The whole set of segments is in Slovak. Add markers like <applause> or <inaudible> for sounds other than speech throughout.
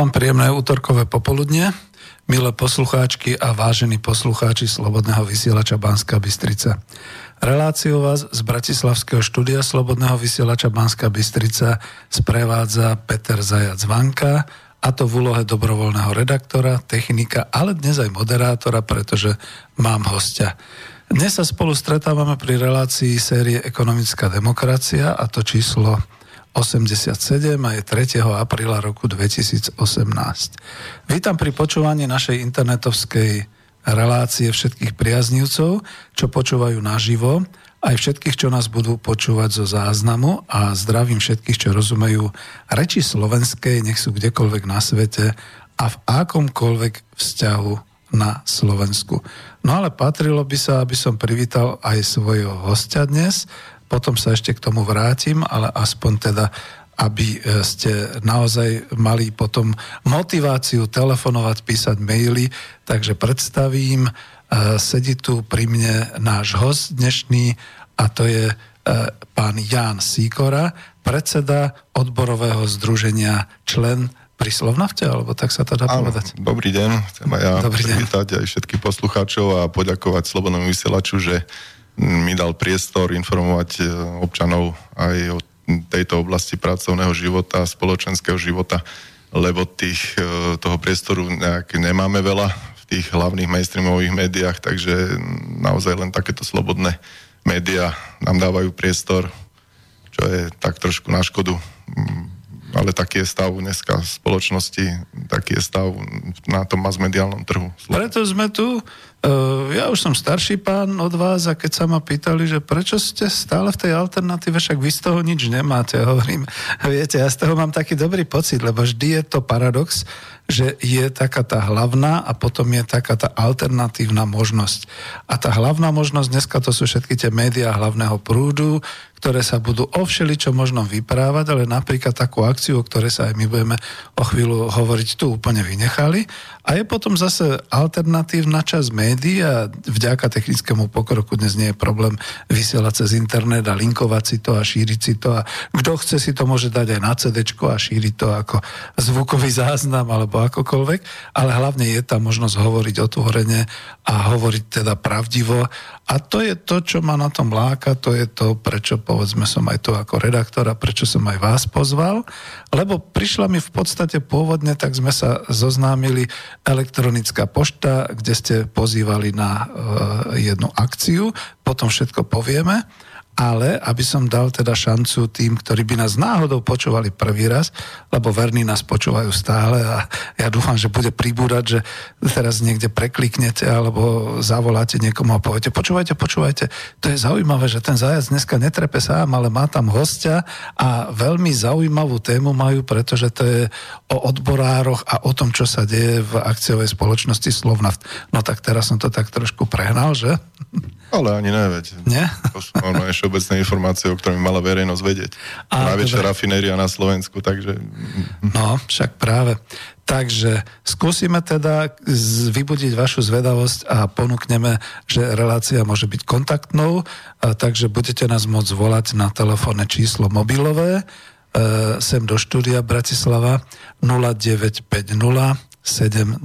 Vám príjemné útorkové popoludne, milé poslucháčky a vážení poslucháči Slobodného vysielača Banska Bystrica. Reláciu vás z Bratislavského štúdia Slobodného vysielača Banska Bystrica sprevádza Peter Zajac Vanka, a to v úlohe dobrovoľného redaktora, technika, ale dnes aj moderátora, pretože mám hostia. Dnes sa spolu stretávame pri relácii série Ekonomická demokracia a to číslo 87 a je 3. apríla roku 2018. Vítam pri počúvaní našej internetovskej relácie všetkých priaznivcov, čo počúvajú naživo, aj všetkých, čo nás budú počúvať zo záznamu a zdravím všetkých, čo rozumejú reči slovenskej, nech sú kdekoľvek na svete a v akomkoľvek vzťahu na Slovensku. No ale patrilo by sa, aby som privítal aj svojho hostia dnes, potom sa ešte k tomu vrátim, ale aspoň teda aby e, ste naozaj mali potom motiváciu telefonovať, písať maily. Takže predstavím, e, sedí tu pri mne náš host dnešný a to je e, pán Ján Síkora, predseda odborového združenia člen pri Slovnafte, alebo tak sa to dá Áno, povedať. Dobrý deň, chcem aj ja dobrý privítať deň. aj všetkých poslucháčov a poďakovať Slobodnému vysielaču, že mi dal priestor informovať e, občanov aj o tejto oblasti pracovného života, spoločenského života, lebo tých, e, toho priestoru nejak nemáme veľa v tých hlavných mainstreamových médiách, takže naozaj len takéto slobodné médiá nám dávajú priestor, čo je tak trošku na škodu ale taký je stav dneska v spoločnosti, taký je stav na tom masmediálnom trhu. Preto sme tu, ja už som starší pán od vás a keď sa ma pýtali, že prečo ste stále v tej alternatíve, však vy z toho nič nemáte, <laughs> hovorím, viete, ja z toho mám taký dobrý pocit, lebo vždy je to paradox, že je taká tá hlavná a potom je taká tá alternatívna možnosť. A tá hlavná možnosť, dneska to sú všetky tie médiá hlavného prúdu, ktoré sa budú o všeličo možno vyprávať, ale napríklad takú akciu, o ktorej sa aj my budeme o chvíľu hovoriť, tu úplne vynechali. A je potom zase alternatívna časť médií a vďaka technickému pokroku dnes nie je problém vysielať cez internet a linkovať si to a šíriť si to a kto chce si to môže dať aj na CD a šíriť to ako zvukový záznam alebo akokoľvek, ale hlavne je tam možnosť hovoriť otvorene a hovoriť teda pravdivo A to je to, čo ma na tom láka, to je to, prečo povedzme som aj to ako redaktor a prečo som aj vás pozval, lebo prišla mi v podstate pôvodne, tak sme sa zoznámili elektronická pošta, kde ste pozývali na uh, jednu akciu, potom všetko povieme ale aby som dal teda šancu tým, ktorí by nás náhodou počúvali prvý raz, lebo verní nás počúvajú stále a ja dúfam, že bude pribúdať, že teraz niekde prekliknete alebo zavoláte niekomu a poviete, počúvajte, počúvajte, to je zaujímavé, že ten zajac dneska netrepe sám, ale má tam hostia a veľmi zaujímavú tému majú, pretože to je o odborároch a o tom, čo sa deje v akciovej spoločnosti Slovnaft. No tak teraz som to tak trošku prehnal, že? Ale ani neveď. Nie? To sú normálne všeobecné informácie, o ktorých mala verejnosť vedieť. A, Najväčšia teda... rafinéria na Slovensku, takže... No, však práve. Takže skúsime teda vybudiť vašu zvedavosť a ponúkneme, že relácia môže byť kontaktnou, takže budete nás môcť volať na telefónne číslo mobilové e, sem do štúdia Bratislava 0950 724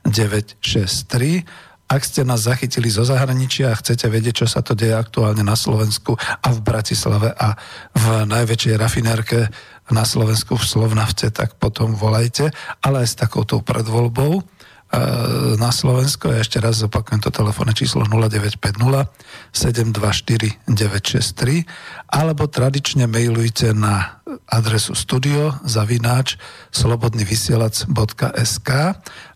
963 ak ste nás zachytili zo zahraničia a chcete vedieť, čo sa to deje aktuálne na Slovensku a v Bratislave a v najväčšej rafinérke na Slovensku v Slovnavce, tak potom volajte, ale aj s takouto predvoľbou na Slovensko. Ja ešte raz zopakujem to telefónne číslo 0950 724 963 alebo tradične mailujte na adresu studio zavináč slobodnyvysielac.sk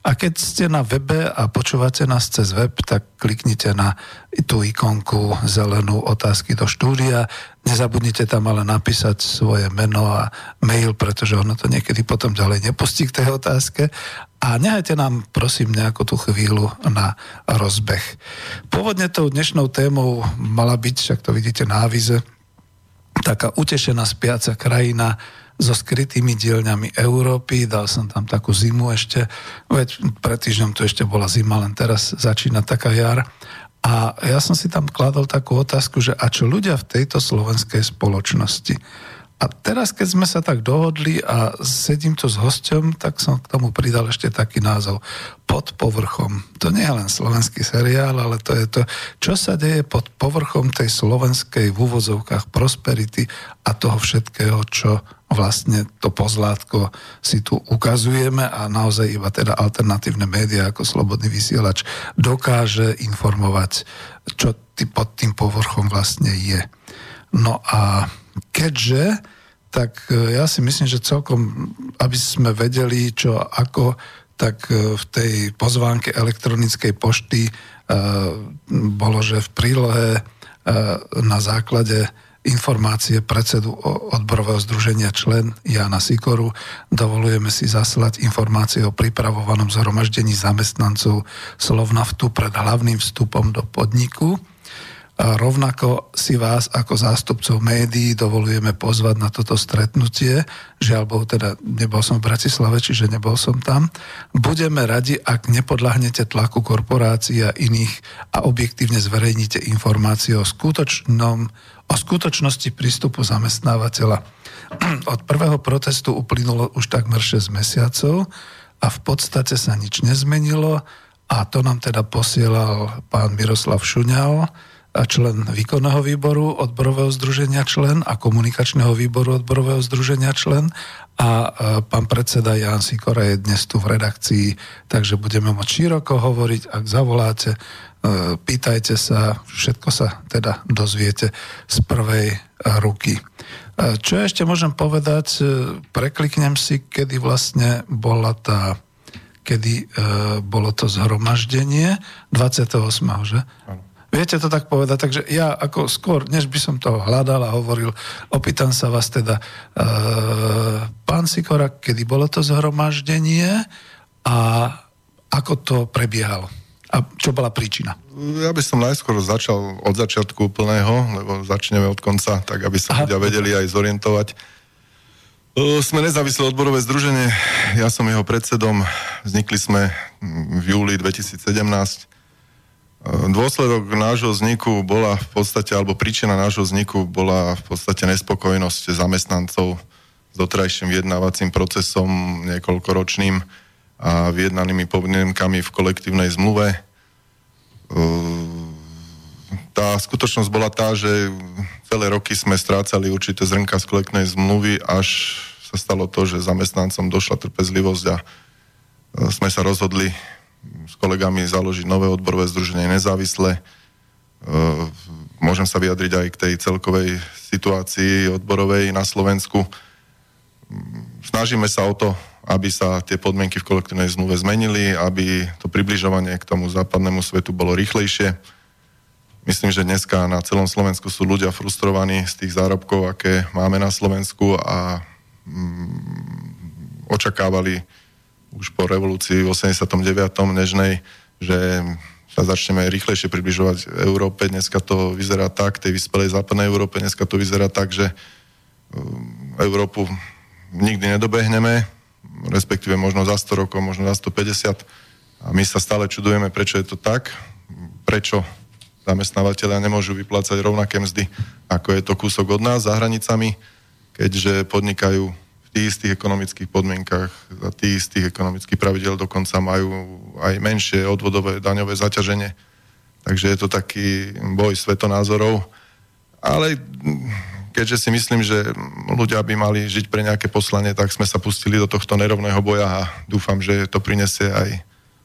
a keď ste na webe a počúvate nás cez web, tak kliknite na tú ikonku zelenú otázky do štúdia. Nezabudnite tam ale napísať svoje meno a mail, pretože ono to niekedy potom ďalej nepustí k tej otázke. A nehajte nám, prosím, nejakú tú chvíľu na rozbeh. Pôvodne tou dnešnou témou mala byť, však to vidíte na avize, taká utešená spiaca krajina, so skrytými dielňami Európy, dal som tam takú zimu ešte, veď pred týždňom tu ešte bola zima, len teraz začína taká jar. A ja som si tam kladol takú otázku, že a čo ľudia v tejto slovenskej spoločnosti? A teraz, keď sme sa tak dohodli a sedím tu s hosťom, tak som k tomu pridal ešte taký názov. Pod povrchom. To nie je len slovenský seriál, ale to je to, čo sa deje pod povrchom tej slovenskej v úvozovkách prosperity a toho všetkého, čo vlastne to pozlátko si tu ukazujeme a naozaj iba teda alternatívne médiá ako Slobodný vysielač dokáže informovať, čo pod tým povrchom vlastne je. No a keďže tak e, ja si myslím, že celkom, aby sme vedeli, čo ako, tak e, v tej pozvánke elektronickej pošty e, bolo, že v prílohe na základe informácie predsedu odborového združenia člen Jana Sikoru. Dovolujeme si zaslať informácie o pripravovanom zhromaždení zamestnancov Slovnaftu pred hlavným vstupom do podniku. A rovnako si vás ako zástupcov médií dovolujeme pozvať na toto stretnutie. Žiaľ Bohu, teda nebol som v Bratislave, čiže nebol som tam. Budeme radi, ak nepodľahnete tlaku korporácií a iných a objektívne zverejníte informácie o, skutočnom, o skutočnosti prístupu zamestnávateľa. <clears throat> Od prvého protestu uplynulo už takmer 6 mesiacov a v podstate sa nič nezmenilo a to nám teda posielal pán Miroslav Šuňal, člen výkonného výboru odborového združenia člen a komunikačného výboru odborového združenia člen a pán predseda Jan Sikora je dnes tu v redakcii, takže budeme môcť široko hovoriť, ak zavoláte, e, pýtajte sa, všetko sa teda dozviete z prvej ruky. E, čo ešte môžem povedať, e, prekliknem si, kedy vlastne bola tá kedy bolo to zhromaždenie 28. že? Ano. Viete to tak povedať, takže ja ako skôr, než by som to hľadal a hovoril, opýtam sa vás teda, e, pán Sikora, kedy bolo to zhromaždenie a ako to prebiehalo? A čo bola príčina? Ja by som najskôr začal od začiatku úplného, lebo začneme od konca, tak aby sa ľudia vedeli aj zorientovať. Sme nezávislé odborové združenie, ja som jeho predsedom, vznikli sme v júli 2017 Dôsledok nášho vzniku bola v podstate, alebo príčina nášho vzniku bola v podstate nespokojnosť zamestnancov s dotrajším vyjednávacím procesom niekoľkoročným a vyjednanými podmienkami v kolektívnej zmluve. tá skutočnosť bola tá, že celé roky sme strácali určité zrnka z kolektnej zmluvy, až sa stalo to, že zamestnancom došla trpezlivosť a sme sa rozhodli s kolegami založiť nové odborové združenie nezávislé. Môžem sa vyjadriť aj k tej celkovej situácii odborovej na Slovensku. Snažíme sa o to, aby sa tie podmienky v kolektívnej zmluve zmenili, aby to približovanie k tomu západnému svetu bolo rýchlejšie. Myslím, že dneska na celom Slovensku sú ľudia frustrovaní z tých zárobkov, aké máme na Slovensku a mm, očakávali už po revolúcii v 89. nežnej, že sa začneme rýchlejšie približovať Európe. Dneska to vyzerá tak, tej vyspelej západnej Európe, dneska to vyzerá tak, že mm, Európu nikdy nedobehneme, respektíve možno za 100 rokov, možno za 150. A my sa stále čudujeme, prečo je to tak, prečo zamestnávateľia nemôžu vyplácať rovnaké mzdy, ako je to kúsok od nás za hranicami, keďže podnikajú v tých istých ekonomických podmienkach, za tých istých ekonomických pravidel dokonca majú aj menšie odvodové daňové zaťaženie. Takže je to taký boj svetonázorov. Ale keďže si myslím, že ľudia by mali žiť pre nejaké poslanie, tak sme sa pustili do tohto nerovného boja a dúfam, že to prinesie aj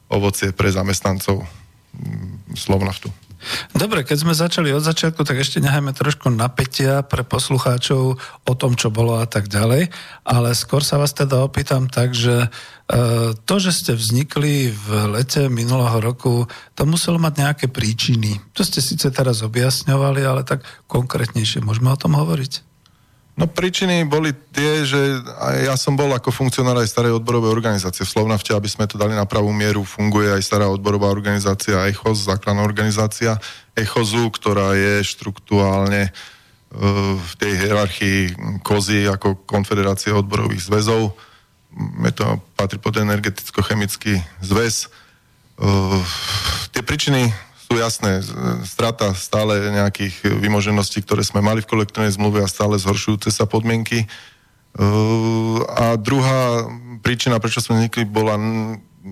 ovocie pre zamestnancov mm, Slovnaftu. Dobre, keď sme začali od začiatku, tak ešte nechajme trošku napätia pre poslucháčov o tom, čo bolo a tak ďalej, ale skôr sa vás teda opýtam tak, že e, to, že ste vznikli v lete minulého roku, to muselo mať nejaké príčiny. To ste síce teraz objasňovali, ale tak konkrétnejšie môžeme o tom hovoriť? No príčiny boli tie, že ja som bol ako funkcionár aj starej odborovej organizácie v Slovnafte, aby sme to dali na pravú mieru, funguje aj stará odborová organizácia ECHOZ, základná organizácia ECHOZu, ktorá je štruktúrálne e, v tej hierarchii kozy ako konfederácia odborových zväzov. Je to, patrí pod energeticko-chemický zväz. E, tie príčiny sú jasné. Strata stále nejakých vymožeností, ktoré sme mali v kolektívnej zmluve a stále zhoršujúce sa podmienky. Uh, a druhá príčina, prečo sme vznikli, bola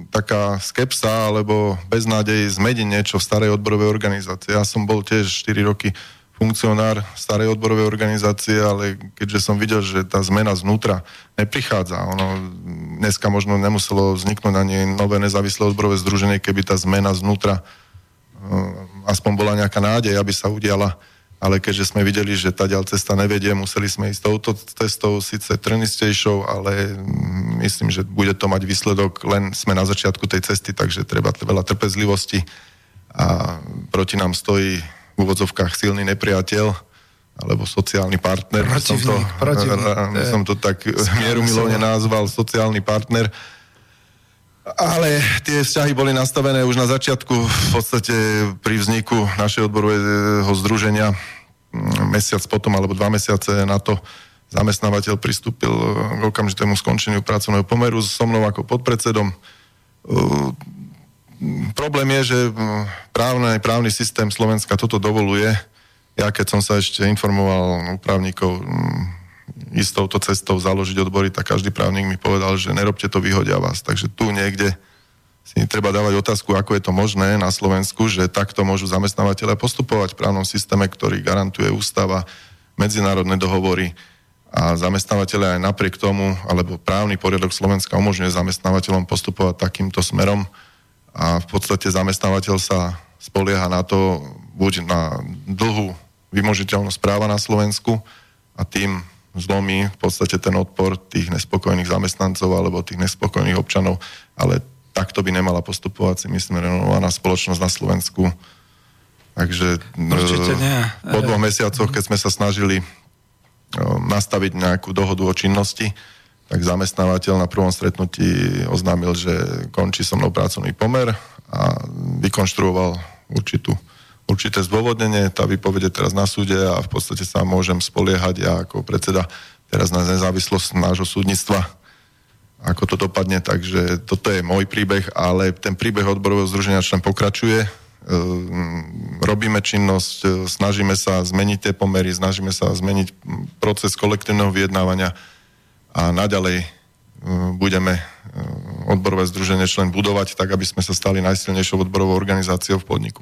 taká skepsa alebo beznádej zmeniť niečo v starej odborovej organizácii. Ja som bol tiež 4 roky funkcionár starej odborovej organizácie, ale keďže som videl, že tá zmena znútra neprichádza, ono dneska možno nemuselo vzniknúť ani nové nezávislé odborové združenie, keby tá zmena znútra aspoň bola nejaká nádej, aby sa udiala, ale keďže sme videli, že tá ďal cesta nevedie, museli sme ísť touto cestou, síce trnistejšou, ale mm, myslím, že bude to mať výsledok, len sme na začiatku tej cesty, takže treba veľa trpezlivosti a proti nám stojí v úvodzovkách silný nepriateľ, alebo sociálny partner. Protivník, som to, protivník. <laughs> Som to tak <laughs> mieru milovne nazval sociálny partner. Ale tie vzťahy boli nastavené už na začiatku, v podstate pri vzniku našeho odborového združenia mm, mesiac potom, alebo dva mesiace na to zamestnávateľ pristúpil k okamžitému skončeniu pracovného pomeru so mnou ako podpredsedom. Uh, problém je, že mm, právny, právny systém Slovenska toto dovoluje. Ja keď som sa ešte informoval u právnikov mm, ísť touto cestou, založiť odbory, tak každý právnik mi povedal, že nerobte to, vyhodia vás. Takže tu niekde si treba dávať otázku, ako je to možné na Slovensku, že takto môžu zamestnávateľe postupovať v právnom systéme, ktorý garantuje ústava, medzinárodné dohovory a zamestnávateľe aj napriek tomu, alebo právny poriadok Slovenska umožňuje zamestnávateľom postupovať takýmto smerom a v podstate zamestnávateľ sa spolieha na to, buď na dlhú vymožiteľnosť práva na Slovensku a tým zlomí v podstate ten odpor tých nespokojných zamestnancov alebo tých nespokojných občanov, ale takto by nemala postupovať si myslím renovovaná spoločnosť na Slovensku. Takže Určite nie. po dvoch mesiacoch, keď sme sa snažili nastaviť nejakú dohodu o činnosti, tak zamestnávateľ na prvom stretnutí oznámil, že končí so mnou pracovný pomer a vykonštruoval určitú určité zdôvodnenie, tá vypovede teraz na súde a v podstate sa môžem spoliehať ja ako predseda teraz na nezávislosť nášho súdnictva, ako to dopadne, takže toto je môj príbeh, ale ten príbeh odborového združenia člen pokračuje. Ehm, robíme činnosť, e, snažíme sa zmeniť tie pomery, snažíme sa zmeniť proces kolektívneho vyjednávania a naďalej e, budeme e, odborové združenie člen budovať tak, aby sme sa stali najsilnejšou odborovou organizáciou v podniku.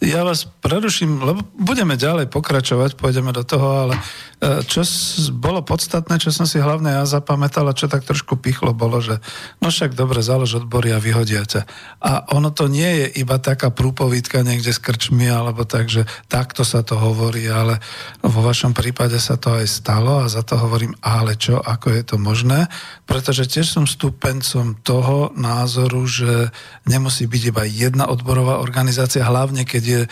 ja vás preruším, lebo budeme ďalej pokračovať, pôjdeme do toho, ale e, čo bolo podstatné, čo som si hlavne ja zapamätal a čo tak trošku pichlo, bolo, že no však dobre, zálež odbory a vyhodia ťa. A ono to nie je iba taká prúpovídka niekde s krčmi, alebo tak, že takto sa to hovorí, ale vo vašom prípade sa to aj stalo a za to hovorím, ale čo, ako je to možné, pretože tiež som stúpencom toho názoru, že nemusí byť iba jedna odborová organizácia, hlavne keď je e,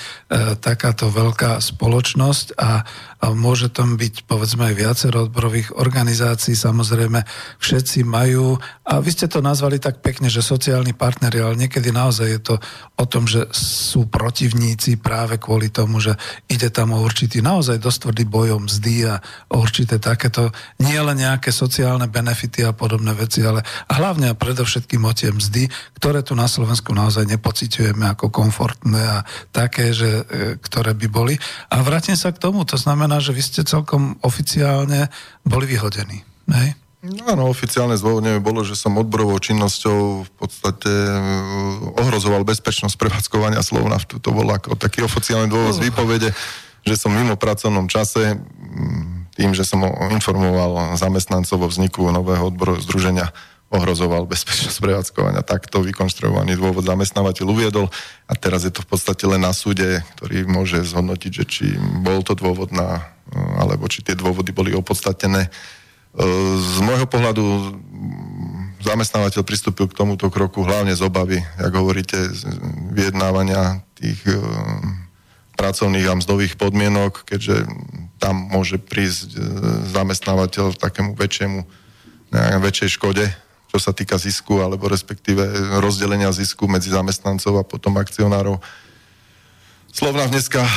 takáto veľká spoločnosť a, a môže tam byť povedzme aj viacero odborových organizácií, samozrejme všetci majú, a vy ste to nazvali tak pekne, že sociálni partneri, ale niekedy naozaj je to o tom, že sú protivníci práve kvôli tomu, že ide tam o určitý naozaj dosť tvrdý bojom mzdy a o určité takéto, nie len nejaké sociálne benefity a podobné veci, ale hlavne a predovšetkým o tie mzdy, ktoré tu na Slovensku naozaj nepociťujeme ako komfortné a také, že, e, ktoré by boli. A vrátim sa k tomu, to znamená, že vy ste celkom oficiálne boli vyhodení. Hej? No áno, oficiálne zdôvodnenie bolo, že som odborovou činnosťou v podstate e, ohrozoval bezpečnosť prevádzkovania Slovnaftu. To bol ako taký oficiálny dôvod z výpovede, že som mimo pracovnom čase tým, že som informoval zamestnancov o vzniku nového odborového združenia ohrozoval bezpečnosť prevádzkovania. Takto vykonštruovaný dôvod zamestnávateľ uviedol a teraz je to v podstate len na súde, ktorý môže zhodnotiť, že či bol to dôvod na, alebo či tie dôvody boli opodstatené. Z môjho pohľadu zamestnávateľ pristúpil k tomuto kroku hlavne z obavy, ako hovoríte, vyjednávania tých e, pracovných a mzdových podmienok, keďže tam môže prísť zamestnávateľ takému väčšiemu, väčšej škode čo sa týka zisku, alebo respektíve rozdelenia zisku medzi zamestnancov a potom akcionárov. Slovna dneska e,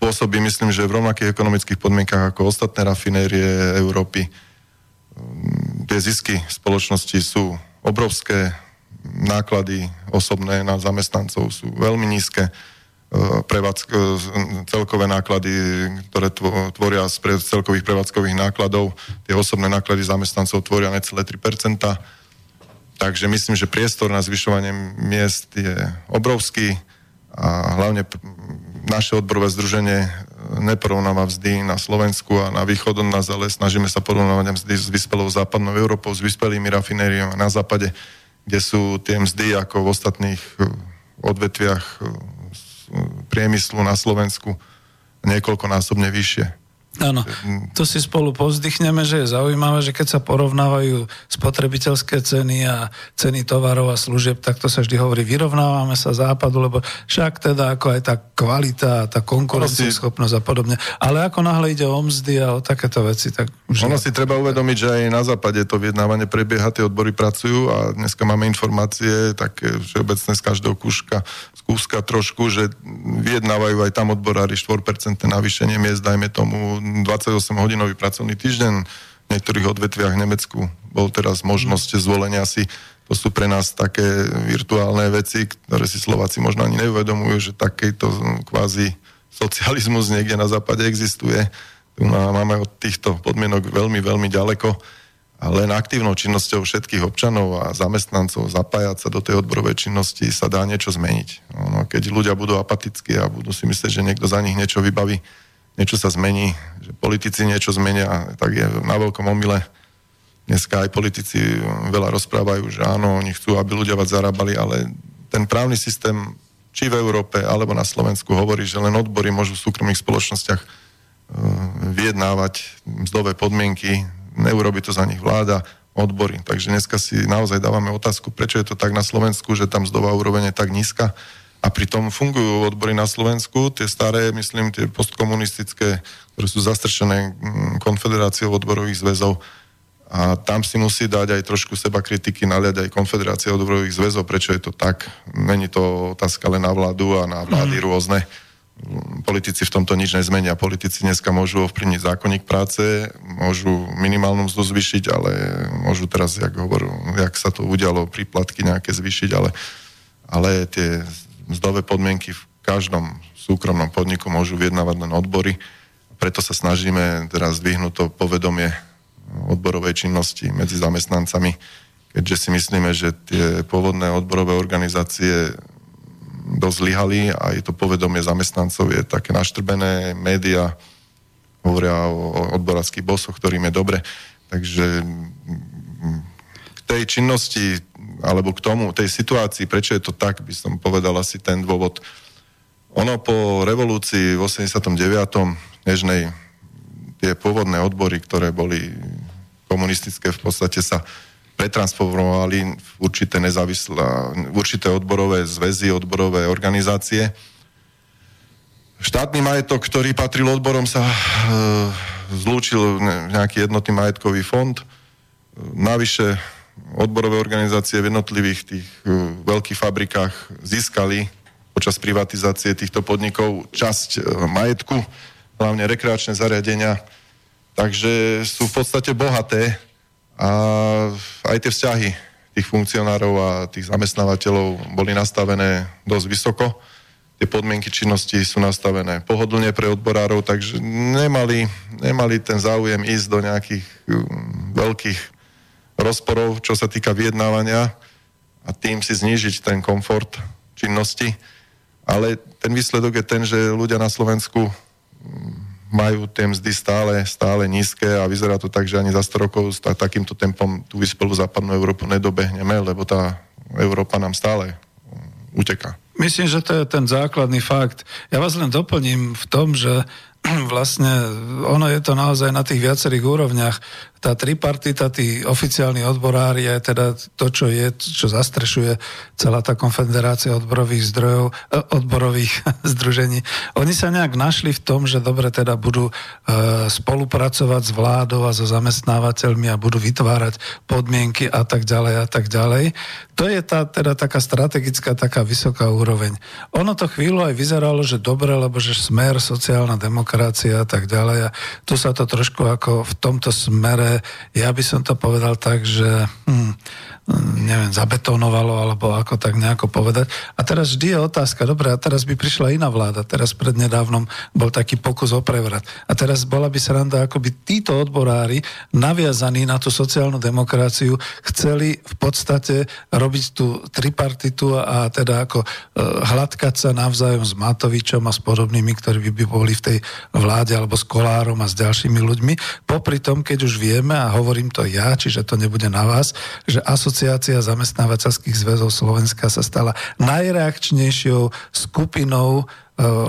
pôsobí, myslím, že v rovnakých ekonomických podmienkach ako ostatné rafinérie Európy. Tie zisky spoločnosti sú obrovské, náklady osobné na zamestnancov sú veľmi nízke prevádzk, celkové náklady, ktoré tvoria z celkových prevádzkových nákladov, tie osobné náklady zamestnancov tvoria necelé 3%. Takže myslím, že priestor na zvyšovanie miest je obrovský a hlavne naše odborové združenie neporovnáva vzdy na Slovensku a na východ od nás, ale snažíme sa porovnávať mzdy s vyspelou západnou Európou, s vyspelými rafinériami na západe, kde sú tie mzdy ako v ostatných odvetviach priemyslu na Slovensku niekoľkonásobne vyššie. Áno, to si spolu povzdychneme, že je zaujímavé, že keď sa porovnávajú spotrebiteľské ceny a ceny tovarov a služieb, tak to sa vždy hovorí, vyrovnávame sa západu, lebo však teda ako aj tá kvalita, tá konkurencieschopnosť a podobne. Ale ako náhle ide o mzdy a o takéto veci, tak... Už ono si treba uvedomiť, že aj na západe to vyjednávanie prebieha, tie odbory pracujú a dneska máme informácie také všeobecné z každého kúška, z kúska trošku, že vyjednávajú aj tam odborári 4% navýšenie miest, dajme tomu 28-hodinový pracovný týždeň v niektorých odvetviach v Nemecku bol teraz možnosť zvolenia si to sú pre nás také virtuálne veci, ktoré si Slováci možno ani neuvedomujú, že takýto kvázi socializmus niekde na západe existuje. Tu máme od týchto podmienok veľmi, veľmi ďaleko a len aktívnou činnosťou všetkých občanov a zamestnancov zapájať sa do tej odborovej činnosti sa dá niečo zmeniť. Keď ľudia budú apatickí a budú si myslieť, že niekto za nich niečo vybaví, niečo sa zmení, že politici niečo zmenia, tak je na veľkom omyle. Dneska aj politici veľa rozprávajú, že áno, oni chcú, aby ľudia vás zarábali, ale ten právny systém, či v Európe, alebo na Slovensku, hovorí, že len odbory môžu v súkromných spoločnostiach e, vyjednávať mzdové podmienky, neurobi to za nich vláda, odbory. Takže dneska si naozaj dávame otázku, prečo je to tak na Slovensku, že tam mzdová úroveň je tak nízka a pritom fungujú odbory na Slovensku, tie staré, myslím, tie postkomunistické, ktoré sú zastrčené mm, konfederáciou odborových zväzov. A tam si musí dať aj trošku seba kritiky, naliať aj konfederácia odborových zväzov, prečo je to tak. Není to otázka len na vládu a na vlády mm. rôzne. Politici v tomto nič nezmenia. Politici dneska môžu ovplyvniť zákonník práce, môžu minimálnu mzdu zvyšiť, ale môžu teraz, jak hovorú, jak sa to udialo, príplatky nejaké zvyšiť, ale, ale tie mzdové podmienky v každom súkromnom podniku môžu vyjednávať len odbory. Preto sa snažíme teraz zdvihnúť to povedomie odborovej činnosti medzi zamestnancami, keďže si myslíme, že tie pôvodné odborové organizácie dosť zlyhali, aj to povedomie zamestnancov je také naštrbené, média hovoria o odboráckých bosoch, ktorým je dobre. Takže k tej činnosti, alebo k tomu, tej situácii, prečo je to tak, by som povedal asi ten dôvod. Ono po revolúcii v 89. nežnej tie pôvodné odbory, ktoré boli komunistické, v podstate sa pretransformovali v určité nezávislé, v určité odborové zväzy, odborové organizácie. Štátny majetok, ktorý patril odborom, sa e, zlúčil nejaký jednotný majetkový fond. Navyše odborové organizácie v jednotlivých tých e, veľkých fabrikách získali počas privatizácie týchto podnikov časť e, majetku, hlavne rekreačné zariadenia, takže sú v podstate bohaté a aj tie vzťahy tých funkcionárov a tých zamestnávateľov boli nastavené dosť vysoko. Tie podmienky činnosti sú nastavené pohodlne pre odborárov, takže nemali, nemali ten záujem ísť do nejakých um, veľkých rozporov, čo sa týka vyjednávania a tým si znížiť ten komfort činnosti. Ale ten výsledok je ten, že ľudia na Slovensku um, majú tie mzdy stále, stále nízke a vyzerá to tak, že ani za 100 rokov s takýmto tempom tú vyspelú západnú Európu nedobehneme, lebo tá Európa nám stále uteká. Myslím, že to je ten základný fakt. Ja vás len doplním v tom, že <clears throat> vlastne ono je to naozaj na tých viacerých úrovniach tá tripartita, tí oficiálni odborári je teda to, čo je, čo zastrešuje celá tá konfederácia odborových zdrojov, eh, odborových <laughs> združení. Oni sa nejak našli v tom, že dobre teda budú e, spolupracovať s vládou a so zamestnávateľmi a budú vytvárať podmienky a tak ďalej a tak ďalej. To je tá teda taká strategická, taká vysoká úroveň. Ono to chvíľu aj vyzeralo, že dobre, lebo že smer, sociálna demokracia a tak ďalej. A tu sa to trošku ako v tomto smere ja by som to povedal tak, že hm, neviem, zabetonovalo, alebo ako tak nejako povedať. A teraz vždy je otázka, dobre, a teraz by prišla iná vláda, teraz prednedávnom bol taký pokus o prevrat. A teraz bola by sranda, ako by títo odborári, naviazaní na tú sociálnu demokraciu, chceli v podstate robiť tú tripartitu a teda ako e, hladkať sa navzájom s Matovičom a s podobnými, ktorí by, boli v tej vláde, alebo s Kolárom a s ďalšími ľuďmi. Popri tom, keď už vieme, a hovorím to ja, čiže to nebude na vás, že asociácia zamestnávateľských zväzov Slovenska sa stala najreakčnejšou skupinou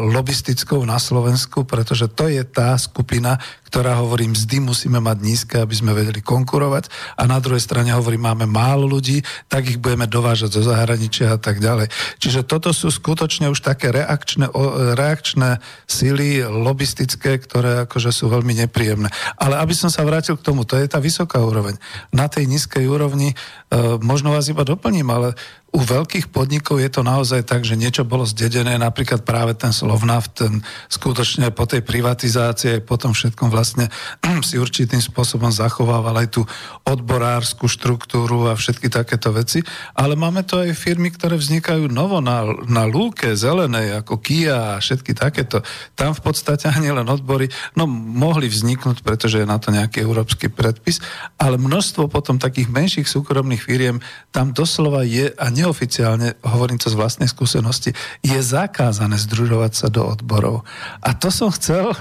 lobistickou na Slovensku, pretože to je tá skupina, ktorá hovorí, mzdy musíme mať nízke, aby sme vedeli konkurovať a na druhej strane hovorí, máme málo ľudí, tak ich budeme dovážať zo zahraničia a tak ďalej. Čiže toto sú skutočne už také reakčné, reakčné sily lobistické, ktoré akože sú veľmi nepríjemné. Ale aby som sa vrátil k tomu, to je tá vysoká úroveň. Na tej nízkej úrovni, e, možno vás iba doplním, ale u veľkých podnikov je to naozaj tak, že niečo bolo zdedené, napríklad práve ten Slovnaft, ten skutočne po tej privatizácii, potom všetkom vlastne <clears throat> si určitým spôsobom zachovával aj tú odborárskú štruktúru a všetky takéto veci. Ale máme to aj firmy, ktoré vznikajú novo na, na lúke zelenej, ako Kia a všetky takéto. Tam v podstate ani len odbory, no mohli vzniknúť, pretože je na to nejaký európsky predpis, ale množstvo potom takých menších súkromných firiem tam doslova je a neoficiálne, hovorím to z vlastnej skúsenosti, je zakázané združovať sa do odborov. A to som chcel, e,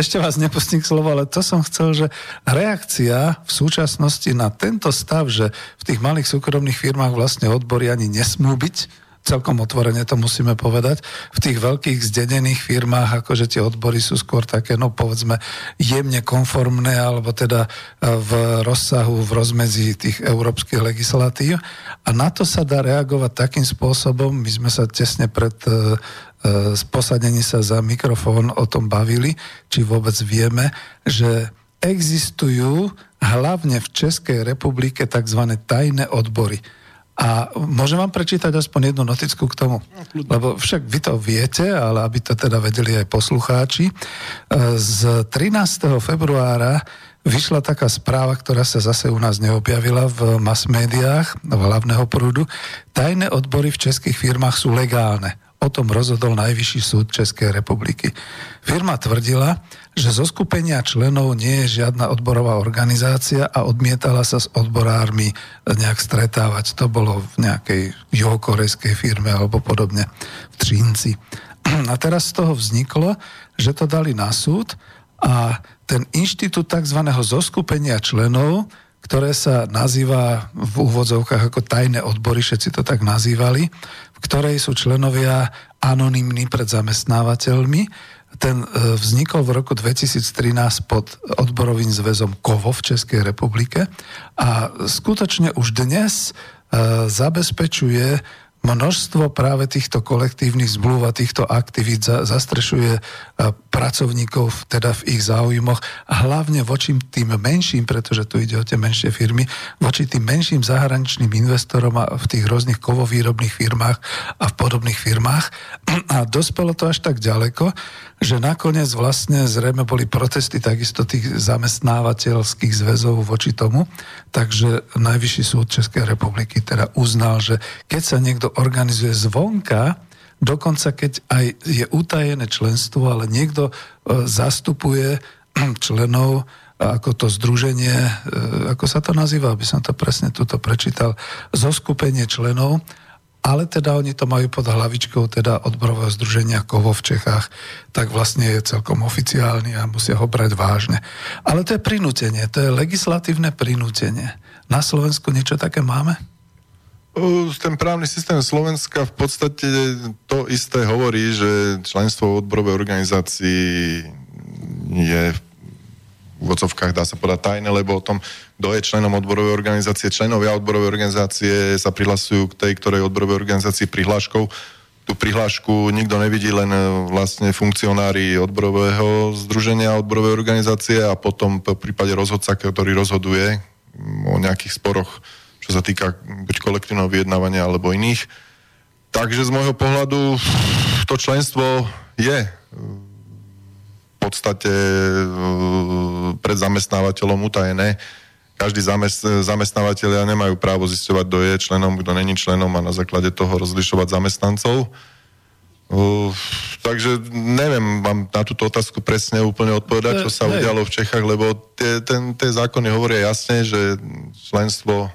ešte vás nepustím k slovu, ale to som chcel, že reakcia v súčasnosti na tento stav, že v tých malých súkromných firmách vlastne odbory ani nesmú byť, celkom otvorene to musíme povedať. V tých veľkých zdenených firmách, akože tie odbory sú skôr také, no povedzme, jemne konformné, alebo teda e, v rozsahu, v rozmedzi tých európskych legislatív. A na to sa dá reagovať takým spôsobom, my sme sa tesne pred e, e, posadení sa za mikrofón o tom bavili, či vôbec vieme, že existujú hlavne v Českej republike tzv. tajné odbory a môžem vám prečítať aspoň jednu noticku k tomu? Lebo však vy to viete, ale aby to teda vedeli aj poslucháči. E, z 13. februára vyšla taká správa, ktorá sa zase u nás neobjavila v mass médiách, v hlavného prúdu. Tajné odbory v českých firmách sú legálne O tom rozhodol Najvyšší súd Českej republiky. Firma tvrdila, že zo skupenia členov nie je žiadna odborová organizácia a odmietala sa s odborármi nejak stretávať. To bolo v nejakej juhokorejskej firme alebo podobne v Třínci. A teraz z toho vzniklo, že to dali na súd a ten inštitút tzv. zoskupenia členov ktoré sa nazýva v úvodzovkách ako tajné odbory, všetci to tak nazývali, v ktorej sú členovia anonymní pred zamestnávateľmi. Ten e, vznikol v roku 2013 pod odborovým zväzom KOVO v Českej republike a skutočne už dnes e, zabezpečuje množstvo práve týchto kolektívnych zmluv a týchto aktivít za, zastrešuje pracovníkov teda v ich záujmoch a hlavne voči tým menším, pretože tu ide o tie menšie firmy, voči tým menším zahraničným investorom a v tých rôznych kovovýrobných firmách a v podobných firmách. A dospelo to až tak ďaleko, že nakoniec vlastne zrejme boli protesty takisto tých zamestnávateľských zväzov voči tomu, takže Najvyšší súd Českej republiky teda uznal, že keď sa niekto organizuje zvonka, dokonca keď aj je utajené členstvo, ale niekto e, zastupuje <clears throat> členov ako to združenie, e, ako sa to nazýva, aby som to presne tuto prečítal, zoskupenie členov, ale teda oni to majú pod hlavičkou teda odborového združenia Kovo v Čechách, tak vlastne je celkom oficiálny a musia ho brať vážne. Ale to je prinútenie, to je legislatívne prinútenie. Na Slovensku niečo také máme? Ten právny systém Slovenska v podstate to isté hovorí, že členstvo v odborovej organizácii je v vodcovkách dá sa povedať tajné, lebo o tom, kto je členom odborovej organizácie, členovia odborovej organizácie sa prihlasujú k tej, ktorej odborovej organizácii prihláškou. Tú prihlášku nikto nevidí, len e, vlastne funkcionári odborového združenia, odborovej organizácie a potom v prípade rozhodca, ktorý rozhoduje o nejakých sporoch, čo sa týka buď kolektívneho vyjednávania alebo iných. Takže z môjho pohľadu to členstvo je podstate e, pred zamestnávateľom utajené. Každý zamest, zamestnávateľia nemajú právo zisťovať, kto je členom, kto není členom a na základe toho rozlišovať zamestnancov. Uh, takže neviem vám na túto otázku presne úplne odpovedať, čo sa udialo v Čechách, lebo tie, ten, tie zákony hovoria jasne, že členstvo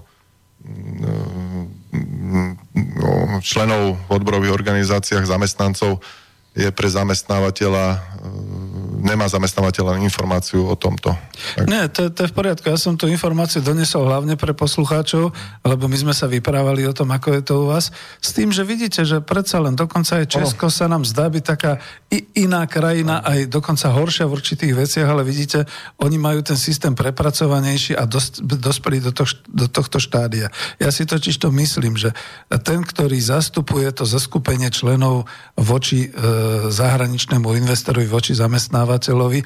členov v odborových organizáciách, zamestnancov je pre zamestnávateľa nemá zamestnávateľ informáciu o tomto. Tak. Nie, to, to je v poriadku. Ja som tú informáciu donesol hlavne pre poslucháčov, lebo my sme sa vyprávali o tom, ako je to u vás. S tým, že vidíte, že predsa len dokonca aj Česko sa nám zdá byť taká i, iná krajina, aj dokonca horšia v určitých veciach, ale vidíte, oni majú ten systém prepracovanejší a dos, dospeli do, to, do tohto štádia. Ja si totiž to myslím, že ten, ktorý zastupuje to zaskupenie členov voči e, zahraničnému investorovi, voči zamestnávateľovi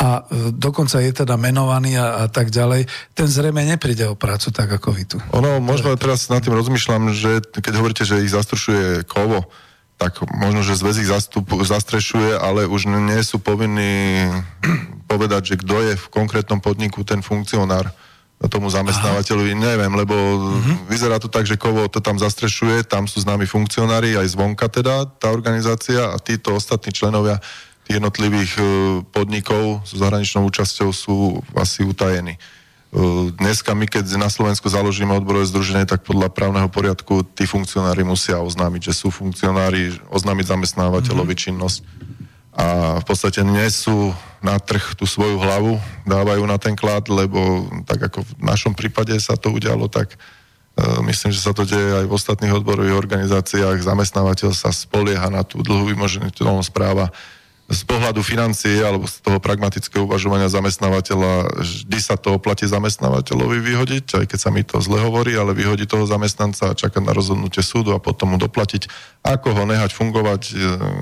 a e, dokonca je teda menovaný a, a tak ďalej, ten zrejme nepríde o prácu tak ako vy tu. Ono, možno teraz nad tým rozmýšľam, že keď hovoríte, že ich zastrušuje kovo, tak možno, že zväz ich zastup, zastrešuje, ale už nie sú povinní <clears throat> povedať, že kto je v konkrétnom podniku ten funkcionár tomu zamestnávateľovi, Aha. neviem, lebo uh-huh. vyzerá to tak, že Kovo to tam zastrešuje, tam sú známi funkcionári, aj zvonka teda, tá organizácia a títo ostatní členovia tých jednotlivých e, podnikov s zahraničnou účasťou sú asi utajení. E, dneska my, keď na Slovensku založíme odborové združenie, tak podľa právneho poriadku tí funkcionári musia oznámiť, že sú funkcionári, oznámiť zamestnávateľovi mm-hmm. činnosť a v podstate nesú na trh tú svoju hlavu, dávajú na ten klad, lebo tak ako v našom prípade sa to udialo, tak uh, myslím, že sa to deje aj v ostatných odborových organizáciách. Zamestnávateľ sa spolieha na tú dlhú vymoženiteľnú správa z pohľadu financie alebo z toho pragmatického uvažovania zamestnávateľa, vždy sa to oplatí zamestnávateľovi vyhodiť, aj keď sa mi to zle hovorí, ale vyhodiť toho zamestnanca a čakať na rozhodnutie súdu a potom mu doplatiť. Ako ho nehať fungovať, e,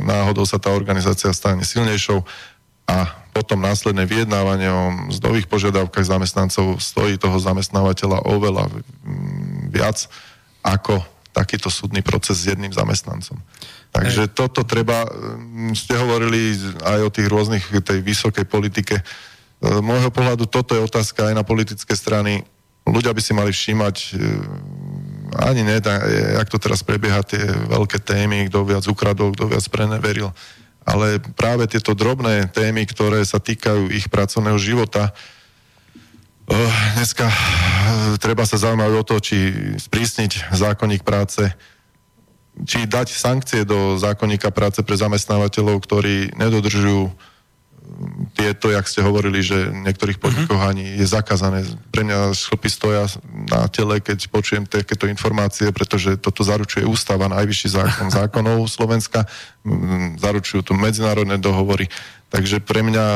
náhodou sa tá organizácia stane silnejšou a potom následné vyjednávanie o mzdových požiadavkách zamestnancov stojí toho zamestnávateľa oveľa viac ako takýto súdny proces s jedným zamestnancom. Takže toto treba, mm, ste hovorili aj o tých rôznych, tej vysokej politike. Z e, môjho pohľadu toto je otázka aj na politické strany. Ľudia by si mali všímať e, ani ne, jak to teraz prebieha, tie veľké témy, kto viac ukradol, kto viac preneveril. Ale práve tieto drobné témy, ktoré sa týkajú ich pracovného života, dneska uh, treba sa zaujímať o to, či sprísniť zákonník práce, či dať sankcie do zákonníka práce pre zamestnávateľov, ktorí nedodržujú tieto, jak ste hovorili, že v niektorých mhm. podnikoch ani je zakázané. Pre mňa šlpy stoja na tele, keď počujem takéto informácie, pretože toto zaručuje ústava, najvyšší zákon <laughs> zákonov Slovenska, zaručujú tu medzinárodné dohovory. Takže pre mňa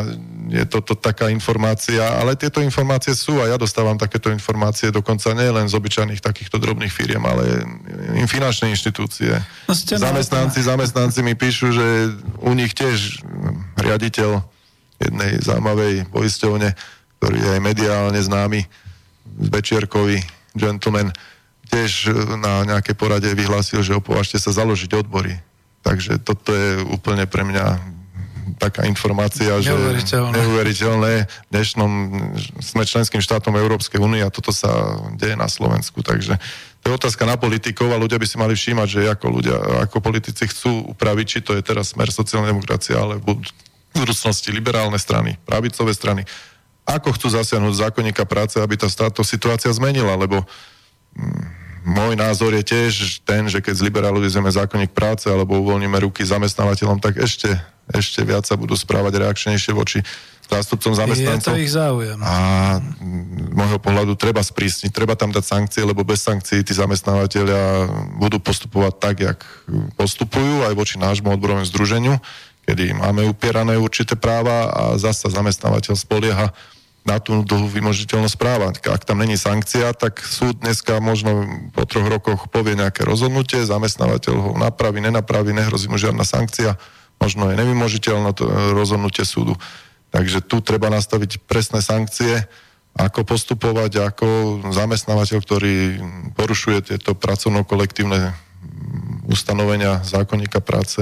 je toto taká informácia, ale tieto informácie sú a ja dostávam takéto informácie dokonca nie len z obyčajných takýchto drobných firiem, ale im finančné inštitúcie. No zamestnanci, zamestnanci mi píšu, že u nich tiež riaditeľ jednej zaujímavej poisťovne, ktorý je aj mediálne známy, večierkový gentleman, tiež na nejakej porade vyhlásil, že opovažte sa založiť odbory. Takže toto je úplne pre mňa taká informácia, že neuveriteľné. V dnešnom sme členským štátom Európskej únie a toto sa deje na Slovensku. Takže to je otázka na politikov a ľudia by si mali všímať, že ako ľudia, ako politici chcú upraviť, či to je teraz smer sociálnej demokracie, ale budúcnosti liberálne strany, pravicové strany, ako chcú zasiahnuť zákonníka práce, aby tá táto situácia zmenila, lebo mm, môj názor je tiež ten, že keď zliberalizujeme zákonník práce alebo uvoľníme ruky zamestnávateľom, tak ešte, ešte viac sa budú správať reakčnejšie voči zástupcom zamestnancov. Je to ich záujem. A z môjho pohľadu treba sprísniť, treba tam dať sankcie, lebo bez sankcií tí zamestnávateľia budú postupovať tak, jak postupujú aj voči nášmu odborovému združeniu kedy máme upierané určité práva a zasa zamestnávateľ spolieha na tú dlhú vymožiteľnosť práva. Ak tam není sankcia, tak súd dneska možno po troch rokoch povie nejaké rozhodnutie, zamestnávateľ ho napraví, nenapraví, nehrozí mu žiadna sankcia, možno je nevymožiteľné to rozhodnutie súdu. Takže tu treba nastaviť presné sankcie, ako postupovať, ako zamestnávateľ, ktorý porušuje tieto pracovno-kolektívne ustanovenia zákonníka práce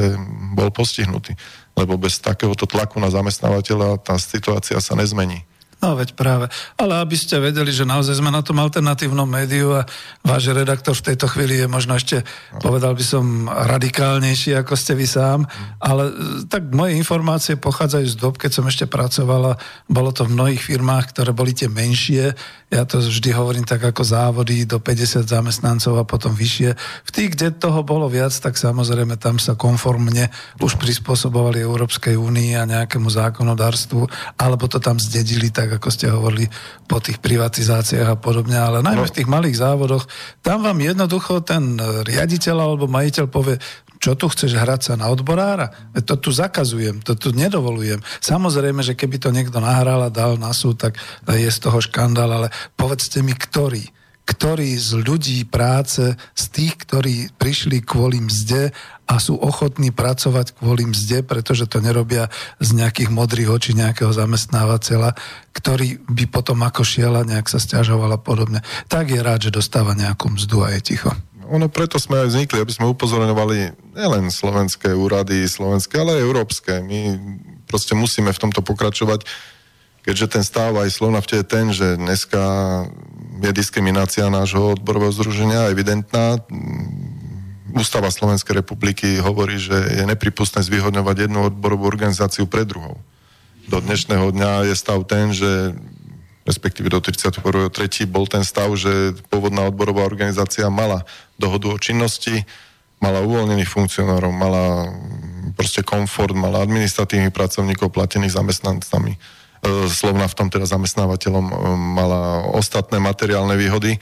bol postihnutý. Lebo bez takéhoto tlaku na zamestnávateľa tá situácia sa nezmení. No veď práve. Ale aby ste vedeli, že naozaj sme na tom alternatívnom médiu a váš redaktor v tejto chvíli je možno ešte, povedal by som, radikálnejší ako ste vy sám, ale e, tak moje informácie pochádzajú z dob, keď som ešte pracovala, bolo to v mnohých firmách, ktoré boli tie menšie, ja to vždy hovorím tak ako závody do 50 zamestnancov a potom vyššie. V tých, kde toho bolo viac, tak samozrejme tam sa konformne už prispôsobovali Európskej únii a nejakému zákonodárstvu, alebo to tam zdedili, tak ako ste hovorili, po tých privatizáciách a podobne. Ale najmä v tých malých závodoch, tam vám jednoducho ten riaditeľ alebo majiteľ povie, čo tu chceš hrať sa na odborára? To tu zakazujem, to tu nedovolujem. Samozrejme, že keby to niekto nahral a dal na súd, tak je z toho škandál, ale povedzte mi, ktorý ktorí z ľudí práce, z tých, ktorí prišli kvôli mzde a sú ochotní pracovať kvôli mzde, pretože to nerobia z nejakých modrých očí nejakého zamestnávateľa, ktorý by potom ako šiela nejak sa stiažoval podobne. Tak je rád, že dostáva nejakú mzdu a je ticho ono preto sme aj vznikli, aby sme upozorňovali nielen slovenské úrady, slovenské, ale aj európske. My proste musíme v tomto pokračovať, keďže ten stav aj Slovnafte je ten, že dneska je diskriminácia nášho odborového združenia evidentná. Ústava Slovenskej republiky hovorí, že je nepripustné zvýhodňovať jednu odborovú organizáciu pred druhou. Do dnešného dňa je stav ten, že respektíve do 31.3. bol ten stav, že pôvodná odborová organizácia mala dohodu o činnosti, mala uvoľnených funkcionárov, mala proste komfort, mala administratívnych pracovníkov platených zamestnancami. E, slovna v tom teda zamestnávateľom e, mala ostatné materiálne výhody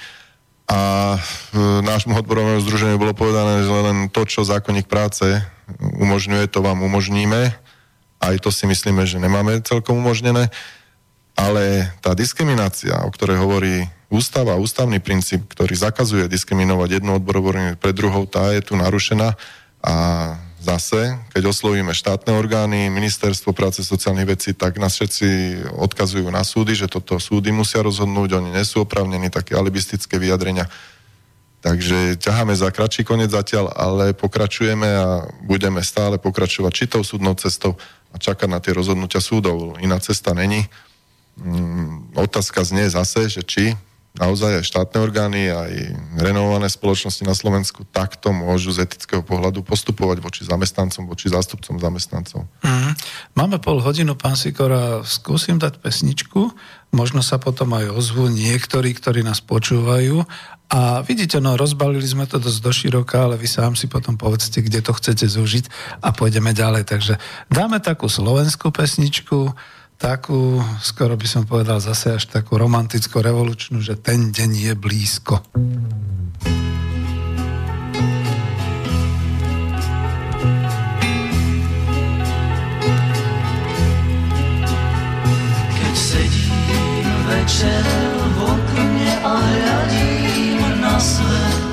a e, nášmu odborovému združeniu bolo povedané, že len to, čo zákonník práce umožňuje, to vám umožníme. Aj to si myslíme, že nemáme celkom umožnené. Ale tá diskriminácia, o ktorej hovorí ústava, ústavný princíp, ktorý zakazuje diskriminovať jednu odborovú pred druhou, tá je tu narušená a zase, keď oslovíme štátne orgány, ministerstvo práce sociálnych vecí, tak nás všetci odkazujú na súdy, že toto súdy musia rozhodnúť, oni nesú opravnení, také alibistické vyjadrenia. Takže ťaháme za kratší koniec zatiaľ, ale pokračujeme a budeme stále pokračovať či tou súdnou cestou a čakať na tie rozhodnutia súdov. Iná cesta není. Mm, otázka znie zase, že či naozaj aj štátne orgány, aj renovované spoločnosti na Slovensku takto môžu z etického pohľadu postupovať voči zamestnancom, voči zástupcom zamestnancov. Mm. Máme pol hodinu, pán Sikora, skúsim dať pesničku, možno sa potom aj ozvú niektorí, ktorí nás počúvajú a vidíte, no rozbalili sme to dosť doširoka, ale vy sám si potom povedzte, kde to chcete zúžiť a pôjdeme ďalej. Takže dáme takú slovenskú pesničku, takú, skoro by som povedal zase až takú romantickú, revolučnú, že ten deň je blízko. Keď sedím večer v okne a hľadím na svet,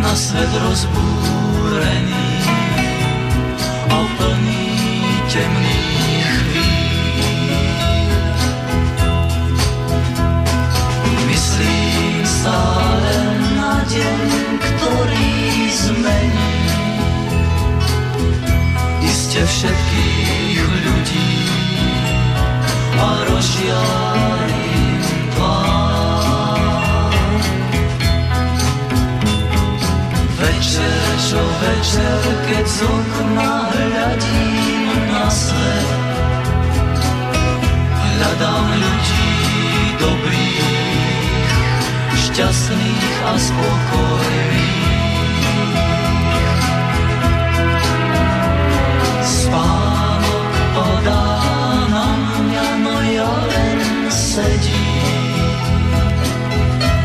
na svet rozbúrený a plný temný stále na deň, ktorý zmení iste všetkých ľudí a večer, keď z okna hľadím na svet, hľadám ľudí dobrých šťastných a spokojných. Spánok padá na mňa, no ja len sedím.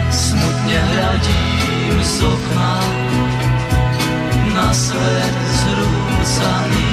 Smutne hľadím z okna na svet zrúcaný.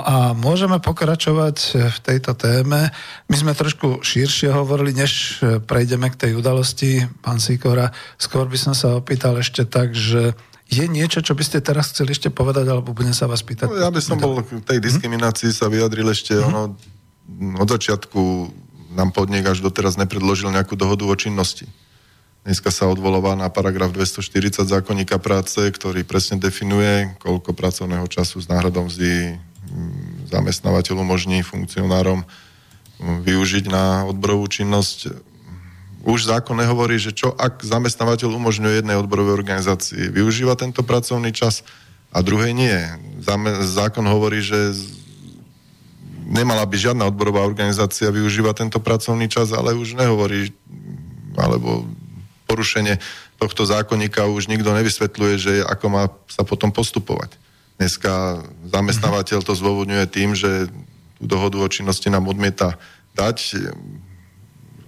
No a môžeme pokračovať v tejto téme. My sme trošku širšie hovorili, než prejdeme k tej udalosti, pán Sikora. Skôr by som sa opýtal ešte tak, že je niečo, čo by ste teraz chceli ešte povedať, alebo budem sa vás pýtať? No, ja by som bol k tej diskriminácii sa vyjadril ešte, mm-hmm. ono, od začiatku nám podnik až doteraz nepredložil nejakú dohodu o činnosti. Dneska sa odvolová na paragraf 240 zákonníka práce, ktorý presne definuje, koľko pracovného času s náhradom mzdy mm, zamestnávateľ umožní funkcionárom využiť na odborovú činnosť. Už zákon nehovorí, že čo ak zamestnávateľ umožňuje jednej odborovej organizácii využíva tento pracovný čas a druhej nie. Zákon hovorí, že nemala by žiadna odborová organizácia využívať tento pracovný čas, ale už nehovorí, alebo porušenie tohto zákonníka už nikto nevysvetľuje, že ako má sa potom postupovať. Dneska zamestnávateľ to zdôvodňuje tým, že tú dohodu o činnosti nám odmieta dať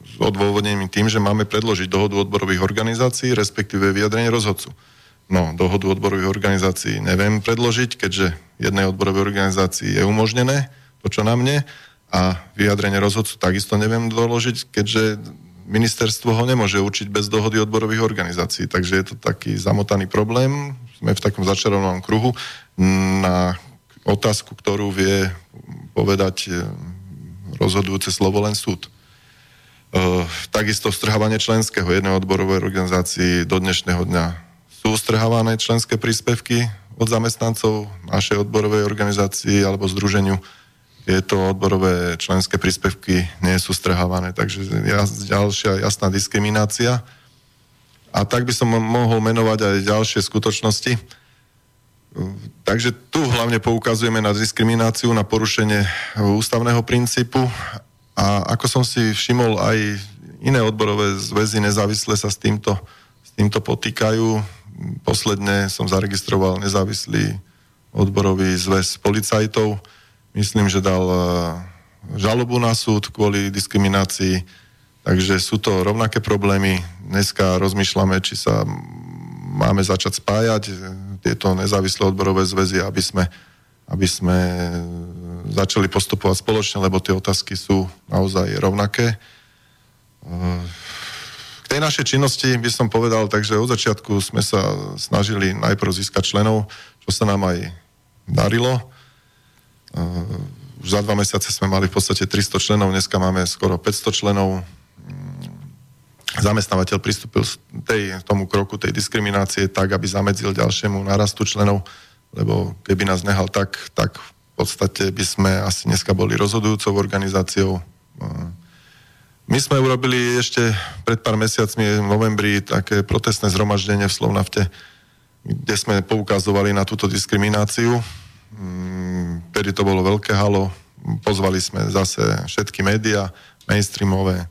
s odôvodnením tým, že máme predložiť dohodu odborových organizácií, respektíve vyjadrenie rozhodcu. No, dohodu odborových organizácií neviem predložiť, keďže jednej odborovej organizácii je umožnené to, čo na mne, a vyjadrenie rozhodcu takisto neviem doložiť, keďže ministerstvo ho nemôže určiť bez dohody odborových organizácií. Takže je to taký zamotaný problém. Sme v takom začarovanom kruhu na otázku, ktorú vie povedať e, rozhodujúce slovo len súd. E, takisto strhávanie členského jednej odborovej organizácii do dnešného dňa sú strhávané členské príspevky od zamestnancov našej odborovej organizácii alebo združeniu tieto odborové členské príspevky nie sú strhávané, takže ďalšia jasná diskriminácia. A tak by som mohol menovať aj ďalšie skutočnosti. Takže tu hlavne poukazujeme na diskrimináciu, na porušenie ústavného princípu a ako som si všimol, aj iné odborové zväzy nezávisle sa s týmto, s týmto potýkajú. Posledne som zaregistroval nezávislý odborový zväz policajtov, myslím, že dal e, žalobu na súd kvôli diskriminácii, takže sú to rovnaké problémy. Dneska rozmýšľame, či sa máme začať spájať e, tieto nezávislé odborové zväzy, aby sme, aby sme začali postupovať spoločne, lebo tie otázky sú naozaj rovnaké. E, k tej našej činnosti by som povedal, takže od začiatku sme sa snažili najprv získať členov, čo sa nám aj darilo už za dva mesiace sme mali v podstate 300 členov, dneska máme skoro 500 členov. Zamestnávateľ pristúpil tej, tomu kroku tej diskriminácie tak, aby zamedzil ďalšiemu narastu členov, lebo keby nás nehal tak, tak v podstate by sme asi dneska boli rozhodujúcou organizáciou. My sme urobili ešte pred pár mesiacmi v novembri také protestné zhromaždenie v Slovnafte, kde sme poukazovali na túto diskrimináciu Vtedy to bolo veľké halo. Pozvali sme zase všetky médiá, mainstreamové,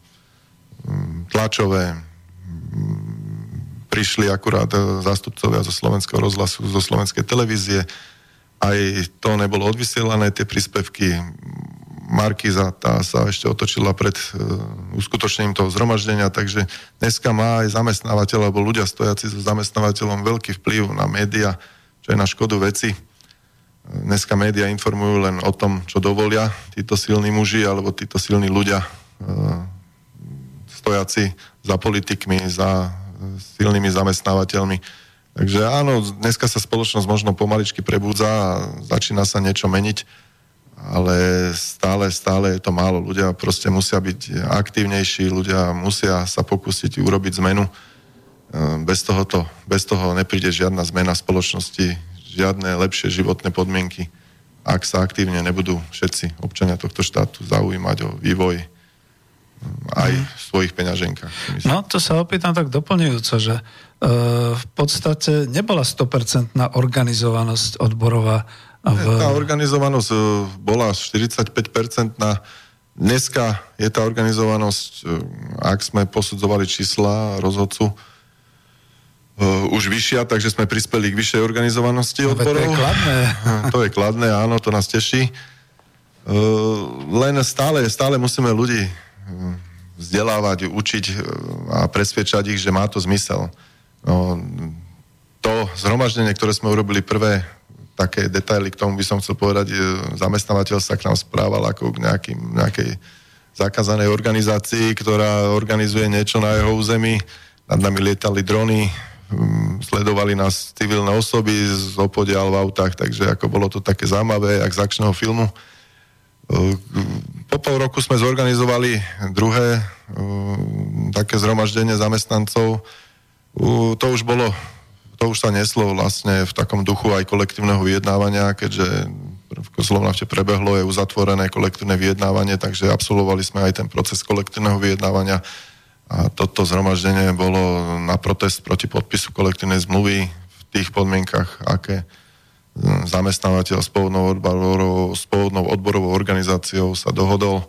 mm, tlačové. Prišli akurát zástupcovia zo slovenského rozhlasu, zo slovenskej televízie. Aj to nebolo odvysielané, tie príspevky. Markiza tá sa ešte otočila pred uh, uskutočnením toho zhromaždenia, takže dneska má aj zamestnávateľ alebo ľudia stojaci so zamestnávateľom veľký vplyv na média, čo je na škodu veci Dneska médiá informujú len o tom, čo dovolia títo silní muži alebo títo silní ľudia e, stojaci za politikmi, za silnými zamestnávateľmi. Takže áno, dneska sa spoločnosť možno pomaličky prebudza a začína sa niečo meniť, ale stále, stále je to málo. Ľudia proste musia byť aktívnejší, ľudia musia sa pokúsiť urobiť zmenu. E, bez, tohoto, bez toho nepríde žiadna zmena spoločnosti, žiadne lepšie životné podmienky, ak sa aktívne nebudú všetci občania tohto štátu zaujímať o vývoj mm, aj v svojich peňaženkách. No, to sa opýtam tak doplňujúco, že e, v podstate nebola 100% organizovanosť odborová. V... Tá organizovanosť e, bola 45% na Dneska je tá organizovanosť, e, ak sme posudzovali čísla rozhodcu, uh, už vyššia, takže sme prispeli k vyššej organizovanosti no, odborov. To je kladné. <laughs> to je kladné, áno, to nás teší. Uh, len stále, stále musíme ľudí vzdelávať, učiť a presviečať ich, že má to zmysel. No, to zhromaždenie, ktoré sme urobili prvé, také detaily k tomu by som chcel povedať, zamestnávateľ sa k nám správal ako k nejakým, nejakej zakázanej organizácii, ktorá organizuje niečo na jeho území. Nad nami lietali drony, sledovali nás civilné osoby z opodiaľ v autách, takže ako bolo to také zaujímavé, jak z akčného filmu. Po pol roku sme zorganizovali druhé také zhromaždenie zamestnancov. To už bolo, to už sa neslo vlastne v takom duchu aj kolektívneho vyjednávania, keďže v Slovnavte prebehlo je uzatvorené kolektívne vyjednávanie, takže absolvovali sme aj ten proces kolektívneho vyjednávania a toto zhromaždenie bolo na protest proti podpisu kolektívnej zmluvy v tých podmienkach, aké hm, zamestnávateľ s pôvodnou, odborovou, odborovou organizáciou sa dohodol.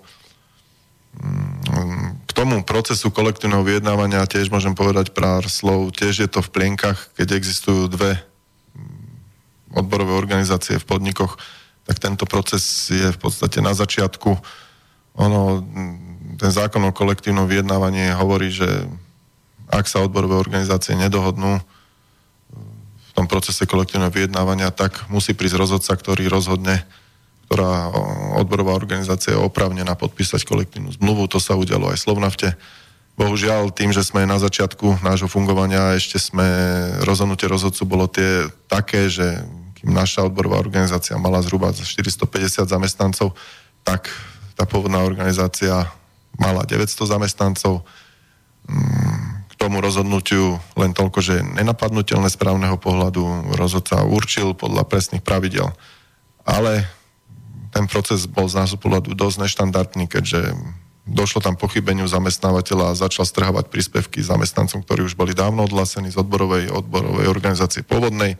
Hm, k tomu procesu kolektívneho vyjednávania tiež môžem povedať pár slov. Tiež je to v plienkach, keď existujú dve hm, odborové organizácie v podnikoch, tak tento proces je v podstate na začiatku. Ono, ten zákon o kolektívnom vyjednávaní hovorí, že ak sa odborové organizácie nedohodnú v tom procese kolektívneho vyjednávania, tak musí prísť rozhodca, ktorý rozhodne, ktorá odborová organizácia je oprávnená podpísať kolektívnu zmluvu. To sa udialo aj Slovnafte. Bohužiaľ, tým, že sme na začiatku nášho fungovania, ešte sme, rozhodnutie rozhodcu bolo tie také, že kým naša odborová organizácia mala zhruba 450 zamestnancov, tak tá pôvodná organizácia mala 900 zamestnancov. Mm, k tomu rozhodnutiu len toľko, že nenapadnutelné správneho pohľadu rozhodca určil podľa presných pravidel. Ale ten proces bol z nášho pohľadu dosť neštandardný, keďže došlo tam pochybeniu zamestnávateľa a začal strhávať príspevky zamestnancom, ktorí už boli dávno odhlasení z odborovej, odborovej organizácie pôvodnej,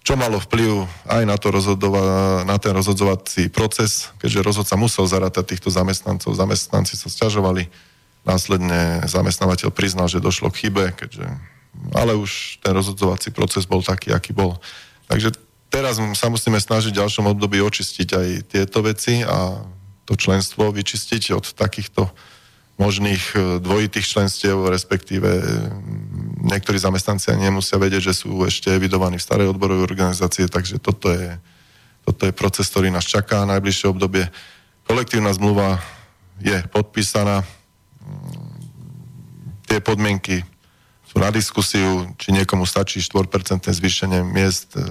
čo malo vplyv aj na, to rozhodova- na ten rozhodzovací proces, keďže rozhodca musel zarátať týchto zamestnancov, zamestnanci sa sťažovali, následne zamestnávateľ priznal, že došlo k chybe, keďže, ale už ten rozhodzovací proces bol taký, aký bol. Takže teraz sa musíme snažiť v ďalšom období očistiť aj tieto veci a to členstvo vyčistiť od takýchto možných e, dvojitých členstiev, respektíve e, niektorí zamestnanci nemusia vedieť, že sú ešte evidovaní v starej odborovej organizácie, takže toto je, toto je proces, ktorý nás čaká v najbližšie obdobie. Kolektívna zmluva je podpísaná, tie podmienky sú na diskusiu, či niekomu stačí 4% zvýšenie miest e,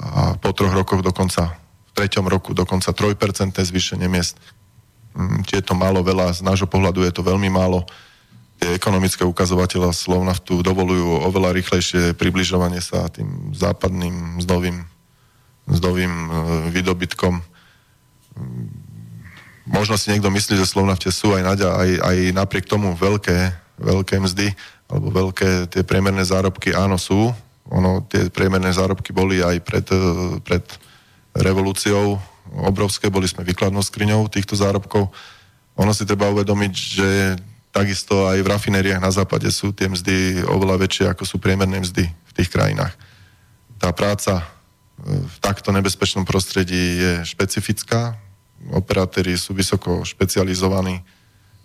a po troch rokoch dokonca treťom roku dokonca 3% zvýšenie miest. Mm, je to málo, veľa, z nášho pohľadu je to veľmi málo. Tie ekonomické ukazovateľa Slovnaftu dovolujú oveľa rýchlejšie približovanie sa tým západným mzdovým, mzdovým e, výdobytkom. Mm, možno si niekto myslí, že Slovnafte sú aj, naďa, aj, aj napriek tomu veľké, veľké mzdy alebo veľké tie priemerné zárobky, áno sú. Ono, tie priemerné zárobky boli aj pred, e, pred revolúciou obrovské, boli sme výkladnou skriňou týchto zárobkov. Ono si treba uvedomiť, že takisto aj v rafinériách na západe sú tie mzdy oveľa väčšie, ako sú priemerné mzdy v tých krajinách. Tá práca e, v takto nebezpečnom prostredí je špecifická. Operátori sú vysoko špecializovaní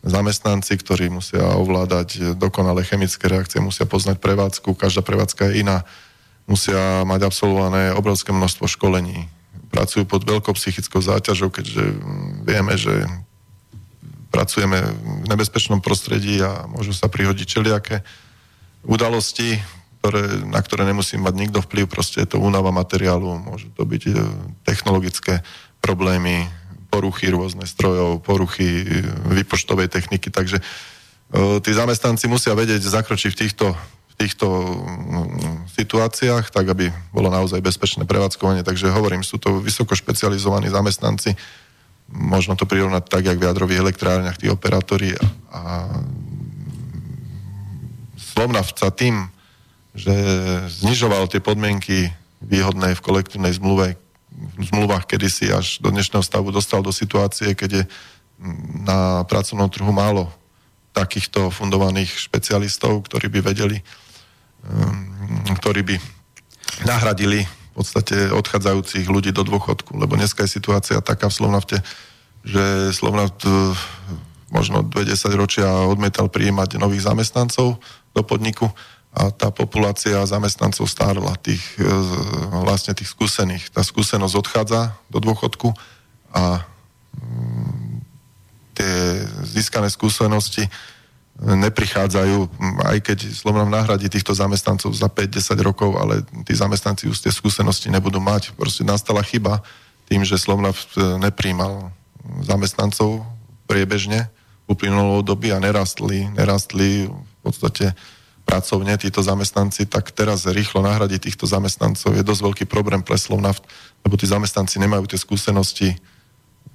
zamestnanci, ktorí musia ovládať dokonalé chemické reakcie, musia poznať prevádzku, každá prevádzka je iná, musia mať absolvované obrovské množstvo školení, pracujú pod veľkou psychickou záťažou, keďže mm, vieme, že pracujeme v nebezpečnom prostredí a môžu sa prihodiť čeliaké udalosti, ktoré, na ktoré nemusí mať nikto vplyv, proste je to únava materiálu, môžu to byť e, technologické problémy, poruchy rôzne strojov, poruchy e, výpočtovej techniky, takže e, tí zamestnanci musia vedieť zakročiť v týchto týchto mm, situáciách, tak aby bolo naozaj bezpečné prevádzkovanie. Takže hovorím, sú to vysoko špecializovaní zamestnanci, možno to prirovnať tak, jak v jadrových elektrárniach, tí operátori a Slovnavca tým, že znižoval tie podmienky výhodné v kolektívnej zmluve, v zmluvách kedysi až do dnešného stavu dostal do situácie, keď je na pracovnom trhu málo takýchto fundovaných špecialistov, ktorí by vedeli ktorí by nahradili v podstate odchádzajúcich ľudí do dôchodku, lebo dneska je situácia taká v Slovnafte, že Slovnaft eh, možno 20 ročia odmietal prijímať nových zamestnancov do podniku a tá populácia zamestnancov stárla, tých, eh, vlastne tých skúsených. Tá skúsenosť odchádza do dôchodku a mm, tie získané skúsenosti neprichádzajú, aj keď Slovenov nahradí týchto zamestnancov za 5-10 rokov, ale tí zamestnanci už tie skúsenosti nebudú mať. Proste nastala chyba tým, že Slovnav nepríjmal zamestnancov priebežne uplynulo doby a nerastli, nerastli v podstate pracovne títo zamestnanci, tak teraz rýchlo nahradiť týchto zamestnancov je dosť veľký problém pre Slovnaft, lebo tí zamestnanci nemajú tie skúsenosti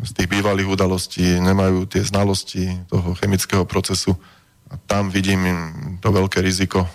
z tých bývalých udalostí, nemajú tie znalosti toho chemického procesu a tam vidím to veľké riziko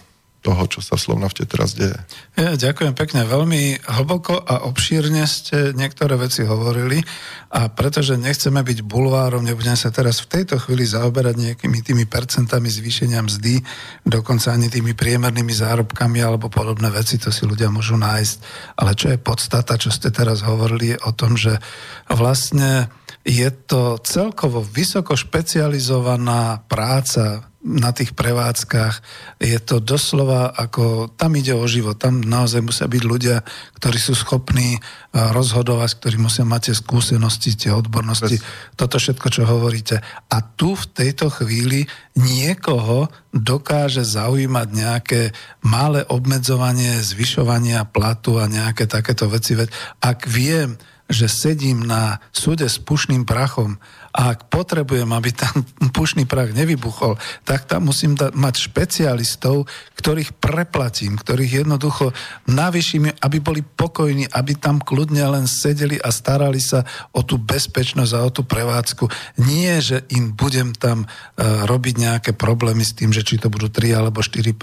toho, čo sa v Slovnafte teraz deje. Ja, ďakujem pekne. Veľmi hlboko a obšírne ste niektoré veci hovorili a pretože nechceme byť bulvárom, nebudem sa teraz v tejto chvíli zaoberať nejakými tými percentami zvýšenia mzdy, dokonca ani tými priemernými zárobkami alebo podobné veci, to si ľudia môžu nájsť. Ale čo je podstata, čo ste teraz hovorili, je o tom, že vlastne je to celkovo vysoko špecializovaná práca na tých prevádzkach. Je to doslova ako, tam ide o život, tam naozaj musia byť ľudia, ktorí sú schopní rozhodovať, ktorí musia mať tie skúsenosti, tie odbornosti, Bez... toto všetko, čo hovoríte. A tu v tejto chvíli niekoho dokáže zaujímať nejaké malé obmedzovanie, zvyšovania platu a nejaké takéto veci. Ak viem, že sedím na súde s pušným prachom a ak potrebujem, aby tam <laughs> pušný prach nevybuchol, tak tam musím da- mať špecialistov, ktorých preplatím, ktorých jednoducho navyším, aby boli pokojní, aby tam kľudne len sedeli a starali sa o tú bezpečnosť a o tú prevádzku. Nie, že im budem tam uh, robiť nejaké problémy s tým, že či to budú 3 alebo 4%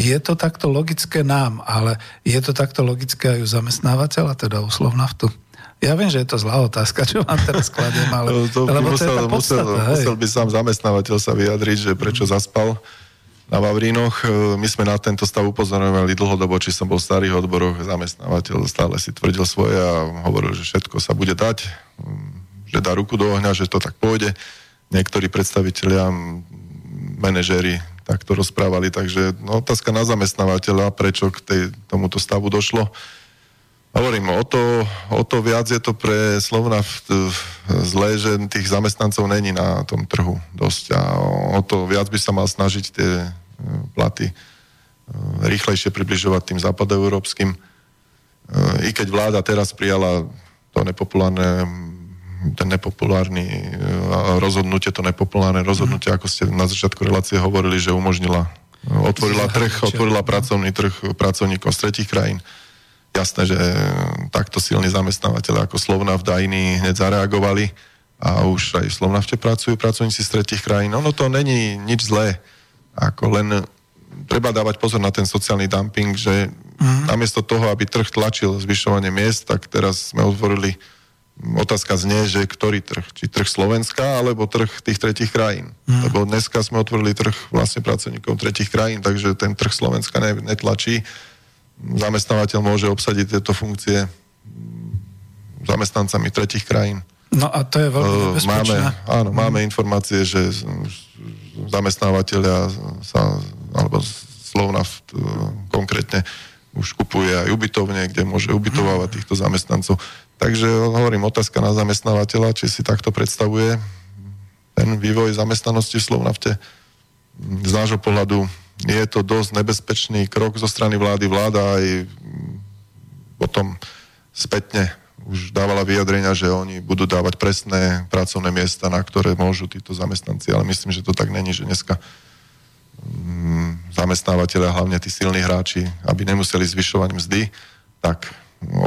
Je to takto logické nám, ale je to takto logické aj u zamestnávateľa, teda u Slovnaftu? Ja viem, že je to zlá otázka, čo vám teraz kladiem, ale... No, to, lebo musel, to je podstata, musel, musel by sám zamestnávateľ sa vyjadriť, že prečo zaspal na Vavrínoch. E, my sme na tento stav upozorovali dlhodobo, či som bol v starých odboroch, zamestnávateľ stále si tvrdil svoje a hovoril, že všetko sa bude dať, mm, že dá ruku do ohňa, že to tak pôjde. Niektorí predstavitelia, manažéri takto rozprávali, takže no, otázka na zamestnávateľa, prečo k tej, tomuto stavu došlo. Hovorím, o to, o to viac je to pre Slovna zlé, že tých zamestnancov není na tom trhu dosť a o to viac by sa mal snažiť tie e, platy e, rýchlejšie približovať tým západoeurópskym. E, I keď vláda teraz prijala to nepopulárne ten nepopulárny rozhodnutie, to nepopulárne rozhodnutie, ako ste na začiatku relácie hovorili, že umožnila, otvorila trh, otvorila pracovný trh pracovníkov z tretich krajín jasné, že takto silní zamestnávateľe ako Slovna v Dajni hneď zareagovali a už aj v Slovnavte pracujú pracovníci z tretich krajín. Ono to není nič zlé. Ako len treba dávať pozor na ten sociálny dumping, že mm. namiesto toho, aby trh tlačil zvyšovanie miest, tak teraz sme otvorili otázka znie, že ktorý trh? Či trh Slovenska, alebo trh tých tretich krajín. Mm. Lebo dneska sme otvorili trh vlastne pracovníkov tretich krajín, takže ten trh Slovenska netlačí zamestnávateľ môže obsadiť tieto funkcie zamestnancami tretich krajín. No a to je veľmi e, nebezpečné. Máme, áno, mm. máme informácie, že zamestnávateľia sa, alebo slovna v, konkrétne už kupuje aj ubytovne, kde môže ubytovávať týchto zamestnancov. Takže hovorím, otázka na zamestnávateľa, či si takto predstavuje ten vývoj zamestnanosti v Slovnafte. Z nášho pohľadu je to dosť nebezpečný krok zo strany vlády. Vláda aj potom spätne už dávala vyjadrenia, že oni budú dávať presné pracovné miesta, na ktoré môžu títo zamestnanci, ale myslím, že to tak není, že dneska mm, zamestnávateľia, hlavne tí silní hráči, aby nemuseli zvyšovať mzdy, tak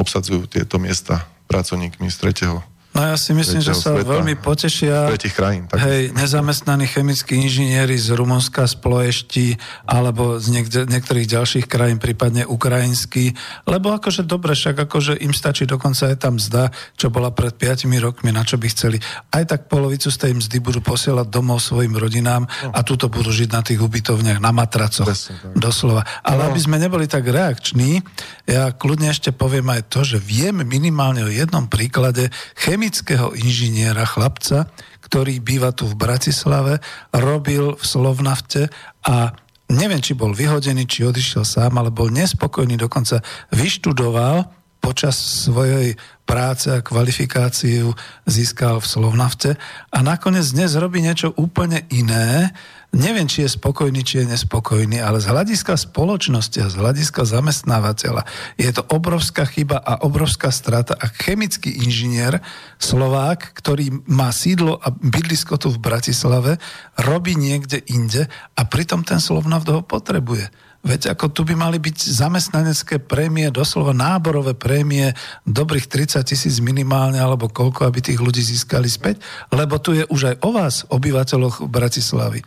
obsadzujú tieto miesta pracovníkmi z tretieho No ja si myslím, že sa sveta, veľmi potešia krajín, tak hej, nezamestnaní chemickí inžinieri z Rumunska, z Ploešti alebo z niek- niektorých ďalších krajín, prípadne ukrajinský, lebo akože dobre, však akože im stačí dokonca aj tam mzda, čo bola pred 5 rokmi, na čo by chceli. Aj tak polovicu z tej mzdy budú posielať domov svojim rodinám no. a tuto budú žiť na tých ubytovniach, na matracoch, Presne, doslova. Ale no. aby sme neboli tak reakční, ja kľudne ešte poviem aj to, že viem minimálne o jednom príklade chemi- chemického inžiniera, chlapca, ktorý býva tu v Bratislave, robil v Slovnafte a neviem, či bol vyhodený, či odišiel sám, ale bol nespokojný, dokonca vyštudoval počas svojej práce a kvalifikáciu získal v Slovnafte a nakoniec dnes robí niečo úplne iné, neviem, či je spokojný, či je nespokojný, ale z hľadiska spoločnosti a z hľadiska zamestnávateľa je to obrovská chyba a obrovská strata. A chemický inžinier Slovák, ktorý má sídlo a bydlisko tu v Bratislave, robí niekde inde a pritom ten Slovnaft ho potrebuje. Veď ako tu by mali byť zamestnanecké prémie, doslova náborové prémie, dobrých 30 tisíc minimálne, alebo koľko, aby tých ľudí získali späť, lebo tu je už aj o vás, obyvateľoch Bratislavy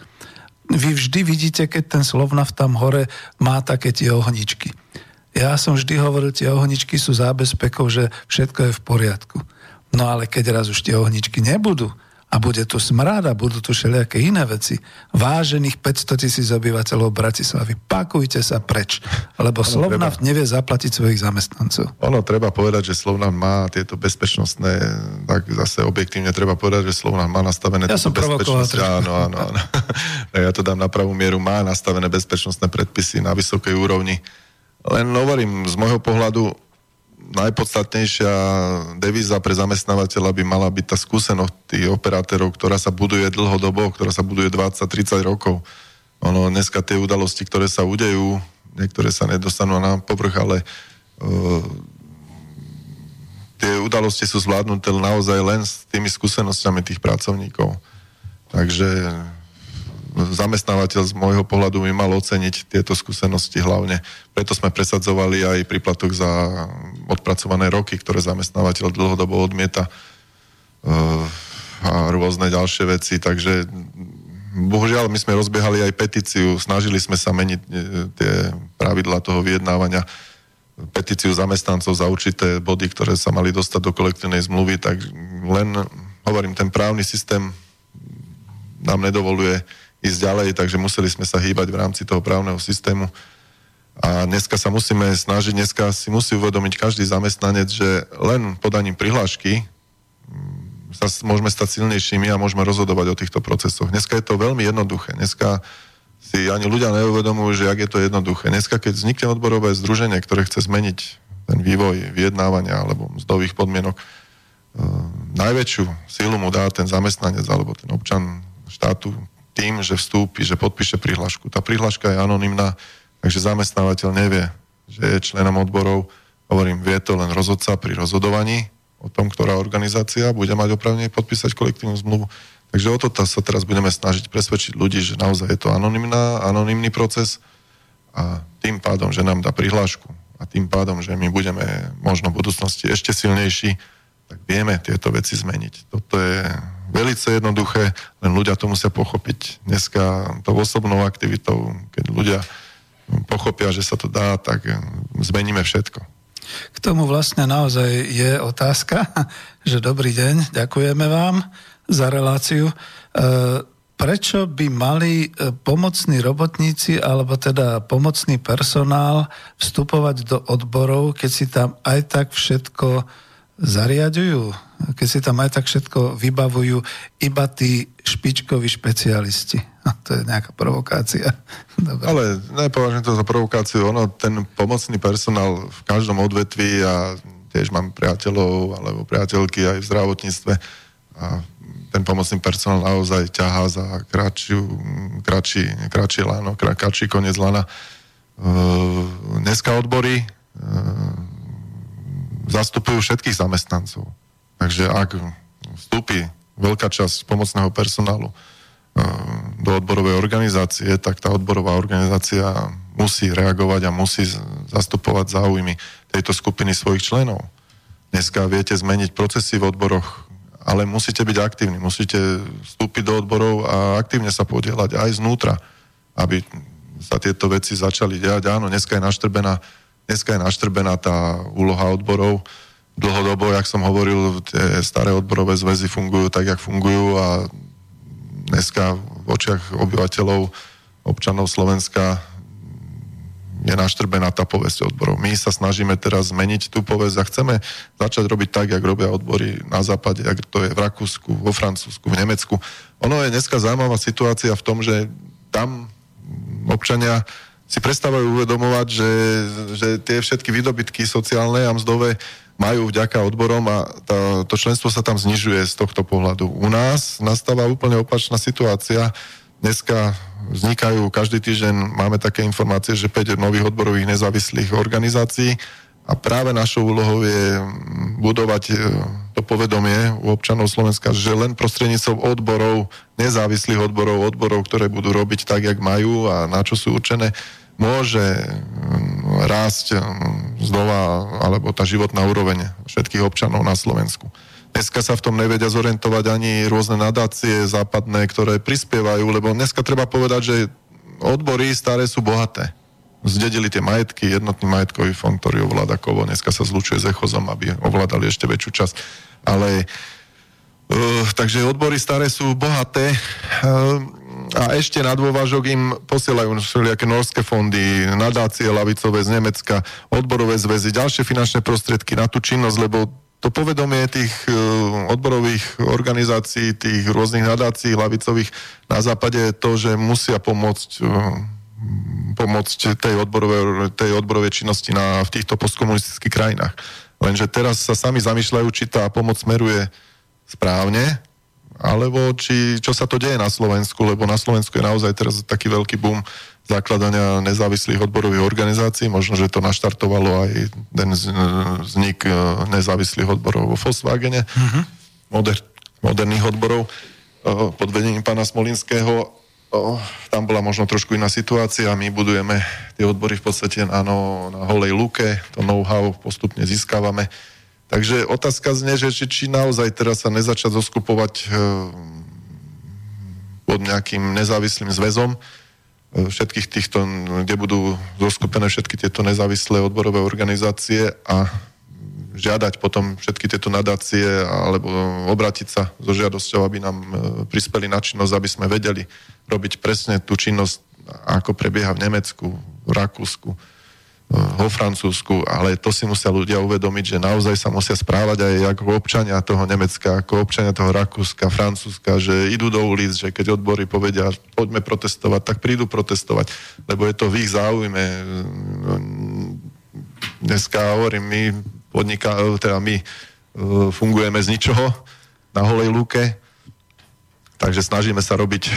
vy vždy vidíte, keď ten Slovnav tam hore má také tie ohničky. Ja som vždy hovoril, tie ohničky sú zábezpekou, že všetko je v poriadku. No ale keď raz už tie ohničky nebudú, a bude tu smrad a budú tu všelijaké iné veci. Vážených 500 tisíc obyvateľov Bratislavy, pakujte sa preč, lebo ono Slovnaft treba... nevie zaplatiť svojich zamestnancov. Ono treba povedať, že Slovnaft má tieto bezpečnostné, tak zase objektívne treba povedať, že Slovnaft má nastavené ja som bezpečnosť. Áno, áno, áno. <laughs> ja to dám na pravú mieru, má nastavené bezpečnostné predpisy na vysokej úrovni. Len hovorím, z môjho pohľadu najpodstatnejšia devíza pre zamestnávateľa by mala byť tá skúsenosť tých operátorov, ktorá sa buduje dlhodobo, ktorá sa buduje 20-30 rokov. Ono, dneska tie udalosti, ktoré sa udejú, niektoré sa nedostanú na povrch, ale uh, tie udalosti sú zvládnuté naozaj len s tými skúsenosťami tých pracovníkov. Takže zamestnávateľ z môjho pohľadu by mal oceniť tieto skúsenosti hlavne. Preto sme presadzovali aj príplatok za odpracované roky, ktoré zamestnávateľ dlhodobo odmieta eh, a rôzne ďalšie veci. Takže bohužiaľ my sme rozbiehali aj petíciu, snažili sme sa meniť eh, tie pravidla toho vyjednávania petíciu zamestnancov za určité body, ktoré sa mali dostať do kolektívnej zmluvy, tak len, hovorím, ten právny systém nám nedovoluje ísť ďalej, takže museli sme sa hýbať v rámci toho právneho systému. A dneska sa musíme snažiť, dneska si musí uvedomiť každý zamestnanec, že len podaním prihlášky mm, sa môžeme stať silnejšími a môžeme rozhodovať o týchto procesoch. Dneska je to veľmi jednoduché. Dneska si ani ľudia neuvedomujú, že ak je to jednoduché. Dneska, keď vznikne odborové združenie, ktoré chce zmeniť ten vývoj vyjednávania alebo mzdových podmienok, e, najväčšiu sílu mu dá ten zamestnanec alebo ten občan štátu, tým, že vstúpi, že podpíše prihlášku. Tá prihláška je anonimná, takže zamestnávateľ nevie, že je členom odborov. Hovorím, vie to len rozhodca pri rozhodovaní o tom, ktorá organizácia bude mať opravne podpísať kolektívnu zmluvu. Takže o to sa teraz budeme snažiť presvedčiť ľudí, že naozaj je to anonimná, anonimný proces a tým pádom, že nám dá prihlášku a tým pádom, že my budeme možno v budúcnosti ešte silnejší, tak vieme tieto veci zmeniť. Toto je velice jednoduché, len ľudia to musia pochopiť. Dneska to osobnou aktivitou, keď ľudia pochopia, že sa to dá, tak zmeníme všetko. K tomu vlastne naozaj je otázka, <laughs> že dobrý deň, ďakujeme vám za reláciu. E, prečo by mali e, pomocní robotníci alebo teda pomocný personál vstupovať do odborov, keď si tam aj tak všetko zariadujú, keď si tam aj tak všetko vybavujú iba tí špičkoví špecialisti. A to je nejaká provokácia. <laughs> Dobre. Ale nepovažujem to za provokáciu. Ono, ten pomocný personál v každom odvetví a tiež mám priateľov alebo priateľky aj v zdravotníctve a ten pomocný personál naozaj ťahá za kratšiu, kratší, kratší lano, kratší koniec lana. Uh, dneska odbory uh, zastupujú všetkých zamestnancov. Takže ak vstúpi veľká časť pomocného personálu e, do odborovej organizácie, tak tá odborová organizácia musí reagovať a musí zastupovať záujmy tejto skupiny svojich členov. Dneska viete zmeniť procesy v odboroch, ale musíte byť aktívni, musíte vstúpiť do odborov a aktívne sa podielať aj znútra, aby sa tieto veci začali diať. Áno, dneska je naštrbená Dneska je naštrbená tá úloha odborov. Dlhodobo, jak som hovoril, tie staré odborové zväzy fungujú tak, jak fungujú a dneska v očiach obyvateľov, občanov Slovenska je naštrbená tá povesť odborov. My sa snažíme teraz zmeniť tú povesť a chceme začať robiť tak, jak robia odbory na západe, jak to je v Rakúsku, vo Francúzsku, v Nemecku. Ono je dneska zaujímavá situácia v tom, že tam občania si prestávajú uvedomovať, že, že tie všetky výdobytky sociálne a mzdové majú vďaka odborom a tá, to členstvo sa tam znižuje z tohto pohľadu. U nás nastáva úplne opačná situácia. Dneska vznikajú, každý týždeň máme také informácie, že 5 nových odborových nezávislých organizácií a práve našou úlohou je budovať e, to povedomie u občanov Slovenska, že len prostredníctvom odborov, nezávislých odborov, odborov, ktoré budú robiť tak, jak majú a na čo sú určené, môže mm, rásť mm, znova, alebo tá životná úroveň všetkých občanov na Slovensku. Dneska sa v tom nevedia zorientovať ani rôzne nadácie západné, ktoré prispievajú, lebo dneska treba povedať, že odbory staré sú bohaté. Zdedili tie majetky, jednotný majetkový fond, ktorý ovláda Kovo, dneska sa zlučuje s Echozom, aby ovládali ešte väčšiu časť. Ale uh, takže odbory staré sú bohaté. Uh, a ešte na dôvažok im posielajú všelijaké norské fondy, nadácie lavicové z Nemecka, odborové zväzy, ďalšie finančné prostriedky na tú činnosť, lebo to povedomie tých e, odborových organizácií, tých rôznych nadácií lavicových na západe je to, že musia pomôcť pomôcť tej odborovej, tej odborovej činnosti na, v týchto postkomunistických krajinách. Lenže teraz sa sami zamýšľajú, či tá pomoc smeruje správne, alebo či, čo sa to deje na Slovensku, lebo na Slovensku je naozaj teraz taký veľký boom zakladania nezávislých odborových organizácií. Možno, že to naštartovalo aj ten vznik e, nezávislých odborov vo Volkswagene, uh-huh. moder, moderných odborov e, pod vedením pána Smolinského. Tam bola možno trošku iná situácia. My budujeme tie odbory v podstate na, no, na holej luke, to know-how postupne získavame Takže otázka znie, že či, či naozaj teraz sa nezačať zoskupovať e, pod nejakým nezávislým zväzom e, všetkých týchto, kde budú zoskupené všetky tieto nezávislé odborové organizácie a žiadať potom všetky tieto nadácie alebo obratiť sa so žiadosťou, aby nám e, prispeli na činnosť, aby sme vedeli robiť presne tú činnosť, ako prebieha v Nemecku, v Rakúsku, vo Francúzsku, ale to si musia ľudia uvedomiť, že naozaj sa musia správať aj ako občania toho Nemecka, ako občania toho Rakúska, Francúzska, že idú do ulic, že keď odbory povedia, poďme protestovať, tak prídu protestovať, lebo je to v ich záujme. Dneska hovorím, my podniká, teda my e, fungujeme z ničoho na holej lúke, Takže snažíme sa robiť e,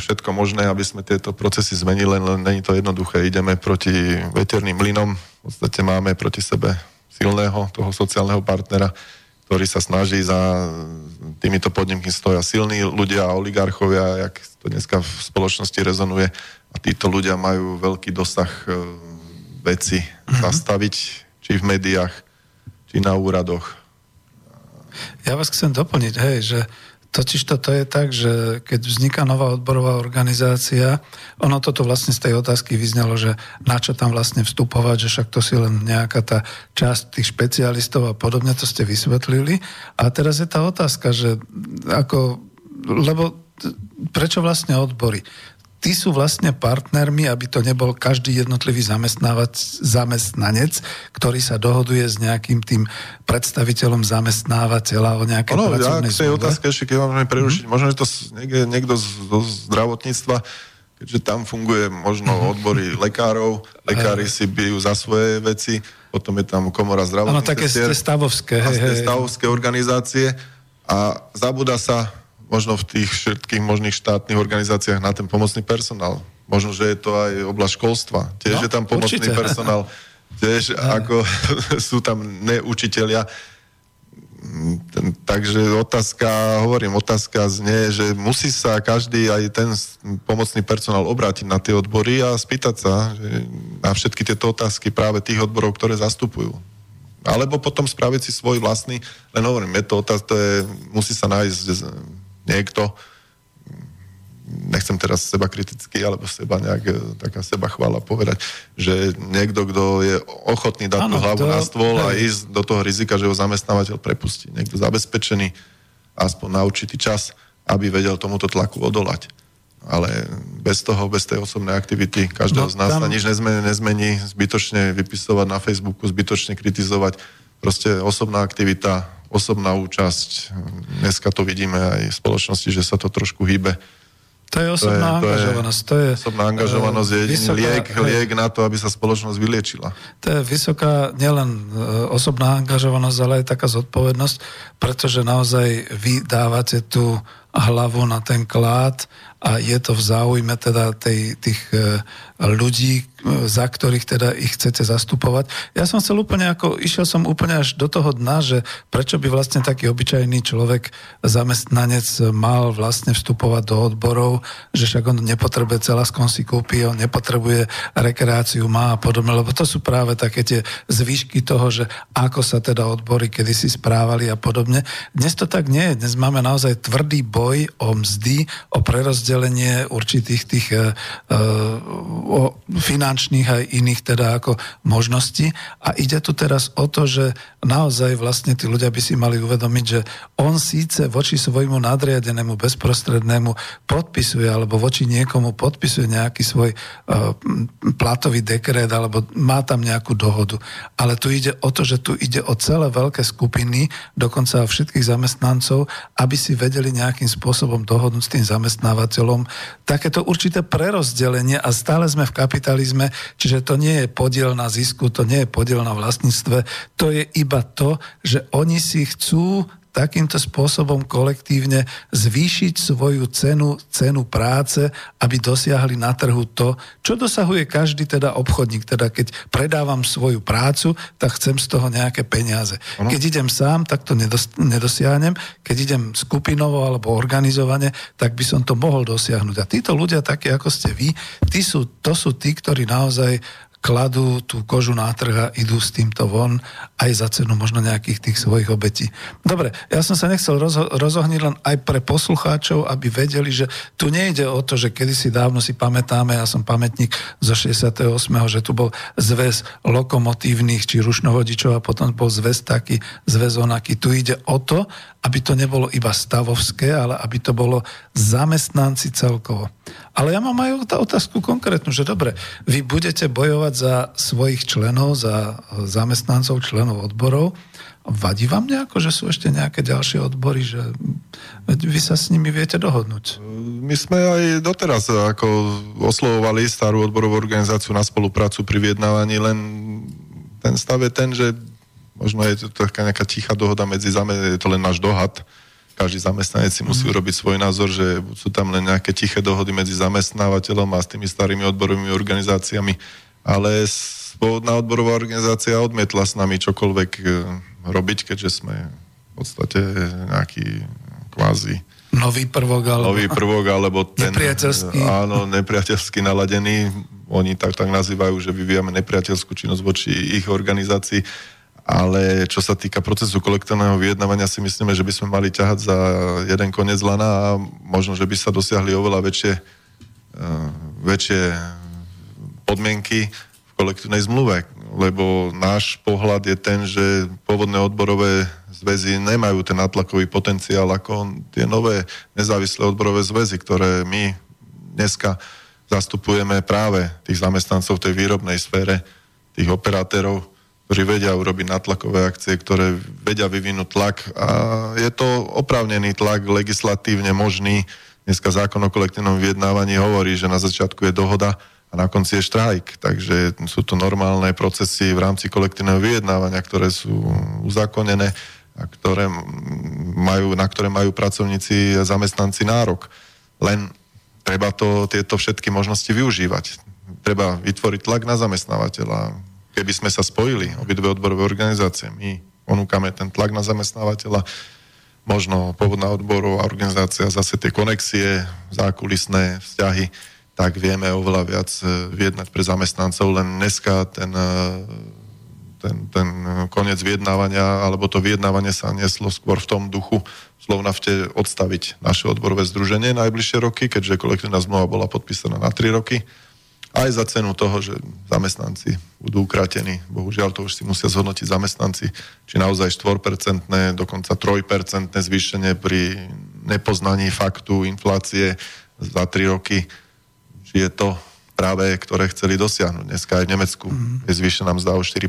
všetko možné, aby sme tieto procesy zmenili, len, není to jednoduché. Ideme proti veterným mlynom, v podstate máme proti sebe silného toho sociálneho partnera, ktorý sa snaží za týmito podnikmi stoja silní ľudia a oligarchovia, jak to dneska v spoločnosti rezonuje. A títo ľudia majú veľký dosah e, veci mm-hmm. zastaviť, či v médiách, či na úradoch. Ja vás chcem doplniť, hej, že Totiž toto je tak, že keď vzniká nová odborová organizácia, ono toto vlastne z tej otázky vyznelo, že na čo tam vlastne vstupovať, že však to si len nejaká tá časť tých špecialistov a podobne, to ste vysvetlili. A teraz je tá otázka, že ako, lebo prečo vlastne odbory? Tí sú vlastne partnermi, aby to nebol každý jednotlivý zamestnanec, ktorý sa dohoduje s nejakým tým predstaviteľom zamestnávateľa o nejaké ono, pracovnej ja k tej otázke ešte, keď môžeme prerušiť, mm-hmm. možno, že to niekde, niekto z, zo zdravotníctva, keďže tam funguje možno mm-hmm. odbory lekárov, lekári si bijú za svoje veci, potom je tam komora zdravotných Áno, také stavovské. Hej, hej. stavovské organizácie a zabúda sa možno v tých všetkých možných štátnych organizáciách na ten pomocný personál. Možno, že je to aj oblasť školstva. Tiež no, je tam pomocný určite. personál. Tiež <laughs> ako <laughs> sú tam neučiteľia. Takže otázka, hovorím, otázka znie, že musí sa každý, aj ten pomocný personál obrátiť na tie odbory a spýtať sa že na všetky tieto otázky práve tých odborov, ktoré zastupujú. Alebo potom spraviť si svoj vlastný, len hovorím, je to otázka, to je, musí sa nájsť niekto, nechcem teraz seba kriticky, alebo seba nejak, e, taká seba chvála povedať, že niekto, kto je ochotný dať ano, tú hlavu to, na stôl hej. a ísť do toho rizika, že ho zamestnávateľ prepustí. Niekto zabezpečený aspoň na určitý čas, aby vedel tomuto tlaku odolať. Ale bez toho, bez tej osobnej aktivity každého no, z nás tam... sa nič nezmení, nezmení, zbytočne vypisovať na Facebooku, zbytočne kritizovať. Proste osobná aktivita, osobná účasť. Dneska to vidíme aj v spoločnosti, že sa to trošku hýbe. To je osobná to je, angažovanosť. To je, osobná angažovanosť je vysoká, liek, liek na to, aby sa spoločnosť vyliečila. To je vysoká nielen e, osobná angažovanosť, ale aj taká zodpovednosť, pretože naozaj vy dávate tú hlavu na ten klád a je to v záujme teda tej, tých e, ľudí, za ktorých teda ich chcete zastupovať. Ja som chcel úplne ako, išiel som úplne až do toho dna, že prečo by vlastne taký obyčajný človek, zamestnanec mal vlastne vstupovať do odborov, že však on nepotrebuje celaskom si kúpi, on nepotrebuje rekreáciu, má a podobne, lebo to sú práve také tie zvyšky toho, že ako sa teda odbory kedysi správali a podobne. Dnes to tak nie je. Dnes máme naozaj tvrdý boj o mzdy, o prerozdelenie určitých tých uh, finančných aj iných teda ako možností. A ide tu teraz o to, že naozaj vlastne tí ľudia by si mali uvedomiť, že on síce voči svojmu nadriadenému bezprostrednému podpisuje alebo voči niekomu podpisuje nejaký svoj uh, platový dekret alebo má tam nejakú dohodu. Ale tu ide o to, že tu ide o celé veľké skupiny, dokonca všetkých zamestnancov, aby si vedeli nejakým spôsobom dohodnúť s tým zamestnávateľom takéto určité prerozdelenie a stále sme v kapitalizme, čiže to nie je podiel na zisku, to nie je podiel na vlastníctve, to je iba to, že oni si chcú takýmto spôsobom kolektívne zvýšiť svoju cenu, cenu práce, aby dosiahli na trhu to, čo dosahuje každý teda obchodník. Teda keď predávam svoju prácu, tak chcem z toho nejaké peniaze. Ano. Keď idem sám, tak to nedos- nedosiahnem. Keď idem skupinovo alebo organizovane, tak by som to mohol dosiahnuť. A títo ľudia, takí ako ste vy, tí sú, to sú tí, ktorí naozaj kladú tú kožu na trh a idú s týmto von aj za cenu možno nejakých tých svojich obetí. Dobre, ja som sa nechcel rozho- rozohniť len aj pre poslucháčov, aby vedeli, že tu nejde o to, že kedysi dávno si pamätáme, ja som pamätník zo 68., že tu bol zväz lokomotívnych či rušnovodičov a potom bol zväz taký, zväz onaký. Tu ide o to, aby to nebolo iba stavovské, ale aby to bolo zamestnanci celkovo. Ale ja mám aj otázku konkrétnu, že dobre, vy budete bojovať za svojich členov, za zamestnancov, členov odborov. Vadí vám nejako, že sú ešte nejaké ďalšie odbory, že vy sa s nimi viete dohodnúť? My sme aj doteraz ako oslovovali starú odborovú organizáciu na spoluprácu pri vyjednávaní, len ten stav je ten, že Možno je to taká nejaká tichá dohoda medzi zame, je to len náš dohad. Každý zamestnanec si musí mm. urobiť svoj názor, že sú tam len nejaké tiché dohody medzi zamestnávateľom a s tými starými odborovými organizáciami. Ale pôvodná odborová organizácia odmietla s nami čokoľvek e, robiť, keďže sme v podstate nejaký kvázi Nový prvok, alebo... Nový prvok, alebo ten... Nepriateľský. Áno, nepriateľsky naladený. Oni tak, tak nazývajú, že vyvíjame nepriateľskú činnosť voči ich organizácii ale čo sa týka procesu kolektívneho vyjednávania si myslíme, že by sme mali ťahať za jeden koniec lana a možno, že by sa dosiahli oveľa väčšie, uh, väčšie podmienky v kolektívnej zmluve, lebo náš pohľad je ten, že pôvodné odborové zväzy nemajú ten natlakový potenciál ako tie nové nezávislé odborové zväzy, ktoré my dneska zastupujeme práve tých zamestnancov v tej výrobnej sfére, tých operátorov, ktorí vedia urobiť natlakové akcie, ktoré vedia vyvinúť tlak a je to oprávnený tlak legislatívne možný. Dneska zákon o kolektívnom vyjednávaní hovorí, že na začiatku je dohoda a na konci je štrajk. Takže sú to normálne procesy v rámci kolektívneho vyjednávania, ktoré sú uzakonené a ktoré majú, na ktoré majú pracovníci a zamestnanci nárok. Len treba to, tieto všetky možnosti využívať. Treba vytvoriť tlak na zamestnávateľa, keby sme sa spojili, obidve odborové organizácie, my ponúkame ten tlak na zamestnávateľa, možno pôvodná odborová organizácia, zase tie konexie, zákulisné vzťahy, tak vieme oveľa viac e, vyjednať pre zamestnancov, len dneska ten, e, ten, ten koniec vyjednávania, alebo to vyjednávanie sa neslo skôr v tom duchu, slovnavte odstaviť naše odborové združenie najbližšie roky, keďže kolektívna zmluva bola podpísaná na 3 roky. Aj za cenu toho, že zamestnanci budú ukratení. Bohužiaľ to už si musia zhodnotiť zamestnanci, či naozaj 4%, dokonca 3% zvýšenie pri nepoznaní faktu inflácie za 3 roky, či je to práve, ktoré chceli dosiahnuť. Dneska aj v Nemecku mm-hmm. je zvýšená mzda o 4%,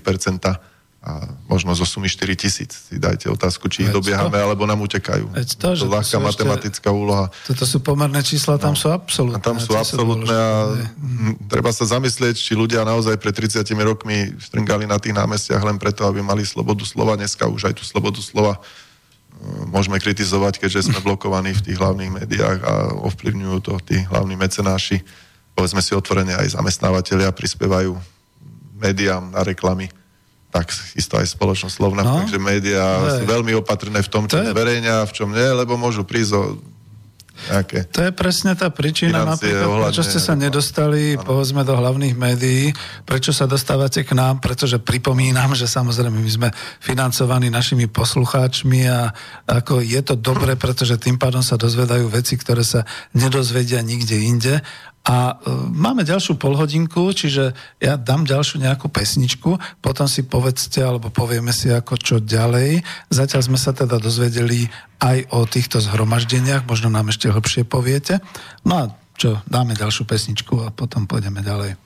a možno zo sumy 4 tisíc. Si dajte otázku, či ich dobiehame, to? alebo nám utekajú. Veď to, to ľahká matematická ešte, úloha. Toto sú pomerné čísla, tam no. sú absolútne. A tam sú absolútne a mm, treba sa zamyslieť, či ľudia naozaj pred 30 rokmi štrngali na tých námestiach len preto, aby mali slobodu slova. Dneska už aj tú slobodu slova e, môžeme kritizovať, keďže sme blokovaní v tých hlavných médiách a ovplyvňujú to tí hlavní mecenáši povedzme si otvorene, aj zamestnávateľia prispievajú médiám na reklamy tak isto aj spoločnosť Slovna, no, takže médiá sú veľmi opatrné v tom, čo to zverejňa, v čom nie, lebo môžu prísť o nejaké To je presne tá príčina, napríklad, prečo ste sa nedostali, ano. povedzme, do hlavných médií, prečo sa dostávate k nám, pretože pripomínam, že samozrejme my sme financovaní našimi poslucháčmi a ako je to dobre, pretože tým pádom sa dozvedajú veci, ktoré sa nedozvedia nikde inde. A e, máme ďalšiu polhodinku, čiže ja dám ďalšiu nejakú pesničku, potom si povedzte, alebo povieme si ako čo ďalej. Zatiaľ sme sa teda dozvedeli aj o týchto zhromaždeniach, možno nám ešte hlbšie poviete. No a čo, dáme ďalšiu pesničku a potom pôjdeme ďalej.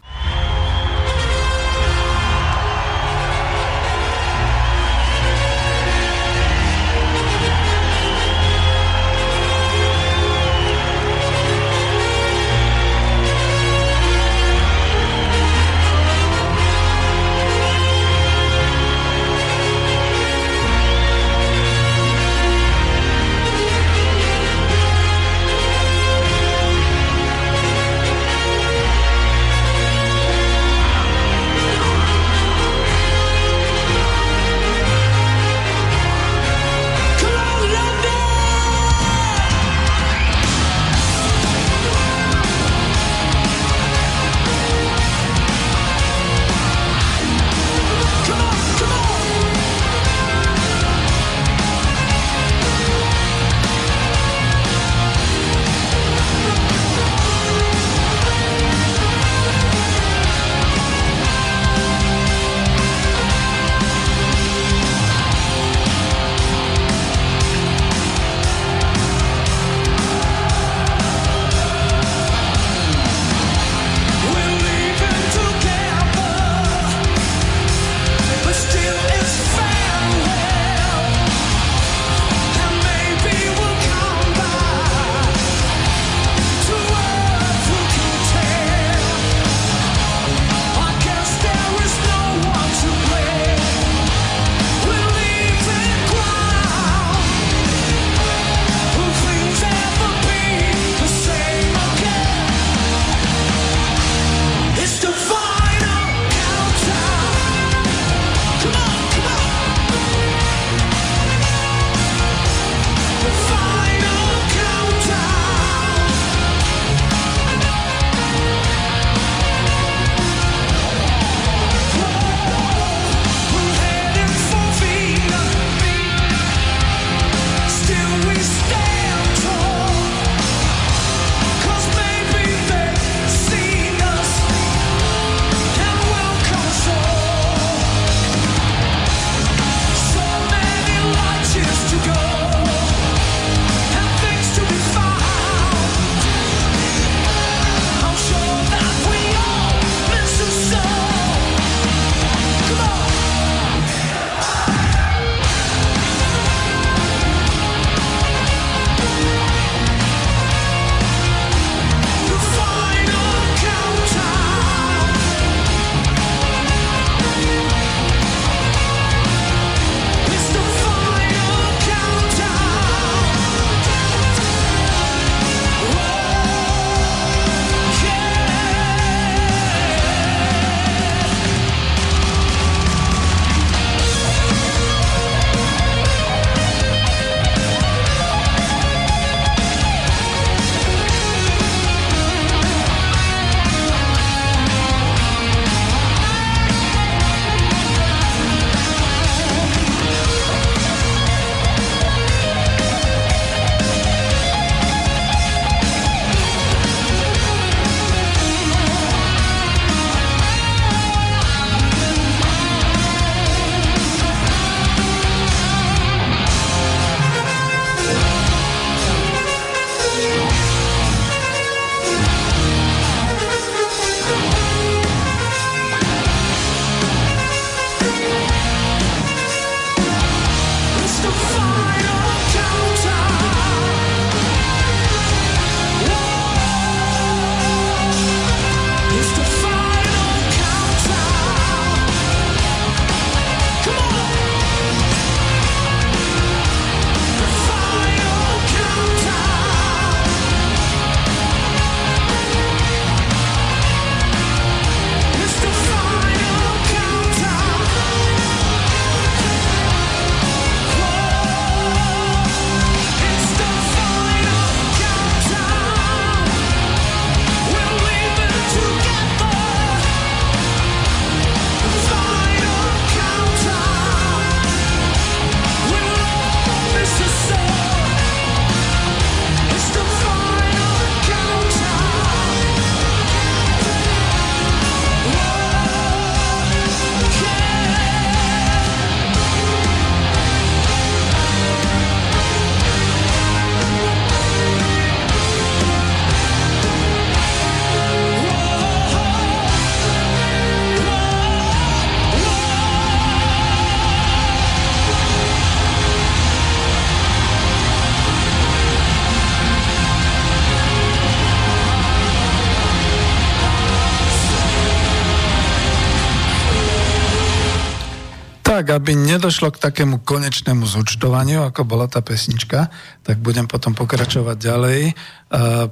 Tak, aby nedošlo k takému konečnému zúčtovaniu, ako bola tá pesnička, tak budem potom pokračovať ďalej.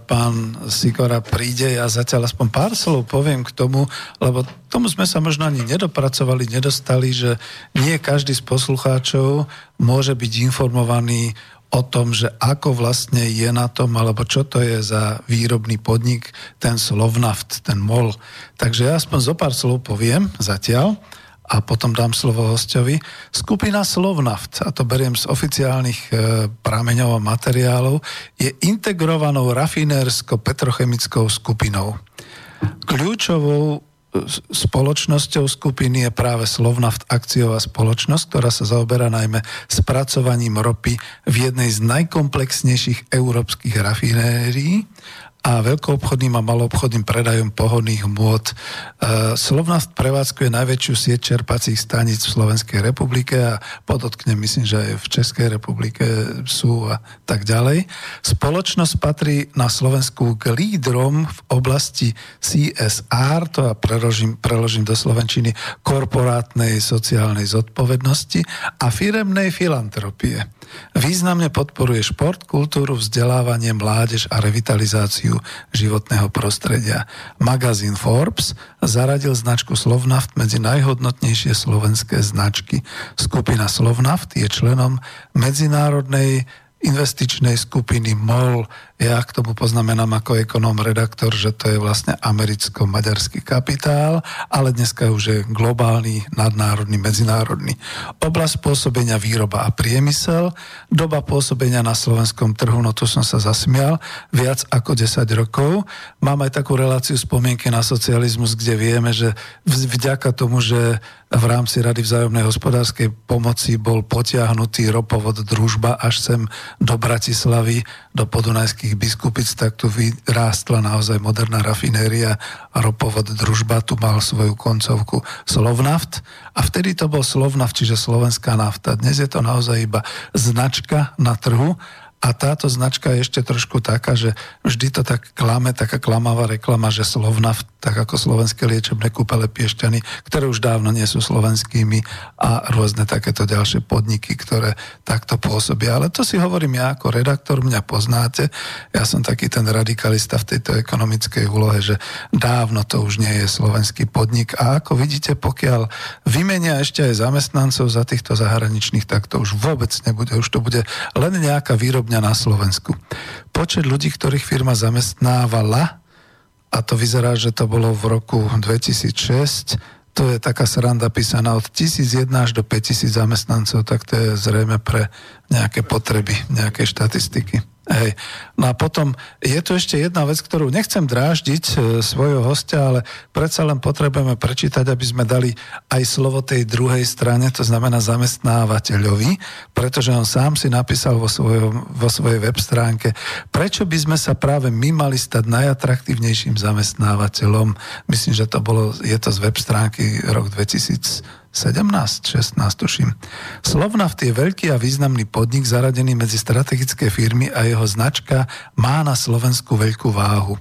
Pán Sikora príde, ja zatiaľ aspoň pár slov poviem k tomu, lebo tomu sme sa možno ani nedopracovali, nedostali, že nie každý z poslucháčov môže byť informovaný o tom, že ako vlastne je na tom, alebo čo to je za výrobný podnik, ten Slovnaft, ten MOL. Takže ja aspoň zo pár slov poviem zatiaľ a potom dám slovo hostovi. Skupina Slovnaft, a to beriem z oficiálnych e, prameňov a materiálov, je integrovanou rafinérsko-petrochemickou skupinou. Kľúčovou e, spoločnosťou skupiny je práve Slovnaft akciová spoločnosť, ktorá sa zaoberá najmä spracovaním ropy v jednej z najkomplexnejších európskych rafinérií a veľkoobchodným a maloobchodným predajom pohodných môd. E, Slovnaft prevádzkuje najväčšiu sieť čerpacích staníc v Slovenskej republike a podotknem, myslím, že aj v Českej republike sú a tak ďalej. Spoločnosť patrí na Slovensku k lídrom v oblasti CSR, to ja preložím, preložím do Slovenčiny, korporátnej sociálnej zodpovednosti a firemnej filantropie. Významne podporuje šport, kultúru, vzdelávanie, mládež a revitalizáciu životného prostredia. Magazín Forbes zaradil značku Slovnaft medzi najhodnotnejšie slovenské značky. Skupina Slovnaft je členom medzinárodnej investičnej skupiny MOL. Ja k tomu poznamenám ako ekonóm redaktor, že to je vlastne americko-maďarský kapitál, ale dneska už je globálny, nadnárodný, medzinárodný. Oblasť pôsobenia výroba a priemysel, doba pôsobenia na slovenskom trhu, no tu som sa zasmial, viac ako 10 rokov. Mám aj takú reláciu spomienky na socializmus, kde vieme, že vďaka tomu, že v rámci Rady vzájomnej hospodárskej pomoci bol potiahnutý ropovod družba až sem do Bratislavy, do podunajských biskupic, tak tu vyrástla naozaj moderná rafinéria a ropovod družba tu mal svoju koncovku Slovnaft a vtedy to bol Slovnaft, čiže slovenská nafta. Dnes je to naozaj iba značka na trhu a táto značka je ešte trošku taká, že vždy to tak klame, taká klamavá reklama, že Slovna, tak ako slovenské liečebné kúpele Piešťany, ktoré už dávno nie sú slovenskými a rôzne takéto ďalšie podniky, ktoré takto pôsobia. Ale to si hovorím ja ako redaktor, mňa poznáte. Ja som taký ten radikalista v tejto ekonomickej úlohe, že dávno to už nie je slovenský podnik. A ako vidíte, pokiaľ vymenia ešte aj zamestnancov za týchto zahraničných, tak to už vôbec nebude. Už to bude len nejaká výrobňa dňa na Slovensku. Počet ľudí, ktorých firma zamestnávala, a to vyzerá, že to bolo v roku 2006, to je taká sranda písaná od 1001 až do 5000 zamestnancov, tak to je zrejme pre nejaké potreby, nejaké štatistiky. Hej. No a potom je tu ešte jedna vec, ktorú nechcem dráždiť e, svojho hostia, ale predsa len potrebujeme prečítať, aby sme dali aj slovo tej druhej strane, to znamená zamestnávateľovi, pretože on sám si napísal vo, svojom, vo svojej web stránke, prečo by sme sa práve my mali stať najatraktívnejším zamestnávateľom. Myslím, že to bolo, je to z web stránky rok 2000 17, 16 tuším. Slovnaft je veľký a významný podnik zaradený medzi strategické firmy a jeho značka má na Slovensku veľkú váhu.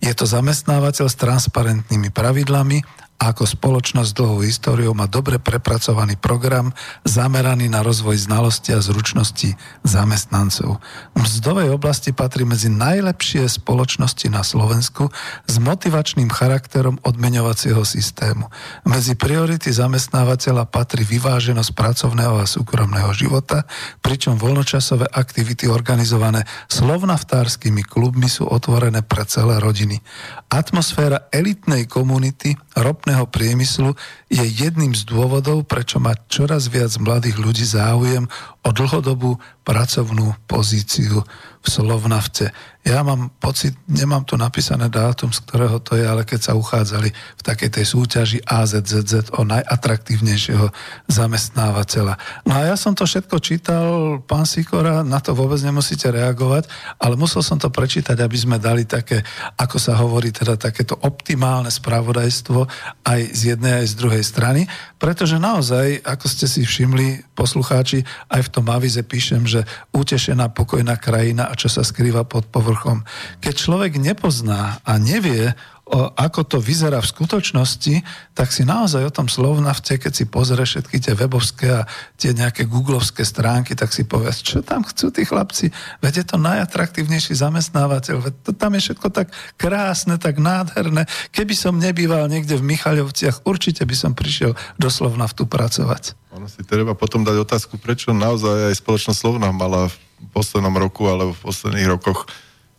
Je to zamestnávateľ s transparentnými pravidlami a ako spoločnosť dlhou históriou má dobre prepracovaný program zameraný na rozvoj znalosti a zručnosti zamestnancov. V mzdovej oblasti patrí medzi najlepšie spoločnosti na Slovensku s motivačným charakterom odmeňovacieho systému. Medzi priority zamestnávateľa patrí vyváženosť pracovného a súkromného života, pričom voľnočasové aktivity organizované slovnaftárskymi klubmi sú otvorené pre celé rodiny. Atmosféra elitnej komunity, ropné ropného priemyslu je jedným z dôvodov, prečo má čoraz viac mladých ľudí záujem o dlhodobú pracovnú pozíciu v Slovnafte. Ja mám pocit, nemám tu napísané dátum, z ktorého to je, ale keď sa uchádzali v takej tej súťaži AZZZ o najatraktívnejšieho zamestnávateľa. No a ja som to všetko čítal, pán Sikora, na to vôbec nemusíte reagovať, ale musel som to prečítať, aby sme dali také, ako sa hovorí, teda takéto optimálne spravodajstvo aj z jednej, aj z druhej strany, pretože naozaj, ako ste si všimli, poslucháči, aj v tom avize píšem, že utešená pokojná krajina a čo sa skrýva pod povrchom. Keď človek nepozná a nevie o, ako to vyzerá v skutočnosti, tak si naozaj o tom slovnafte, keď si pozrieš všetky tie webovské a tie nejaké googlovské stránky, tak si povieš, čo tam chcú tí chlapci, veď je to najatraktívnejší zamestnávateľ, veď to tam je všetko tak krásne, tak nádherné. Keby som nebýval niekde v Michaľovciach, určite by som prišiel do Slovnaftu pracovať. Ono si treba potom dať otázku, prečo naozaj aj spoločnosť Slovna mala v poslednom roku alebo v posledných rokoch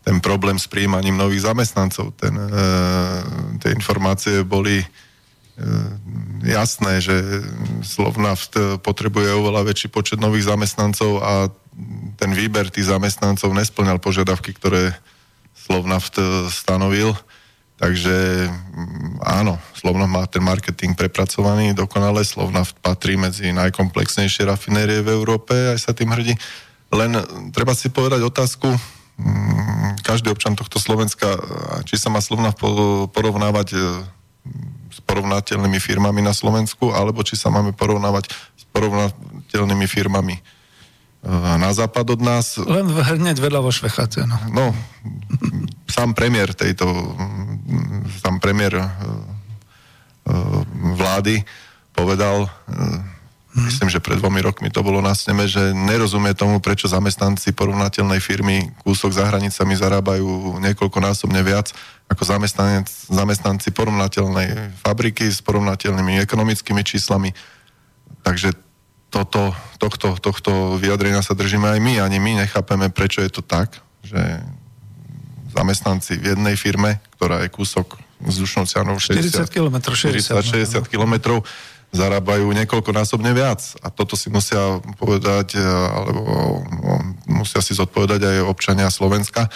ten problém s príjmaním nových zamestnancov. Ten, e, tie informácie boli e, jasné, že Slovnaft potrebuje oveľa väčší počet nových zamestnancov a ten výber tých zamestnancov nesplňal požiadavky, ktoré Slovnaft stanovil. Takže mm, áno, Slovnaft má ten marketing prepracovaný dokonale. Slovnaft patrí medzi najkomplexnejšie rafinérie v Európe, aj sa tým hrdí. Len treba si povedať otázku, Mm, každý občan tohto Slovenska, či sa má Slovna porovnávať e, s porovnateľnými firmami na Slovensku, alebo či sa máme porovnávať s porovnateľnými firmami e, na západ od nás. Len hneď vedľa vo Švechate. No. no, sám premiér tejto, sám premiér e, vlády povedal, Hmm. Myslím, že pred dvomi rokmi to bolo na sneme, že nerozumie tomu, prečo zamestnanci porovnateľnej firmy kúsok za hranicami zarábajú niekoľkonásobne viac ako zamestnanci porovnateľnej fabriky s porovnateľnými ekonomickými číslami. Takže toto, tohto, tohto vyjadrenia sa držíme aj my. Ani my nechápeme, prečo je to tak, že zamestnanci v jednej firme, ktorá je kúsok vzdušnou cianou 60, 40 km, 60, 60 km, zarábajú niekoľkonásobne viac. A toto si musia povedať, e, alebo no, musia si zodpovedať aj občania Slovenska. E,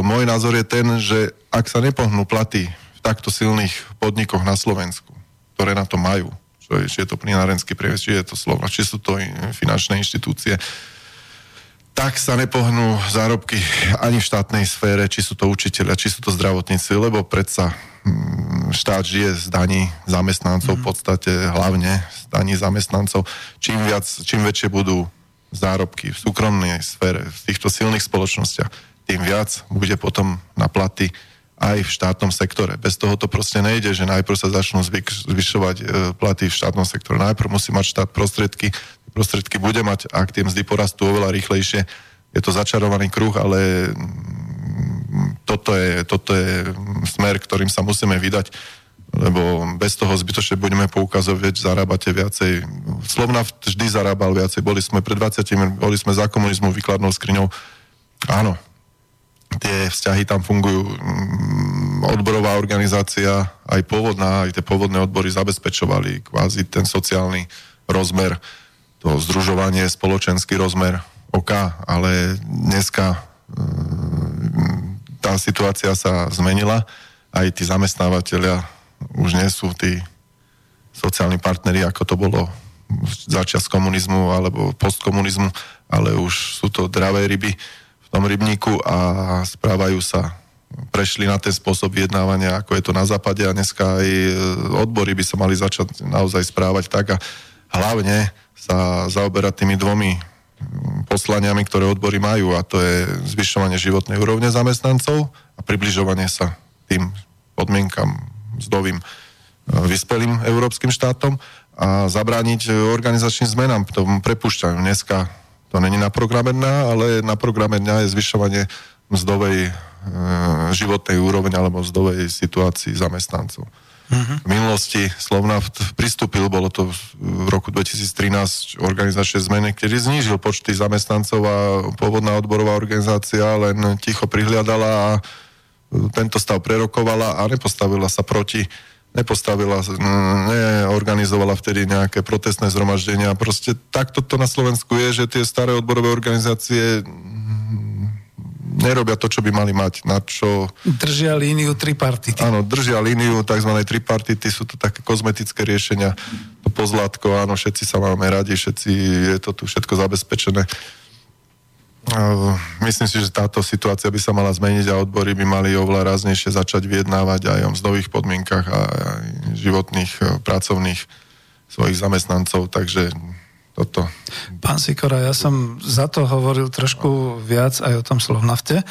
môj názor je ten, že ak sa nepohnú platy v takto silných podnikoch na Slovensku, ktoré na to majú, či je to plinárenský priemysel, či je to Slovna, či sú to finančné inštitúcie, tak sa nepohnú zárobky ani v štátnej sfére, či sú to učiteľia, či sú to zdravotníci, lebo predsa hm, štát žije z daní zamestnancov, mm. v podstate hlavne z daní zamestnancov. Čím, viac, čím väčšie budú zárobky v súkromnej sfére, v týchto silných spoločnostiach, tým viac bude potom na platy aj v štátnom sektore. Bez toho to proste nejde, že najprv sa začnú zvyšovať e, platy v štátnom sektore. Najprv musí mať štát prostriedky, prostriedky bude mať, ak tie mzdy porastú oveľa rýchlejšie, je to začarovaný kruh, ale mm, toto je, toto je smer, ktorým sa musíme vydať, lebo bez toho zbytočne budeme poukazovať, zarábate viacej. Slovna vždy zarábal viacej. Boli sme pred 20, boli sme za komunizmu výkladnou skriňou. Áno, tie vzťahy tam fungujú. Mm, odborová organizácia, aj pôvodná, aj tie pôvodné odbory zabezpečovali kvázi ten sociálny rozmer to združovanie, spoločenský rozmer OK, ale dneska mm, tá situácia sa zmenila, aj tí zamestnávateľia už nie sú tí sociálni partneri, ako to bolo začias komunizmu alebo postkomunizmu, ale už sú to dravé ryby tom rybníku a správajú sa prešli na ten spôsob vyjednávania, ako je to na západe a dneska aj odbory by sa mali začať naozaj správať tak a hlavne sa zaoberať tými dvomi poslaniami, ktoré odbory majú a to je zvyšovanie životnej úrovne zamestnancov a približovanie sa tým podmienkam mzdovým e, vyspelým európskym štátom a zabrániť organizačným zmenám. To prepúšťajú. Dneska to není na programe dňa, ale na programe dňa je zvyšovanie mzdovej e, životnej úroveň alebo mzdovej situácii zamestnancov. Uh-huh. V minulosti Slovnaft pristúpil, bolo to v roku 2013 organizačné zmeny, ktorý znížil počty zamestnancov a pôvodná odborová organizácia len ticho prihliadala a tento stav prerokovala a nepostavila sa proti nepostavila, neorganizovala vtedy nejaké protestné zhromaždenia. Proste takto to na Slovensku je, že tie staré odborové organizácie nerobia to, čo by mali mať, na čo... Držia líniu tripartity. Áno, držia líniu tzv. tripartity, sú to také kozmetické riešenia, to pozlátko, áno, všetci sa máme radi, všetci, je to tu všetko zabezpečené. Myslím si, že táto situácia by sa mala zmeniť a odbory by mali oveľa ráznejšie začať vyjednávať aj o mzdových podmienkach a životných, pracovných svojich zamestnancov, takže toto. Pán Sikora, ja som za to hovoril trošku viac aj o tom slovnafte. E,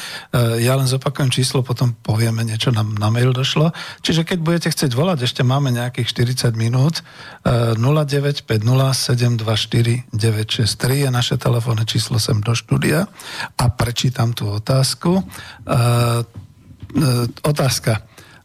ja len zopakujem číslo, potom povieme niečo, nám na mail došlo. Čiže keď budete chcieť volať, ešte máme nejakých 40 minút. 0950724963 je naše telefónne číslo sem do štúdia a prečítam tú otázku. E, otázka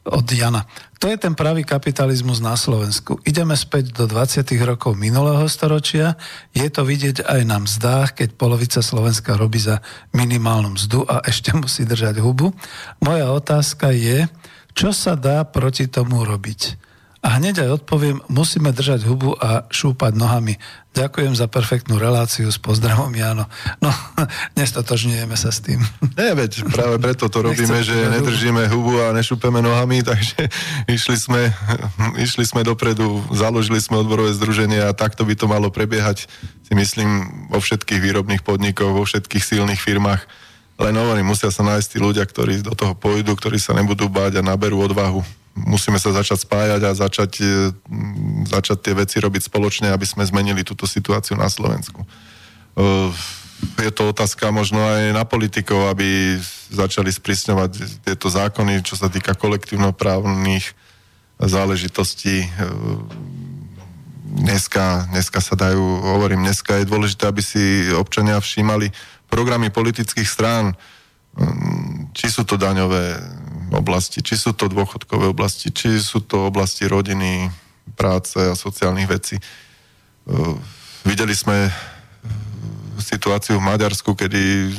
od Jana. To je ten pravý kapitalizmus na Slovensku. Ideme späť do 20. rokov minulého storočia. Je to vidieť aj na mzdách, keď polovica Slovenska robí za minimálnu mzdu a ešte musí držať hubu. Moja otázka je, čo sa dá proti tomu robiť? A hneď aj odpoviem, musíme držať hubu a šúpať nohami. Ďakujem za perfektnú reláciu s pozdravom, Jano. No, <laughs> nestotožňujeme sa s tým. Nie, veď práve preto to <laughs> robíme, že nedržíme hubu a nešúpeme nohami, <laughs> takže išli sme, išli sme dopredu, založili sme odborové združenie a takto by to malo prebiehať, si myslím, vo všetkých výrobných podnikoch, vo všetkých silných firmách. Len hovorím, musia sa nájsť tí ľudia, ktorí do toho pôjdu, ktorí sa nebudú báť a naberú odvahu musíme sa začať spájať a začať, e, začať tie veci robiť spoločne, aby sme zmenili túto situáciu na Slovensku. E, je to otázka možno aj na politikov, aby začali sprísňovať tieto zákony, čo sa týka kolektívnoprávnych záležitostí. E, dneska, dneska sa dajú, hovorím, dneska je dôležité, aby si občania všímali programy politických strán, či sú to daňové oblasti, či sú to dôchodkové oblasti, či sú to oblasti rodiny, práce a sociálnych vecí. Uh, videli sme uh, situáciu v Maďarsku, kedy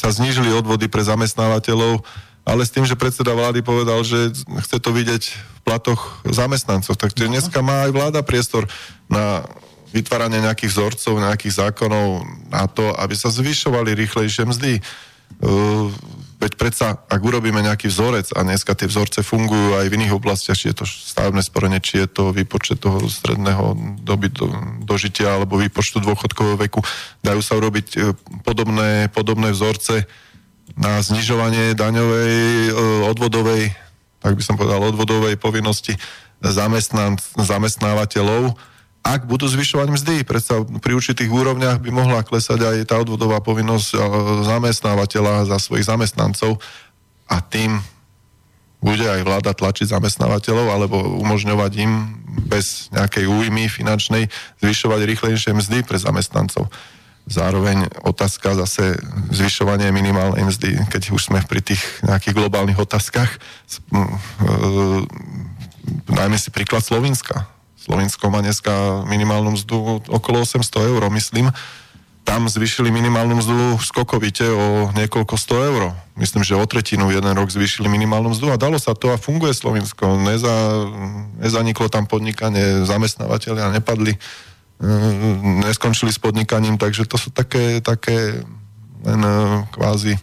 sa znížili odvody pre zamestnávateľov, ale s tým, že predseda vlády povedal, že chce to vidieť v platoch zamestnancov. Takže dneska má aj vláda priestor na vytváranie nejakých vzorcov, nejakých zákonov na to, aby sa zvyšovali rýchlejšie mzdy. Veď predsa, ak urobíme nejaký vzorec a dneska tie vzorce fungujú aj v iných oblastiach, či je to stavebné sporenie, či je to výpočet toho stredného doby do, dožitia alebo výpočtu dôchodkového veku, dajú sa urobiť e, podobné, podobné vzorce na znižovanie daňovej, e, odvodovej, tak by som povedal, odvodovej povinnosti zamestnávateľov ak budú zvyšovať mzdy. Predsa pri určitých úrovniach by mohla klesať aj tá odvodová povinnosť zamestnávateľa za svojich zamestnancov a tým bude aj vláda tlačiť zamestnávateľov alebo umožňovať im bez nejakej újmy finančnej zvyšovať rýchlejšie mzdy pre zamestnancov. Zároveň otázka zase zvyšovanie minimálnej mzdy, keď už sme pri tých nejakých globálnych otázkach. E, najmä si príklad Slovenska Slovensko má dneska minimálnu mzdu okolo 800 eur, myslím. Tam zvýšili minimálnu mzdu skokovite o niekoľko 100 eur. Myslím, že o tretinu jeden rok zvýšili minimálnu mzdu a dalo sa to a funguje Slovensko. Neza, nezaniklo tam podnikanie, zamestnávateľia nepadli, mm, neskončili s podnikaním, takže to sú také, také len eh, kvázi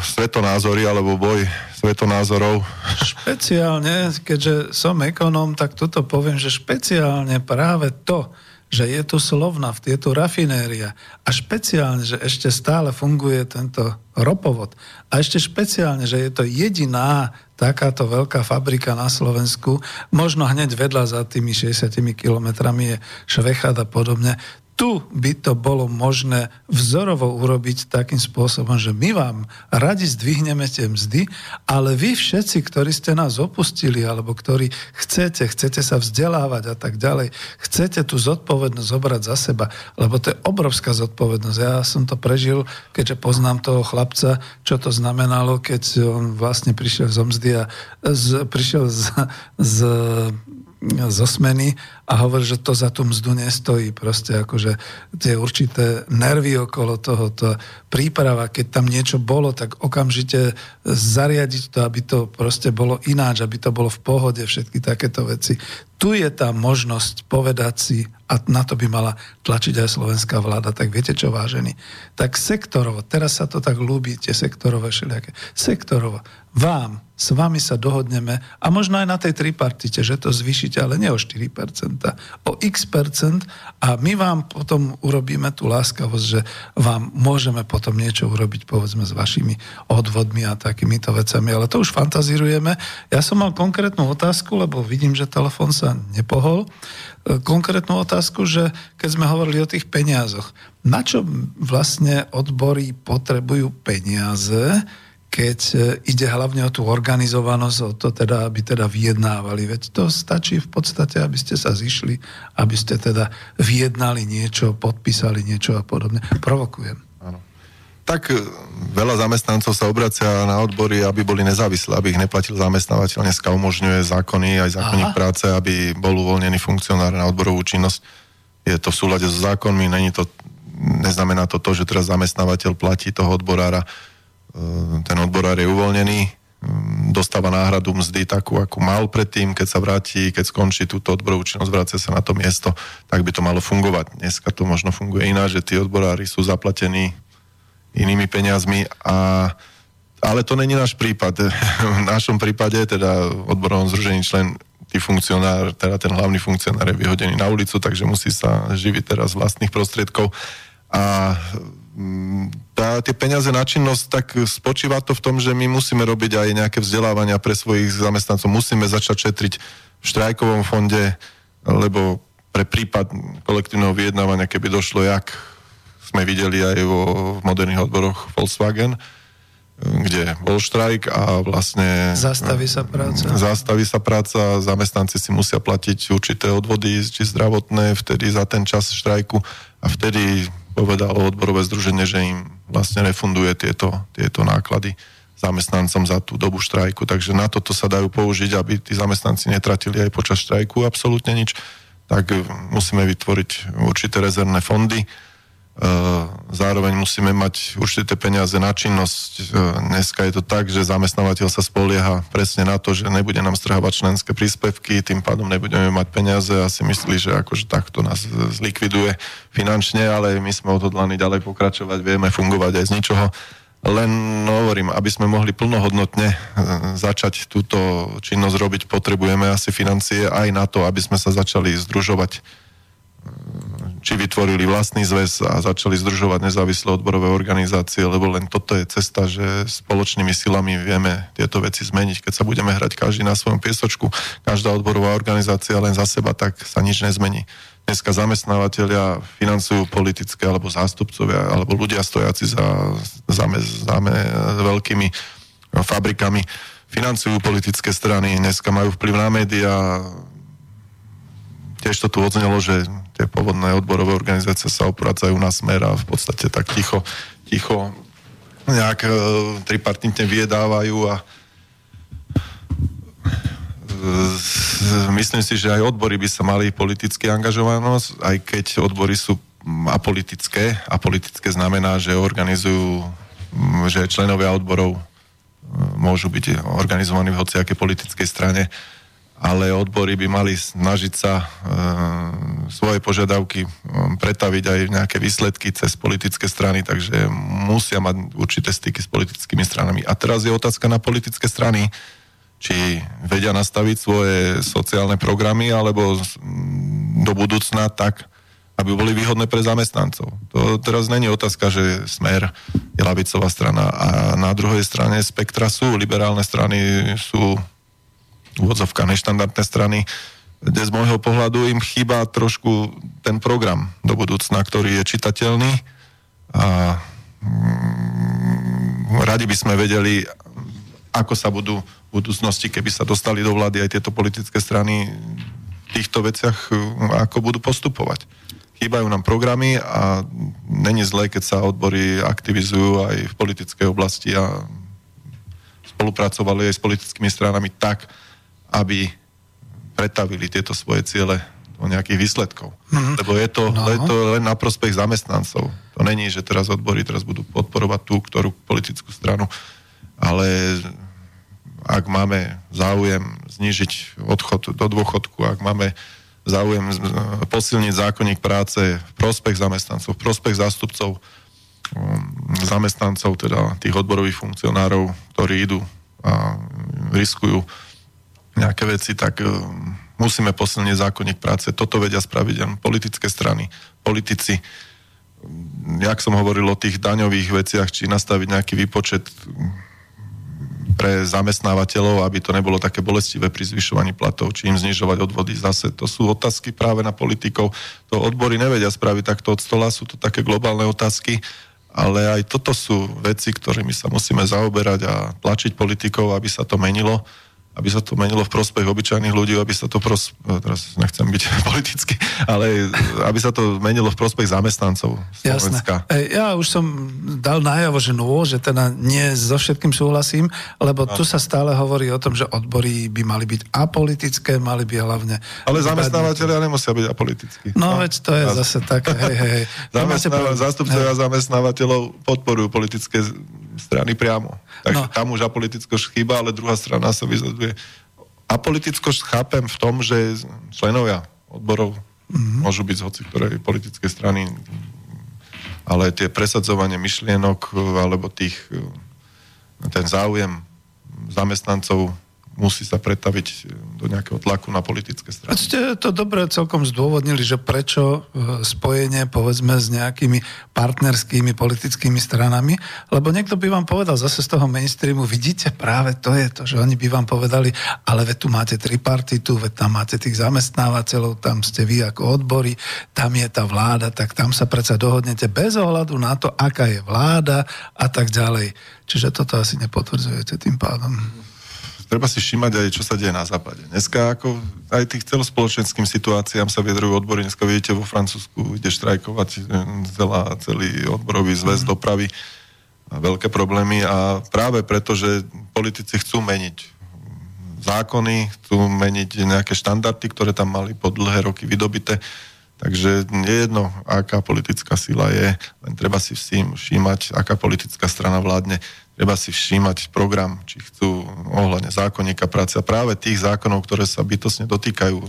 svetonázory alebo boj svetonázorov. Špeciálne, keďže som ekonom, tak toto poviem, že špeciálne práve to, že je tu slovna, je tu rafinéria a špeciálne, že ešte stále funguje tento ropovod a ešte špeciálne, že je to jediná takáto veľká fabrika na Slovensku, možno hneď vedľa za tými 60 kilometrami je Švechad a podobne, tu by to bolo možné vzorovo urobiť takým spôsobom, že my vám radi zdvihneme tie mzdy, ale vy všetci, ktorí ste nás opustili, alebo ktorí chcete, chcete sa vzdelávať a tak ďalej, chcete tú zodpovednosť zobrať za seba, lebo to je obrovská zodpovednosť. Ja som to prežil, keďže poznám toho chlapca, čo to znamenalo, keď on vlastne prišiel z mzdy a z, prišiel z, z zo smeny a hovorí, že to za tú mzdu nestojí. Proste akože tie určité nervy okolo toho, to príprava, keď tam niečo bolo, tak okamžite zariadiť to, aby to proste bolo ináč, aby to bolo v pohode, všetky takéto veci. Tu je tá možnosť povedať si, a na to by mala tlačiť aj slovenská vláda, tak viete čo, vážení? Tak sektorovo, teraz sa to tak ľúbi, tie sektorové všelijaké. Sektorovo, vám, s vami sa dohodneme a možno aj na tej tripartite, že to zvýšite, ale nie o 4%, percenta, o x percent a my vám potom urobíme tú láskavosť, že vám môžeme potom niečo urobiť povedzme s vašimi odvodmi a takýmito vecami, ale to už fantazírujeme. Ja som mal konkrétnu otázku, lebo vidím, že telefon sa nepohol. E, konkrétnu otázku, že keď sme hovorili o tých peniazoch, na čo vlastne odbory potrebujú peniaze, keď e, ide hlavne o tú organizovanosť, o to teda, aby teda vyjednávali. Veď to stačí v podstate, aby ste sa zišli, aby ste teda vyjednali niečo, podpísali niečo a podobne. Provokujem tak e, veľa zamestnancov sa obracia na odbory, aby boli nezávislí, aby ich neplatil zamestnávateľ. Dneska umožňuje zákony, aj zákonník práce, aby bol uvoľnený funkcionár na odborovú činnosť. Je to v súlade so zákonmi, není to, neznamená to to, že teraz zamestnávateľ platí toho odborára. E, ten odborár je uvoľnený, dostáva náhradu mzdy takú, ako mal predtým, keď sa vráti, keď skončí túto odborovú činnosť, vrácia sa na to miesto, tak by to malo fungovať. Dneska to možno funguje iná, že tí odborári sú zaplatení inými peniazmi a ale to není náš prípad. <laughs> V našom prípade, teda odborovom zružení člen, tý funkcionár, teda ten hlavný funkcionár je vyhodený na ulicu, takže musí sa živiť teraz vlastných prostriedkov. A mm, tá, tie peniaze na činnosť, tak spočíva to v tom, že my musíme robiť aj nejaké vzdelávania pre svojich zamestnancov, musíme začať šetriť v štrajkovom fonde, lebo pre prípad kolektívneho vyjednávania, keby došlo jak sme videli aj vo, v moderných odboroch Volkswagen, kde bol štrajk a vlastne... Zastaví sa práca. Zastaví sa práca, zamestnanci si musia platiť určité odvody, či zdravotné, vtedy za ten čas štrajku a vtedy povedalo odborové združenie, že im vlastne refunduje tieto, tieto náklady zamestnancom za tú dobu štrajku. Takže na toto sa dajú použiť, aby tí zamestnanci netratili aj počas štrajku absolútne nič. Tak musíme vytvoriť určité rezervné fondy, zároveň musíme mať určité peniaze na činnosť. Eh, dneska je to tak, že zamestnávateľ sa spolieha presne na to, že nebude nám strhávať členské príspevky, tým pádom nebudeme mať peniaze a si myslí, že akože takto nás zlikviduje finančne, ale my sme odhodlaní ďalej pokračovať, vieme fungovať aj z ničoho. Len hovorím, aby sme mohli plnohodnotne eh, začať túto činnosť robiť, potrebujeme asi financie aj na to, aby sme sa začali združovať či vytvorili vlastný zväz a začali združovať nezávislé odborové organizácie, lebo len toto je cesta, že spoločnými silami vieme tieto veci zmeniť. Keď sa budeme hrať každý na svojom piesočku, každá odborová organizácia len za seba, tak sa nič nezmení. Dneska zamestnávateľia financujú politické alebo zástupcovia, alebo ľudia stojaci za, za, za, za veľkými fabrikami financujú politické strany, dneska majú vplyv na médiá, tiež to tu odznelo, že tie pôvodné odborové organizácie sa opracajú na smer a v podstate tak ticho, ticho nejak e, tripartitne vyjedávajú a e, myslím si, že aj odbory by sa mali politicky angažovanosť, aj keď odbory sú apolitické. Apolitické znamená, že organizujú, že členovia odborov môžu byť organizovaní v hociakej politickej strane ale odbory by mali snažiť sa e, svoje požiadavky e, pretaviť aj v nejaké výsledky cez politické strany, takže musia mať určité styky s politickými stranami. A teraz je otázka na politické strany, či vedia nastaviť svoje sociálne programy, alebo do budúcna tak, aby boli výhodné pre zamestnancov. To teraz není otázka, že Smer je lavicová strana a na druhej strane spektra sú, liberálne strany sú úvodzovka neštandardné strany, kde z môjho pohľadu im chýba trošku ten program do budúcna, ktorý je čitateľný a mm, radi by sme vedeli, ako sa budú v budúcnosti, keby sa dostali do vlády aj tieto politické strany v týchto veciach, ako budú postupovať. Chýbajú nám programy a není zlé, keď sa odbory aktivizujú aj v politickej oblasti a spolupracovali aj s politickými stranami tak, aby pretavili tieto svoje ciele do nejakých výsledkov. Mm-hmm. Lebo je to, no. je to len na prospech zamestnancov. To není, že teraz odbory teraz budú podporovať tú, ktorú politickú stranu, ale ak máme záujem znižiť odchod do dôchodku, ak máme záujem posilniť zákonník práce v prospech zamestnancov, v prospech zástupcov um, zamestnancov, teda tých odborových funkcionárov, ktorí idú a riskujú nejaké veci, tak uh, musíme posilniť zákonník práce. Toto vedia spraviť len politické strany, politici. Jak som hovoril o tých daňových veciach, či nastaviť nejaký výpočet pre zamestnávateľov, aby to nebolo také bolestivé pri zvyšovaní platov, či im znižovať odvody zase. To sú otázky práve na politikov. To odbory nevedia spraviť takto od stola, sú to také globálne otázky, ale aj toto sú veci, ktorými sa musíme zaoberať a tlačiť politikov, aby sa to menilo aby sa to menilo v prospech obyčajných ľudí, aby sa to pros... No, teraz nechcem byť <laughs> politicky, ale aby sa to menilo v prospech zamestnancov Slovenska. Jasné. Ja už som dal najavo, že no, že teda nie so všetkým súhlasím, lebo no. tu sa stále hovorí o tom, že odbory by mali byť apolitické, mali by hlavne... Ale zamestnávateľia nemusia byť apolitickí. No, no veď to je zase tak, hej, hej. <laughs> Zamestnáva, zástupcovia zamestnávateľov podporujú politické strany priamo. Takže no. tam už apolitickosť chýba, ale druhá strana sa vyzaduje. Apolitickosť chápem v tom, že členovia odborov mm-hmm. môžu byť z hoci ktorej politické strany, ale tie presadzovanie myšlienok alebo tých, ten záujem zamestnancov musí sa pretaviť e, do nejakého tlaku na politické strany. Ste to dobre celkom zdôvodnili, že prečo e, spojenie povedzme s nejakými partnerskými politickými stranami, lebo niekto by vám povedal zase z toho mainstreamu, vidíte, práve to je to, že oni by vám povedali, ale veď tu máte tripartitu, veď tam máte tých zamestnávateľov, tam ste vy ako odbory, tam je tá vláda, tak tam sa predsa dohodnete bez ohľadu na to, aká je vláda a tak ďalej. Čiže toto asi nepotvrdzujete tým pádom treba si všímať aj, čo sa deje na západe. Dneska ako aj tých celospoločenským situáciám sa vyjadrujú odbory. Dneska vidíte, vo Francúzsku ide štrajkovať e, celá, celý odborový zväz mm. dopravy. Veľké problémy a práve preto, že politici chcú meniť zákony, chcú meniť nejaké štandardy, ktoré tam mali po dlhé roky vydobité. Takže nie jedno, aká politická sila je, len treba si všímať, aká politická strana vládne treba si všímať program, či chcú ohľadne zákonníka práce a práve tých zákonov, ktoré sa bytosne dotýkajú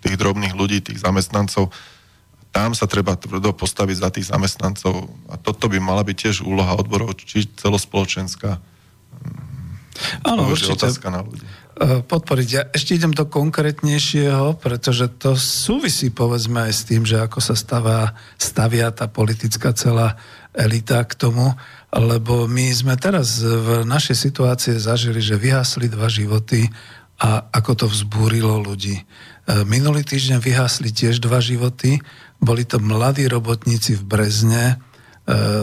tých drobných ľudí, tých zamestnancov, tam sa treba tvrdo postaviť za tých zamestnancov a toto by mala byť tiež úloha odborov, či celospoločenská. Áno, určite. Otázka na ľudí e, podporiť. Ja ešte idem do konkrétnejšieho, pretože to súvisí povedzme aj s tým, že ako sa stavá, stavia tá politická celá elita k tomu lebo my sme teraz v našej situácii zažili, že vyhasli dva životy a ako to vzbúrilo ľudí. E, minulý týždeň vyhasli tiež dva životy, boli to mladí robotníci v Brezne,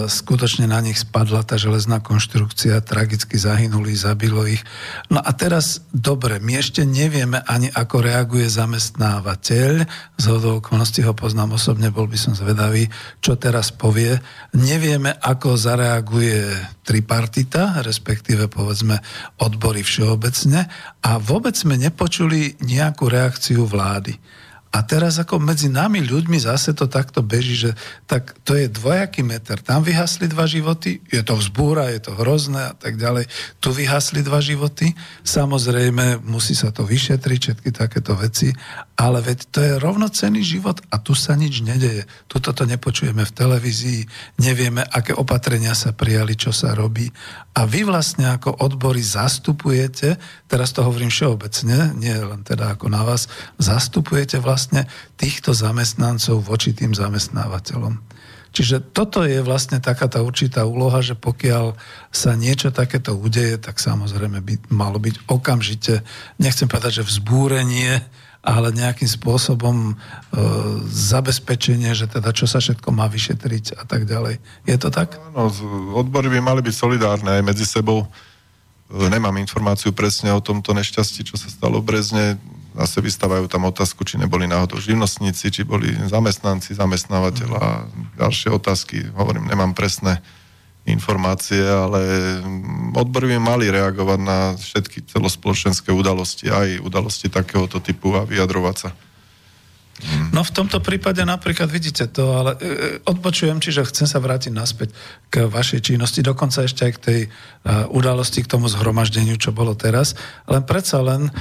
skutočne na nich spadla tá železná konštrukcia, tragicky zahynuli, zabilo ich. No a teraz, dobre, my ešte nevieme ani, ako reaguje zamestnávateľ. Z okolností ho poznám osobne, bol by som zvedavý, čo teraz povie. Nevieme, ako zareaguje tripartita, respektíve povedzme odbory všeobecne a vôbec sme nepočuli nejakú reakciu vlády. A teraz ako medzi nami ľuďmi zase to takto beží, že tak to je dvojaký meter. Tam vyhasli dva životy, je to vzbúra, je to hrozné a tak ďalej. Tu vyhasli dva životy, samozrejme musí sa to vyšetriť, všetky takéto veci, ale veď to je rovnocený život a tu sa nič nedeje. Tuto to nepočujeme v televízii, nevieme, aké opatrenia sa prijali, čo sa robí. A vy vlastne ako odbory zastupujete, teraz to hovorím všeobecne, nie len teda ako na vás, zastupujete vlastne vlastne týchto zamestnancov voči tým zamestnávateľom. Čiže toto je vlastne taká tá určitá úloha, že pokiaľ sa niečo takéto udeje, tak samozrejme by malo byť okamžite, nechcem povedať, že vzbúrenie, ale nejakým spôsobom e, zabezpečenie, že teda čo sa všetko má vyšetriť a tak ďalej. Je to tak? Áno, odbory by mali byť solidárne aj medzi sebou. E, nemám informáciu presne o tomto nešťastí, čo sa stalo v Brezne zase vystávajú tam otázku, či neboli náhodou živnostníci, či boli zamestnanci, zamestnávateľa a ďalšie otázky. Hovorím, nemám presné informácie, ale odbory by mali reagovať na všetky celospoločenské udalosti, aj udalosti takéhoto typu a vyjadrovať sa. Mm. No v tomto prípade napríklad vidíte to, ale e, e, odpočujem, čiže chcem sa vrátiť naspäť k vašej činnosti, dokonca ešte aj k tej uh, udalosti, k tomu zhromaždeniu, čo bolo teraz. Len predsa len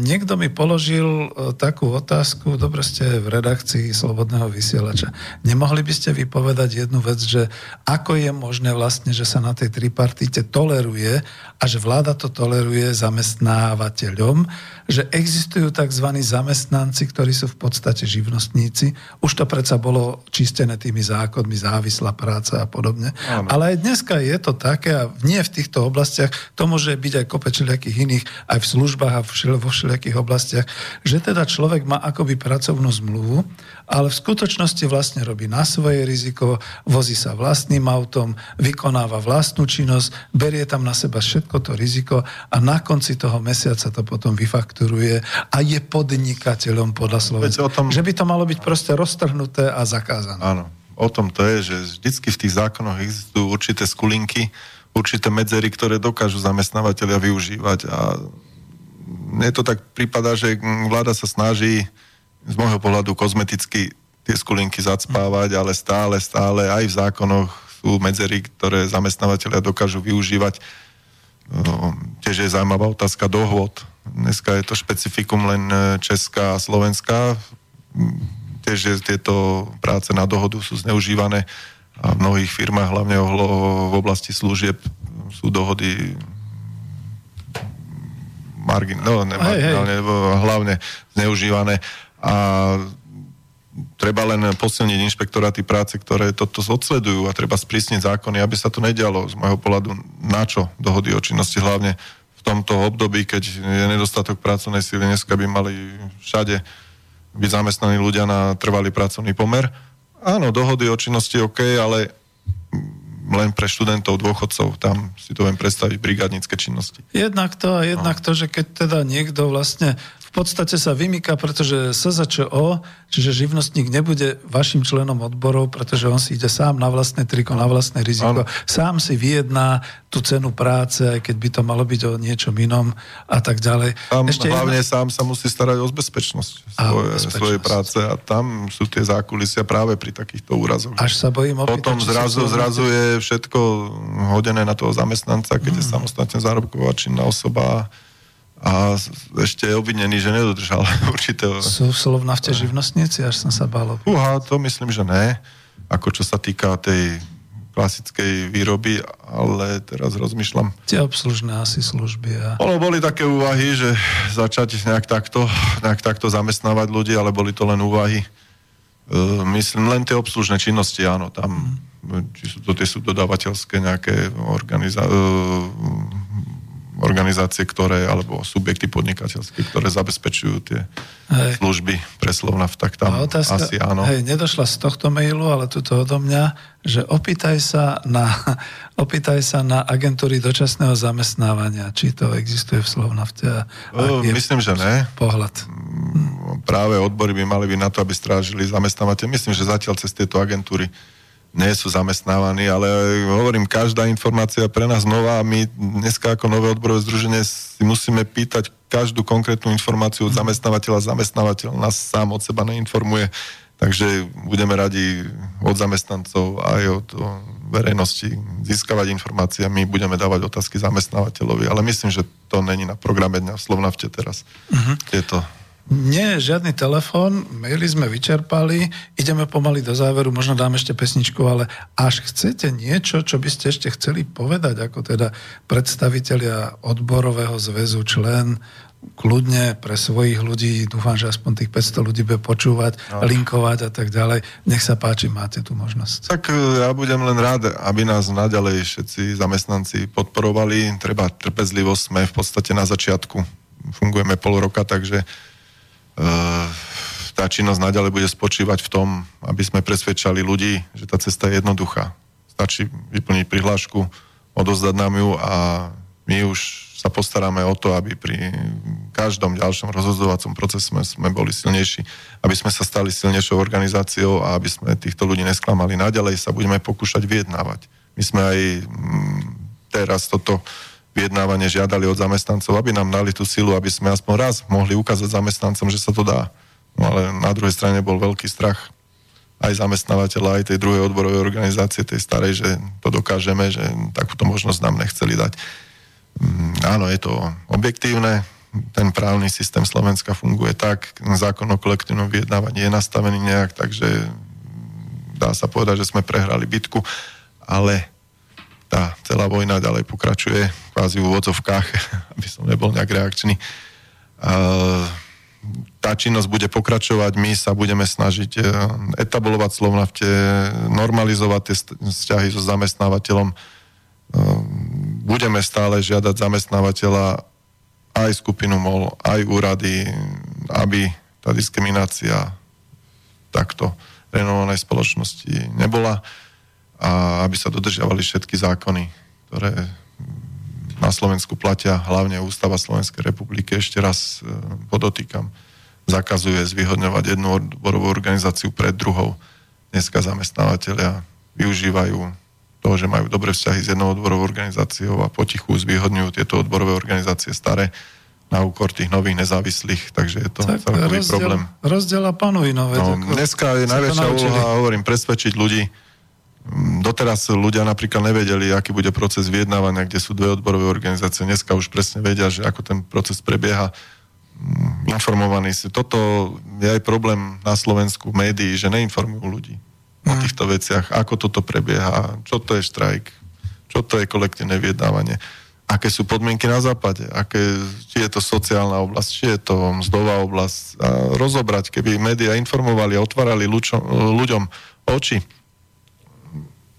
niekto mi položil takú otázku, dobre ste v redakcii Slobodného vysielača. Nemohli by ste vypovedať jednu vec, že ako je možné vlastne, že sa na tej tripartite toleruje a že vláda to toleruje zamestnávateľom, že existujú tzv. zamestnanci, ktorí sú v podstate živnostníci. Už to predsa bolo čistené tými zákonmi, závislá práca a podobne. Áno. Ale aj dneska je to také, a nie v týchto oblastiach, to môže byť aj kope všelijakých iných, aj v službách a vo všelijakých oblastiach, že teda človek má akoby pracovnú zmluvu, ale v skutočnosti vlastne robí na svoje riziko, vozí sa vlastným autom, vykonáva vlastnú činnosť, berie tam na seba všetko to riziko a na konci toho mesiaca to potom vyfakturuje a je podnikateľom podľa Slovenska. Tom... Že by to malo byť proste roztrhnuté a zakázané. Áno, o tom to je, že vždycky v tých zákonoch existujú určité skulinky, určité medzery, ktoré dokážu zamestnávateľia využívať a mne to tak prípada, že vláda sa snaží z môjho pohľadu kozmeticky tie skulinky zacpávať, ale stále, stále aj v zákonoch sú medzery, ktoré zamestnávateľia dokážu využívať. No, tiež je zaujímavá otázka dohôd. Dneska je to špecifikum len e, Česká a Slovenská. Tiež je, tieto práce na dohodu sú zneužívané a v mnohých firmách, hlavne v oblasti služieb, sú dohody margin, no, ne, marginálne, hlavne zneužívané. A treba len posilniť inšpektoráty práce, ktoré toto odsledujú a treba sprísniť zákony, aby sa to nedialo. Z môjho pohľadu na čo dohody o činnosti, hlavne v tomto období, keď je nedostatok pracovnej síly, dneska by mali všade byť zamestnaní ľudia na trvalý pracovný pomer. Áno, dohody o činnosti OK, ale len pre študentov, dôchodcov, tam si to viem predstaviť brigádnické činnosti. Jednak to a jednak no. to, že keď teda niekto vlastne podstate sa vymýka, pretože SZČO, čiže živnostník nebude vašim členom odborov, pretože on si ide sám na vlastné triko, na vlastné riziko, ano. sám si vyjedná tú cenu práce, aj keď by to malo byť o niečom inom a tak ďalej. Tam Ešte hlavne jedna... sám sa musí starať o bezpečnosť, svoje, bezpečnosť svojej práce a tam sú tie zákulisia práve pri takýchto úrazoch. Až sa bojím opýtať, Potom zrazu, zrazu je všetko hodené na toho zamestnanca, keď mm. je samostatne zárobková činná osoba a ešte je obvinený, že nedodržal <laughs> určité... Sú slovnafte živnostníci, až som sa bál. Uha, to myslím, že ne. Ako čo sa týka tej klasickej výroby, ale teraz rozmýšľam. Tie obslužné asi služby. A... Ono boli také úvahy, že začať nejak takto, nejak takto zamestnávať ľudí, ale boli to len úvahy. E, myslím, len tie obslužné činnosti, áno, tam, hmm. či sú to tie sú dodávateľské nejaké organizácie, organizácie, ktoré, alebo subjekty podnikateľské, ktoré zabezpečujú tie hej. služby pre Slovnav, tak tam otázka, asi áno. Hej, nedošla z tohto mailu, ale tuto odo mňa, že opýtaj sa na, <laughs> opýtaj sa na agentúry dočasného zamestnávania, či to existuje v Slovnavte. Uh, myslím, že ne. Pohľad. Práve odbory by mali byť na to, aby strážili zamestnávateľ. Myslím, že zatiaľ cez tieto agentúry nie sú zamestnávaní, ale hovorím, každá informácia pre nás nová a my dneska ako nové odborové združenie si musíme pýtať každú konkrétnu informáciu od zamestnávateľa. Zamestnávateľ nás sám od seba neinformuje, takže budeme radi od zamestnancov aj od verejnosti získavať informácie. My budeme dávať otázky zamestnávateľovi, ale myslím, že to není na programe dňa v Slovnavte teraz. Uh-huh. Tieto nie, žiadny telefón, maily sme vyčerpali, ideme pomaly do záveru, možno dám ešte pesničku, ale až chcete niečo, čo by ste ešte chceli povedať, ako teda predstavitelia odborového zväzu, člen, kľudne pre svojich ľudí, dúfam, že aspoň tých 500 ľudí bude počúvať, no. linkovať a tak ďalej. Nech sa páči, máte tú možnosť. Tak e, ja budem len rád, aby nás naďalej všetci zamestnanci podporovali. Treba trpezlivosť, sme v podstate na začiatku. Fungujeme pol roka, takže tá činnosť naďalej bude spočívať v tom, aby sme presvedčali ľudí, že tá cesta je jednoduchá. Stačí vyplniť prihlášku, odozdať nám ju a my už sa postaráme o to, aby pri každom ďalšom rozhodovacom procese sme, sme boli silnejší, aby sme sa stali silnejšou organizáciou a aby sme týchto ľudí nesklamali. Naďalej sa budeme pokúšať vyjednávať. My sme aj mm, teraz toto vyjednávanie žiadali od zamestnancov, aby nám dali tú silu, aby sme aspoň raz mohli ukázať zamestnancom, že sa to dá. No ale na druhej strane bol veľký strach aj zamestnávateľa, aj tej druhej odborovej organizácie, tej starej, že to dokážeme, že takúto možnosť nám nechceli dať. Mm, áno, je to objektívne, ten právny systém Slovenska funguje tak, zákon o kolektívnom vyjednávaní je nastavený nejak, takže dá sa povedať, že sme prehrali bitku, ale tá celá vojna ďalej pokračuje, kvázi v úvodzovkách, <laughs> aby som nebol nejak reakčný. Tá činnosť bude pokračovať, my sa budeme snažiť e, etablovať slovnafte, normalizovať tie vzťahy so zamestnávateľom. E, budeme stále žiadať zamestnávateľa aj skupinu MOL, aj úrady, aby tá diskriminácia takto renovovanej spoločnosti nebola a aby sa dodržiavali všetky zákony, ktoré na Slovensku platia, hlavne Ústava Slovenskej republiky, ešte raz e, podotýkam, zakazuje zvyhodňovať jednu odborovú organizáciu pred druhou. Dneska zamestnávateľia využívajú to, že majú dobré vzťahy s jednou odborovou organizáciou a potichu zvyhodňujú tieto odborové organizácie staré na úkor tých nových nezávislých, takže je to tak, celkový rozdiel, problém. Rozdiel a panuj, no, no Dneska je najväčšia úloha, hovorím, presvedčiť ľudí, Doteraz ľudia napríklad nevedeli, aký bude proces vyjednávania, kde sú dve odborové organizácie. Dneska už presne vedia, že ako ten proces prebieha mm, informovaní si. Toto je aj problém na Slovensku v médií, že neinformujú ľudí mm. o týchto veciach, ako toto prebieha, čo to je štrajk, čo to je kolektívne vyjednávanie, aké sú podmienky na západe, aké, či je to sociálna oblasť, či je to mzdová oblasť. A rozobrať, keby médiá informovali a otvárali ľuďom, ľuďom oči,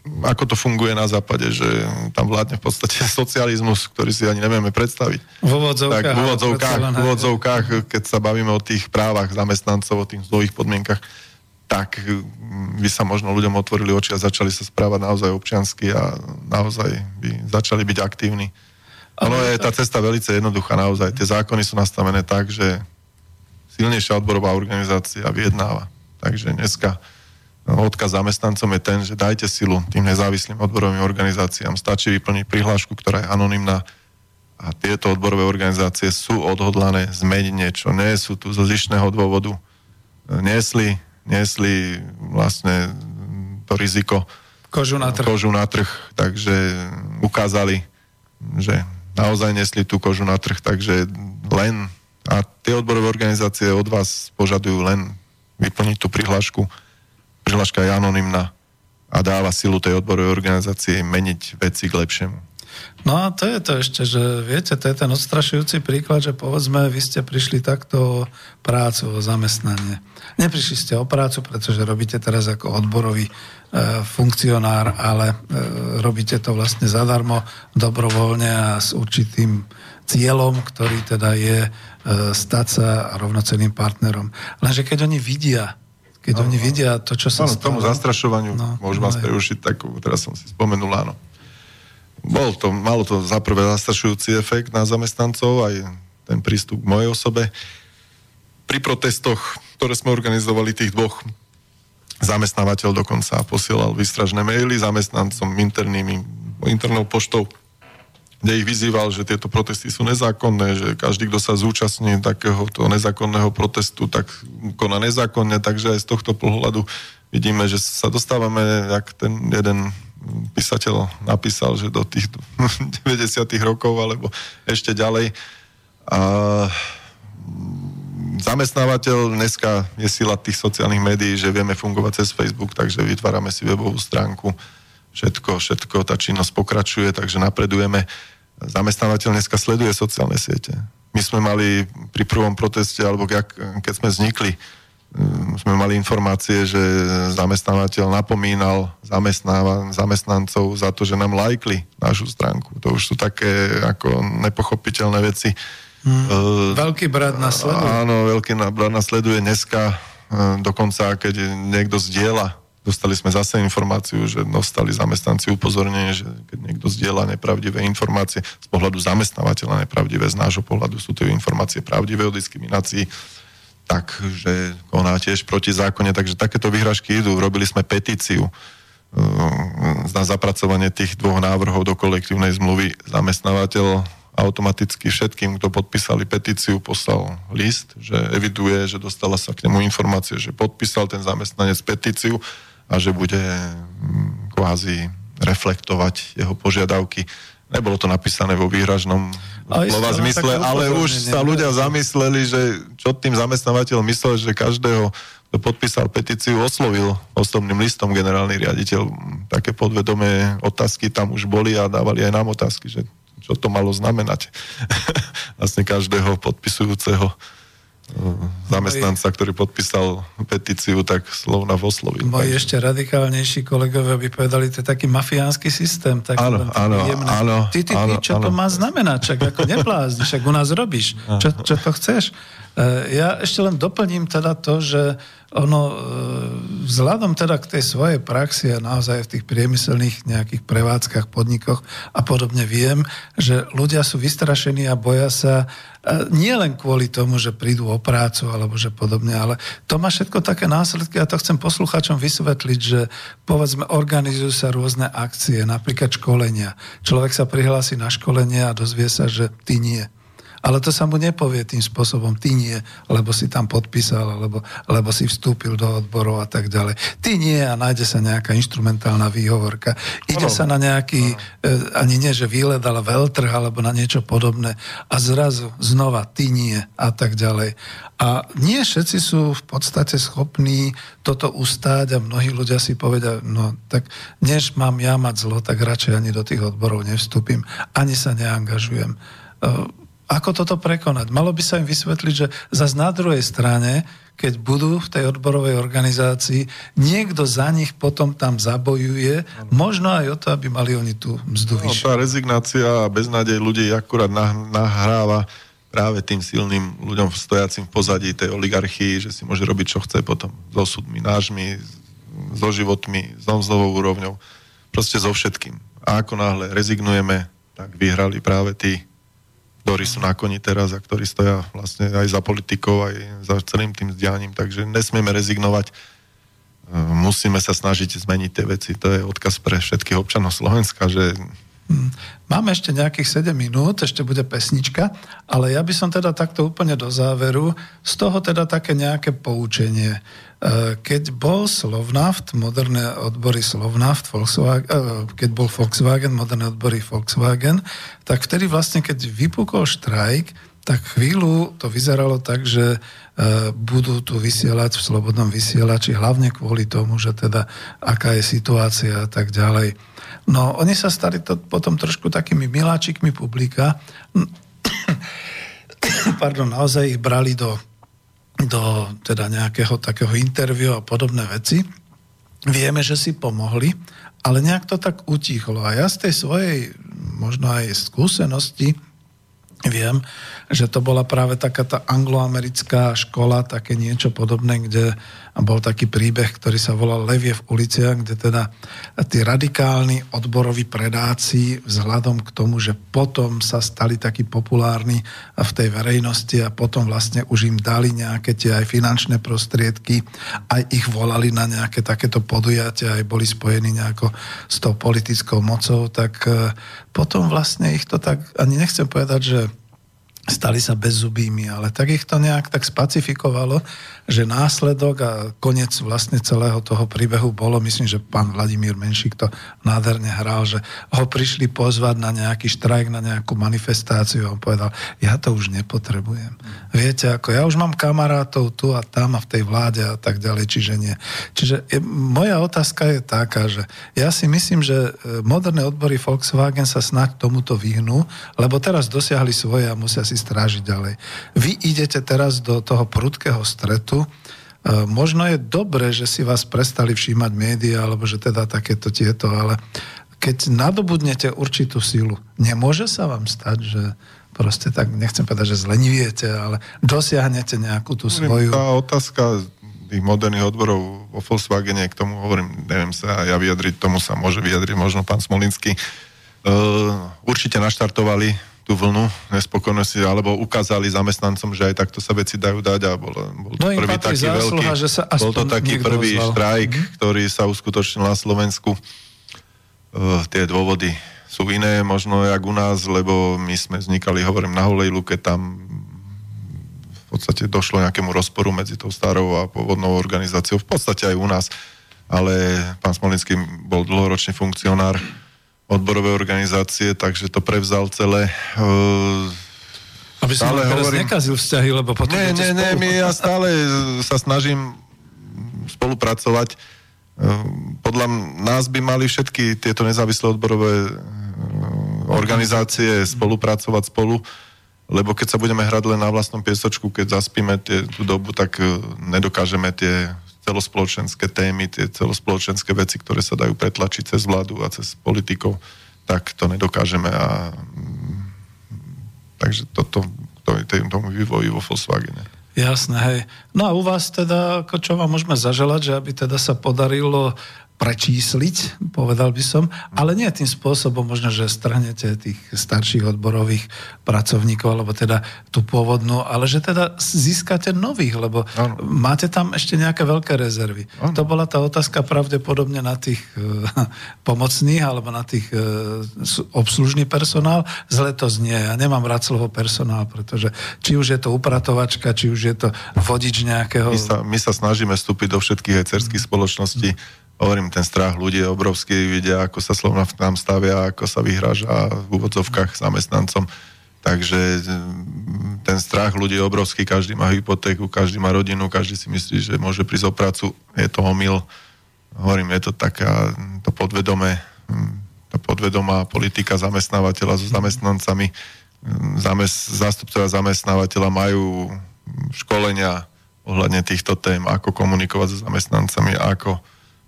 ako to funguje na západe, že tam vládne v podstate <laughs> socializmus, ktorý si ani nevieme predstaviť. V úvodzovkách. Tak v úvodzovkách, v úvodzovkách, keď sa bavíme o tých právach zamestnancov, o tých zdových podmienkach, tak mm, by sa možno ľuďom otvorili oči a začali sa správať naozaj občiansky a naozaj by začali byť aktívni. Ono je tá cesta veľmi jednoduchá naozaj. Tie zákony sú nastavené tak, že silnejšia odborová organizácia vyjednáva. Takže dneska odkaz zamestnancom je ten, že dajte silu tým nezávislým odborovým organizáciám. Stačí vyplniť prihlášku, ktorá je anonimná a tieto odborové organizácie sú odhodlané zmeniť niečo. Nie sú tu zo zišného dôvodu. Niesli, niesli vlastne to riziko kožu na trh. Kožu na trh, takže ukázali, že naozaj nesli tú kožu na trh, takže len a tie odborové organizácie od vás požadujú len vyplniť tú prihlášku prihláška je anonimná a dáva silu tej odborovej organizácie meniť veci k lepšiemu. No a to je to ešte, že viete, to je ten odstrašujúci príklad, že povedzme, vy ste prišli takto o prácu, o zamestnanie. Neprišli ste o prácu, pretože robíte teraz ako odborový e, funkcionár, ale e, robíte to vlastne zadarmo, dobrovoľne a s určitým cieľom, ktorý teda je e, stať sa rovnocenným partnerom. Lenže keď oni vidia, keď no, oni vidia to, čo sa no, stalo. tomu zastrašovaniu, no, môžem vás prerušiť, tak teraz som si spomenul, áno. Bol to, malo to za prvé zastrašujúci efekt na zamestnancov, aj ten prístup k mojej osobe. Pri protestoch, ktoré sme organizovali tých dvoch, zamestnávateľ dokonca posielal vystražné maily zamestnancom internými, internou poštou kde ich vyzýval, že tieto protesty sú nezákonné, že každý, kto sa zúčastní takéhoto nezákonného protestu, tak koná nezákonne, takže aj z tohto pohľadu vidíme, že sa dostávame, jak ten jeden písateľ napísal, že do tých <laughs> 90. rokov alebo ešte ďalej. A zamestnávateľ dneska je sila tých sociálnych médií, že vieme fungovať cez Facebook, takže vytvárame si webovú stránku, všetko, všetko, tá činnosť pokračuje, takže napredujeme zamestnávateľ dneska sleduje sociálne siete. My sme mali pri prvom proteste, alebo keď sme vznikli, mm, sme mali informácie, že zamestnávateľ napomínal zamestnancov za to, že nám lajkli našu stránku. To už sú také ako nepochopiteľné veci. Hmm. Uh, veľký brat nasleduje. Áno, veľký brat nasleduje dneska, uh, dokonca keď niekto zdieľa Dostali sme zase informáciu, že dostali zamestnanci upozornenie, že keď niekto zdieľa nepravdivé informácie z pohľadu zamestnávateľa nepravdivé, z nášho pohľadu sú to informácie pravdivé o diskriminácii, takže koná tiež proti zákone, takže takéto vyhražky idú. Robili sme petíciu uh, na zapracovanie tých dvoch návrhov do kolektívnej zmluvy zamestnávateľ automaticky všetkým, kto podpísali petíciu, poslal list, že eviduje, že dostala sa k nemu informácia, že podpísal ten zamestnanec petíciu a že bude mm, kvázi reflektovať jeho požiadavky. Nebolo to napísané vo výhražnom slova zmysle, ale už sa ľudia zamysleli, že čo tým zamestnávateľ myslel, že každého, kto podpísal petíciu, oslovil osobným listom generálny riaditeľ. Také podvedomé otázky tam už boli a dávali aj nám otázky, že čo to malo znamenať. <laughs> vlastne každého podpisujúceho eh, zamestnanca, ktorý podpísal petíciu, tak slovna oslovil. Moji ešte radikálnejší kolegovia by povedali, to je taký mafiánsky systém. Tak áno, áno, áno. Ty, ty, ty, čo áno. to má znamenať? Čak ako neblázni, však u nás robíš. Čo, čo to chceš? Eh, ja ešte len doplním teda to, že ono e, vzhľadom teda k tej svojej praxi a naozaj v tých priemyselných nejakých prevádzkach, podnikoch a podobne viem, že ľudia sú vystrašení a boja sa e, nie len kvôli tomu, že prídu o prácu alebo že podobne, ale to má všetko také následky a to chcem poslucháčom vysvetliť, že povedzme organizujú sa rôzne akcie, napríklad školenia. Človek sa prihlási na školenie a dozvie sa, že ty nie ale to sa mu nepovie tým spôsobom, ty nie, lebo si tam podpísal, alebo, lebo si vstúpil do odborov a tak ďalej. Ty nie a nájde sa nejaká instrumentálna výhovorka. Ide ano. sa na nejaký, ano. ani nie, že výlet, ale veľtrh, alebo na niečo podobné. A zrazu znova ty nie a tak ďalej. A nie všetci sú v podstate schopní toto ustáť a mnohí ľudia si povedia, no tak než mám ja mať zlo, tak radšej ani do tých odborov nevstúpim, ani sa neangažujem ako toto prekonať? Malo by sa im vysvetliť, že zase na druhej strane, keď budú v tej odborovej organizácii, niekto za nich potom tam zabojuje, možno aj o to, aby mali oni tú mzdu no, Tá rezignácia a beznádej ľudí akurát nahráva práve tým silným ľuďom stojacím v pozadí tej oligarchii, že si môže robiť, čo chce potom so súdmi, nášmi, so životmi, s mzdovou úrovňou, proste so všetkým. A ako náhle rezignujeme, tak vyhrali práve tí ktorí sú na koni teraz a ktorí stoja vlastne aj za politikou, aj za celým tým vzdianím, takže nesmieme rezignovať. E, musíme sa snažiť zmeniť tie veci. To je odkaz pre všetkých občanov Slovenska, že hm. Máme ešte nejakých 7 minút, ešte bude pesnička, ale ja by som teda takto úplne do záveru, z toho teda také nejaké poučenie. E, keď bol Slovnaft, moderné odbory Slovnaft, Volkswagen, e, keď bol Volkswagen, moderné odbory Volkswagen, tak vtedy vlastne, keď vypukol štrajk, tak chvíľu to vyzeralo tak, že e, budú tu vysielať v slobodnom vysielači, hlavne kvôli tomu, že teda aká je situácia a tak ďalej. No, oni sa stali to potom trošku takými miláčikmi publika. <coughs> Pardon, naozaj ich brali do do teda nejakého takého interviu a podobné veci. Vieme, že si pomohli, ale nejak to tak utichlo. A ja z tej svojej možno aj skúsenosti viem, že to bola práve taká tá angloamerická škola, také niečo podobné, kde bol taký príbeh, ktorý sa volal Levie v uliciach, kde teda tí radikálni odboroví predáci vzhľadom k tomu, že potom sa stali takí populárni v tej verejnosti a potom vlastne už im dali nejaké tie aj finančné prostriedky, aj ich volali na nejaké takéto podujatia, aj boli spojení nejako s tou politickou mocou, tak eh, potom vlastne ich to tak, ani nechcem povedať, že stali sa bezzubými, ale tak ich to nejak tak spacifikovalo, že následok a koniec vlastne celého toho príbehu bolo, myslím, že pán Vladimír Menšík to nádherne hral, že ho prišli pozvať na nejaký štrajk, na nejakú manifestáciu a on povedal, ja to už nepotrebujem. Viete, ako ja už mám kamarátov tu a tam a v tej vláde a tak ďalej, čiže nie. Čiže je, moja otázka je taká, že ja si myslím, že e, moderné odbory Volkswagen sa snáď tomuto vyhnú, lebo teraz dosiahli svoje a musia si si strážiť ďalej. Vy idete teraz do toho prudkého stretu, e, možno je dobré, že si vás prestali všímať médiá, alebo že teda takéto tieto, ale keď nadobudnete určitú sílu, nemôže sa vám stať, že proste tak, nechcem povedať, že zleniviete, ale dosiahnete nejakú tú svoju... Tá otázka tých moderných odborov vo Volkswagene, k tomu hovorím, neviem sa ja vyjadriť, tomu sa môže vyjadriť možno pán Smolinský. Uh, určite naštartovali tú vlnu nespokojnosti, alebo ukázali zamestnancom, že aj takto sa veci dajú dať a bol, bol to no prvý taký zásluha, veľký, že sa bol to taký prvý ozval. štrajk, mm-hmm. ktorý sa uskutočnil na Slovensku. Uh, tie dôvody sú iné možno jak u nás, lebo my sme vznikali, hovorím, na Holej Luke, tam v podstate došlo nejakému rozporu medzi tou starou a pôvodnou organizáciou, v podstate aj u nás, ale pán Smolinský bol dlhoročný funkcionár odborovej organizácie, takže to prevzal celé. Aby som teraz hovorím... nekazil vzťahy, lebo potom... Nie, nie, nie, my ja stále sa snažím spolupracovať Ehm, podľa nás by mali všetky tieto nezávislé odborové ehm, organizácie spolupracovať spolu, lebo keď sa budeme hrať len na vlastnom piesočku, keď zaspíme tie, tú dobu, tak e, nedokážeme tie celospoločenské témy, tie celospoločenské veci, ktoré sa dajú pretlačiť cez vládu a cez politikov, tak to nedokážeme a mm, takže toto, to, to, tomu vývoju vo Volkswagene. Jasné, hej. No a u vás teda, ako čo vám môžeme zaželať, že aby teda sa podarilo prečísliť, povedal by som, ale nie tým spôsobom možno, že stranete tých starších odborových pracovníkov, alebo teda tú pôvodnú, ale že teda získate nových, lebo ano. máte tam ešte nejaké veľké rezervy. Ano. To bola tá otázka pravdepodobne na tých e, pomocných, alebo na tých e, obslužný personál. Zle to znie. Ja nemám rád slovo personál, pretože či už je to upratovačka, či už je to vodič nejakého... My sa, my sa snažíme vstúpiť do všetkých hecerských spoločností hovorím, ten strach ľudí je obrovský, vidia, ako sa Slovna tam stavia, ako sa vyhráža v úvodzovkách zamestnancom. Takže mm, ten strach ľudí je obrovský, každý má hypotéku, každý má rodinu, každý si myslí, že môže prísť o prácu. Je to omyl. Hovorím, je to taká, to podvedome, mm, to podvedomá politika zamestnávateľa so zamestnancami. Mm, zamest, zástupcovia zamestnávateľa majú školenia ohľadne týchto tém, ako komunikovať so zamestnancami, ako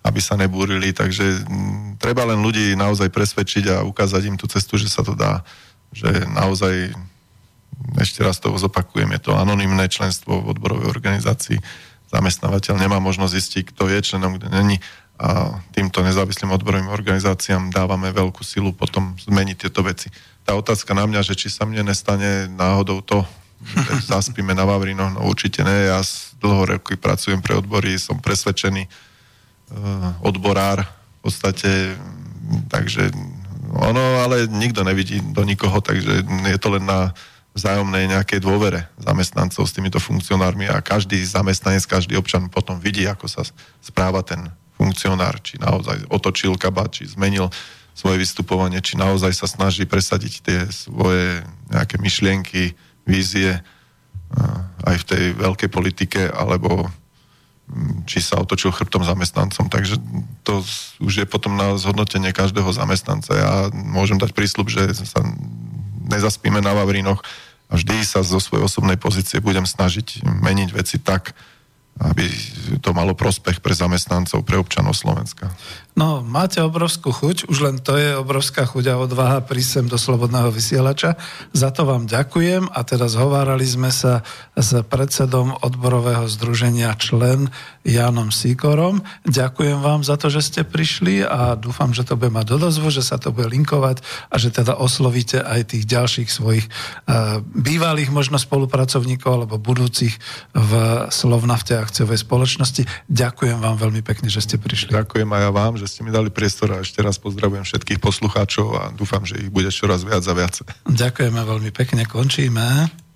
aby sa nebúrili, takže m, treba len ľudí naozaj presvedčiť a ukázať im tú cestu, že sa to dá, že naozaj ešte raz to zopakujem, je to anonimné členstvo v odborovej organizácii, zamestnávateľ nemá možnosť zistiť, kto je členom, kde není. A týmto nezávislým odborovým organizáciám dávame veľkú silu potom zmeniť tieto veci. Tá otázka na mňa, že či sa mne nestane náhodou to, že zaspíme na Vavrinoch, no určite ne, ja dlho roky pracujem pre odbory, som presvedčený, odborár v podstate, takže ono, ale nikto nevidí do nikoho, takže je to len na vzájomnej nejakej dôvere zamestnancov s týmito funkcionármi a každý zamestnanec, každý občan potom vidí, ako sa správa ten funkcionár, či naozaj otočil kabát, či zmenil svoje vystupovanie, či naozaj sa snaží presadiť tie svoje nejaké myšlienky, vízie eh, aj v tej veľkej politike, alebo či sa otočil chrbtom zamestnancom. Takže to už je potom na zhodnotenie každého zamestnanca. Ja môžem dať prísľub, že sa nezaspíme na Vavrinoch a vždy sa zo svojej osobnej pozície budem snažiť meniť veci tak, aby to malo prospech pre zamestnancov, pre občanov Slovenska. No, máte obrovskú chuť, už len to je obrovská chuť a odvaha prísť sem do Slobodného vysielača. Za to vám ďakujem a teraz hovárali sme sa s predsedom odborového združenia člen Jánom Sikorom. Ďakujem vám za to, že ste prišli a dúfam, že to bude mať dodozvu, že sa to bude linkovať a že teda oslovíte aj tých ďalších svojich uh, bývalých možno spolupracovníkov alebo budúcich v Slovnafte akciovej spoločnosti. Ďakujem vám veľmi pekne, že ste prišli. Ďakujem aj ja vám, že ste mi dali priestor a ešte raz pozdravujem všetkých poslucháčov a dúfam, že ich bude čoraz viac a viac. Ďakujeme veľmi pekne, končíme.